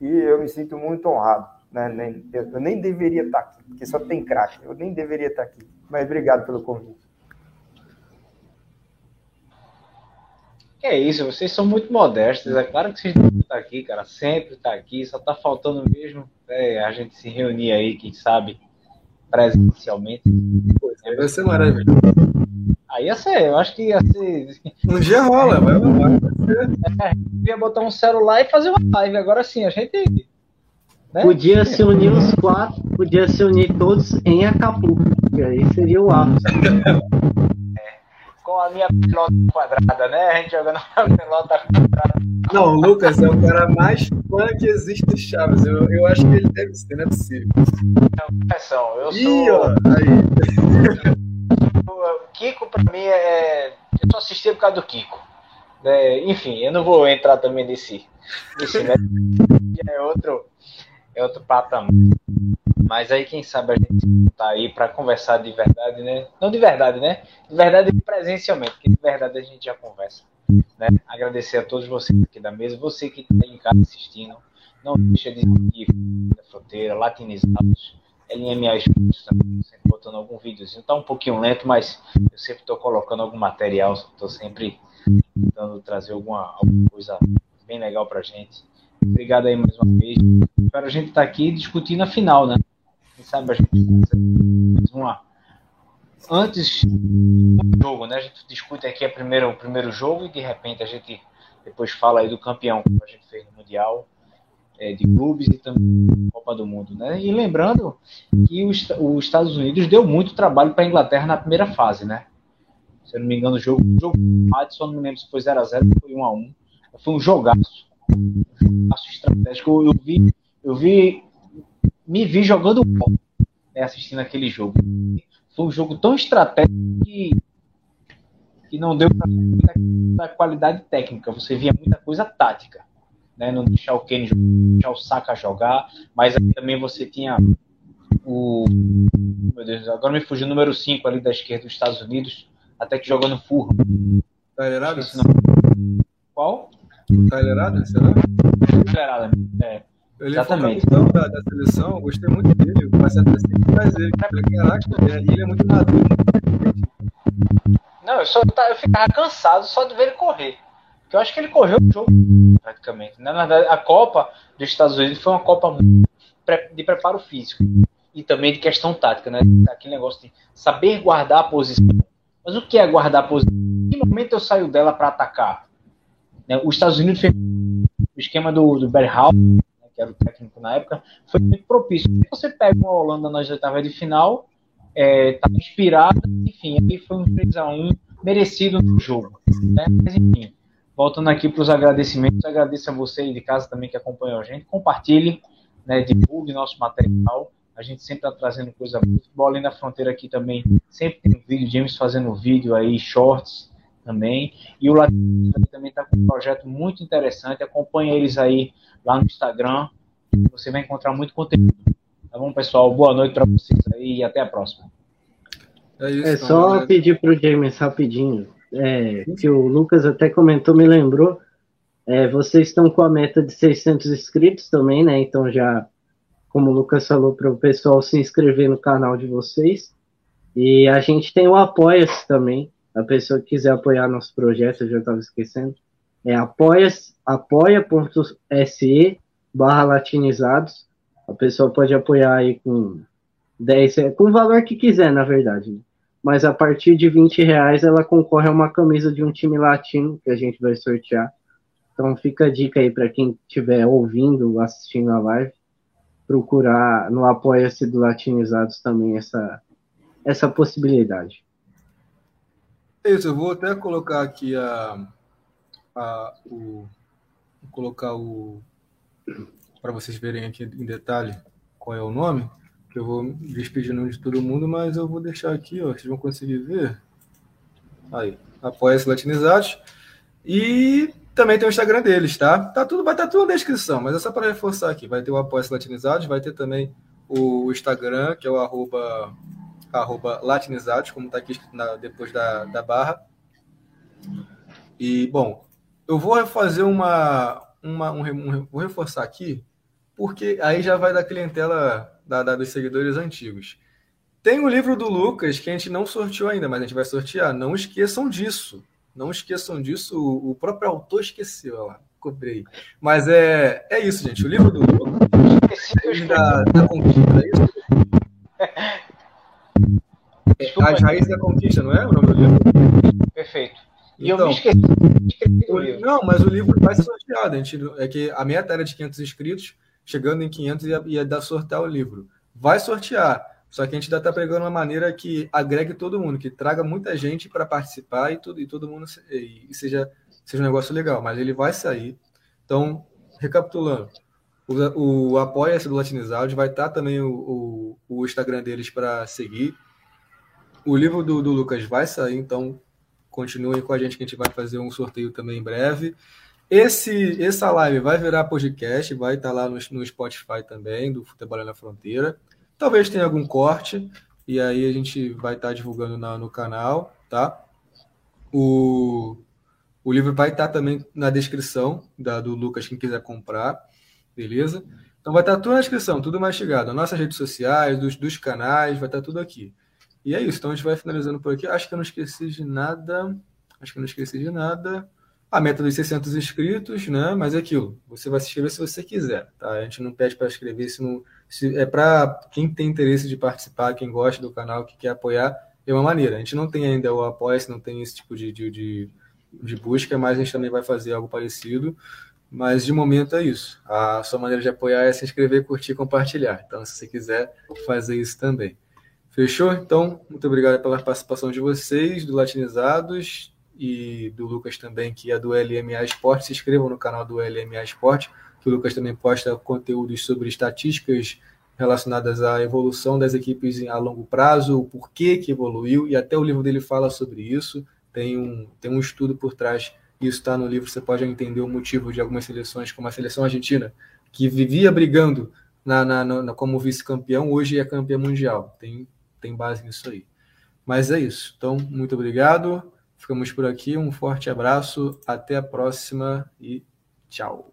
e eu me sinto muito honrado né? Nem, eu, nem deveria estar aqui, porque só tem craque. Eu nem deveria estar aqui. Mas obrigado pelo convite. É isso, vocês são muito modestos. É claro que vocês devem estar aqui, cara. Sempre está aqui. Só está faltando mesmo é, a gente se reunir aí, quem sabe, presencialmente. É, vai ser maravilhoso. Aí ia ser, eu acho que ia ser. Um dia rola, vai rolar. <laughs> É, ia botar um celular e fazer uma live. Agora sim, a gente Né? Podia se unir os quatro, podia se unir todos em Acapulco. E aí seria o ápice. com a minha pelota quadrada, né? A gente jogando a pelota quadrada. Não, o Lucas é o cara mais fã que existe do Chaves. Eu, eu acho que ele deve ser, não é possível. Não, eu sou. Ih, ó, aí. O <laughs> Kiko, pra mim, é. Eu só assisti por causa do Kiko. É, enfim, eu não vou entrar também nesse. nesse né? é outro. É outro patamar. Mas aí, quem sabe a gente tá aí para conversar de verdade, né? Não de verdade, né? De verdade presencialmente, porque de verdade a gente já conversa. Né? Agradecer a todos vocês aqui da mesa, você que está em casa assistindo. Não deixa de seguir da fronteira, latinizados, LMA também, sempre botando algum videozinho. Tá um pouquinho lento, mas eu sempre estou colocando algum material, estou sempre tentando trazer alguma, alguma coisa bem legal pra gente. Obrigado aí mais uma vez. Espero a gente estar tá aqui discutindo a final, né? Quem sabe a gente faz uma. Antes do jogo, né? A gente discute aqui a primeira, o primeiro jogo e de repente a gente depois fala aí do campeão que a gente fez no Mundial é, de clubes e também Copa do Mundo, né? E lembrando que os, os Estados Unidos deu muito trabalho para a Inglaterra na primeira fase, né? Se eu não me engano, o jogo, o jogo Madison, não me lembro se foi 0x0 ou foi 1x1. Foi um jogaço. Jogaço estratégico. Eu vi, eu vi me vi jogando bola, né, assistindo aquele jogo. Foi um jogo tão estratégico que, que não deu para qualidade técnica. Você via muita coisa tática. Né, não deixar o Kenny jogar, deixar o Saka jogar, mas também você tinha o. Meu Deus, agora me fugiu o número 5 ali da esquerda dos Estados Unidos, até que jogou no Furro. Tyler Adams? Qual? Tyler Adams, será? Adams, é. Ele Exatamente. foi capitão da, da seleção, gostei muito dele. Mas até tem que trazer ele. Caraca, ele é muito maduro. Não, eu, só, eu ficava cansado só de ver ele correr. Porque eu acho que ele correu o jogo praticamente. Na verdade, a Copa dos Estados Unidos foi uma Copa de preparo físico e também de questão tática, né? Aquele negócio de saber guardar a posição. Mas o que é guardar a posição? Em que momento eu saio dela para atacar? Né, os Estados Unidos fez o esquema do, do Barry Hall, que era o técnico na época, foi muito propício. Você pega uma Holanda nas oitavas de final, é, tá inspirado, enfim, aí foi um 3x1 merecido no jogo. Né? Mas enfim, voltando aqui para os agradecimentos, agradeço a você de casa também que acompanhou a gente, compartilhe, né, divulgue nosso material. A gente sempre está trazendo coisa boa. Além da fronteira aqui também. Sempre tem um vídeo, James fazendo vídeo aí, shorts também. E o Latino também está com um projeto muito interessante. Acompanhe eles aí lá no Instagram. Você vai encontrar muito conteúdo. Tá bom, pessoal? Boa noite para vocês aí e até a próxima. É, isso, é só né? pedir para o James rapidinho. É, que o Lucas até comentou, me lembrou. É, vocês estão com a meta de 600 inscritos também, né? Então já, como o Lucas falou, para o pessoal se inscrever no canal de vocês. E a gente tem o Apoia-se também. A pessoa que quiser apoiar nosso projeto, eu já estava esquecendo é apoia.se barra latinizados. A pessoa pode apoiar aí com 10, com o valor que quiser, na verdade. Né? Mas a partir de 20 reais ela concorre a uma camisa de um time latino que a gente vai sortear. Então fica a dica aí para quem estiver ouvindo, assistindo a live, procurar no Apoia-se do Latinizados também essa, essa possibilidade. Isso, eu vou até colocar aqui a, a, o, colocar o para vocês verem aqui em detalhe qual é o nome, que eu vou despedindo de todo mundo, mas eu vou deixar aqui, ó, vocês vão conseguir ver. Aí, apoia-se latinizados. E também tem o Instagram deles, tá? Tá tudo, vai estar tá tudo na descrição, mas é só para reforçar aqui. Vai ter o apoia-se latinizados, vai ter também o Instagram, que é o arroba, arroba latinizados, como está aqui na, depois da, da barra. E, bom, eu vou fazer uma, uma um, um, vou reforçar aqui, porque aí já vai da clientela da, da, dos seguidores antigos. Tem o livro do Lucas que a gente não sorteou ainda, mas a gente vai sortear. Não esqueçam disso. Não esqueçam disso. O, o próprio autor esqueceu, olha lá, cobrei. Mas é, é isso, gente. O livro do Lucas da, da conquista, é isso? <laughs> As raízes da conquista, não é o nome do livro? Perfeito. E então, eu me esqueci. Não, mas o livro vai ser sorteado. A gente, é que a meta era de 500 inscritos. chegando em 500 ia, ia dar sortear o livro. Vai sortear, só que a gente ainda está pregando uma maneira que agregue todo mundo, que traga muita gente para participar e, tudo, e todo mundo e, e seja, seja um negócio legal. Mas ele vai sair. Então, recapitulando, o, o Apoia-se do Latinizado vai estar tá também o, o, o Instagram deles para seguir. O livro do, do Lucas vai sair, então continuem com a gente que a gente vai fazer um sorteio também em breve. Esse, essa live vai virar podcast, vai estar lá no, no Spotify também, do Futebol na Fronteira. Talvez tenha algum corte, e aí a gente vai estar divulgando na, no canal, tá? O, o livro vai estar também na descrição da, do Lucas, quem quiser comprar, beleza? Então vai estar tudo na descrição, tudo mastigado. Nossas redes sociais, dos, dos canais, vai estar tudo aqui. E é isso, então a gente vai finalizando por aqui. Acho que eu não esqueci de nada. Acho que eu não esqueci de nada. A meta dos 600 inscritos, né? Mas é aquilo. Você vai se inscrever se você quiser, tá? A gente não pede para escrever se não. Se, é para quem tem interesse de participar, quem gosta do canal, que quer apoiar, é uma maneira. A gente não tem ainda o apoia-se, não tem esse tipo de, de, de, de busca, mas a gente também vai fazer algo parecido. Mas de momento é isso. A sua maneira de apoiar é se inscrever, curtir compartilhar. Então, se você quiser fazer isso também. Fechou? Então, muito obrigado pela participação de vocês, do Latinizados e do Lucas também, que é do LMA Esporte. Se inscrevam no canal do LMA Esporte, que o Lucas também posta conteúdos sobre estatísticas relacionadas à evolução das equipes a longo prazo, o porquê que evoluiu, e até o livro dele fala sobre isso. Tem um, tem um estudo por trás, isso está no livro, você pode entender o motivo de algumas seleções, como a seleção argentina, que vivia brigando na, na, na como vice-campeão, hoje é campeã mundial. Tem tem base nisso aí. Mas é isso. Então, muito obrigado. Ficamos por aqui. Um forte abraço. Até a próxima e tchau.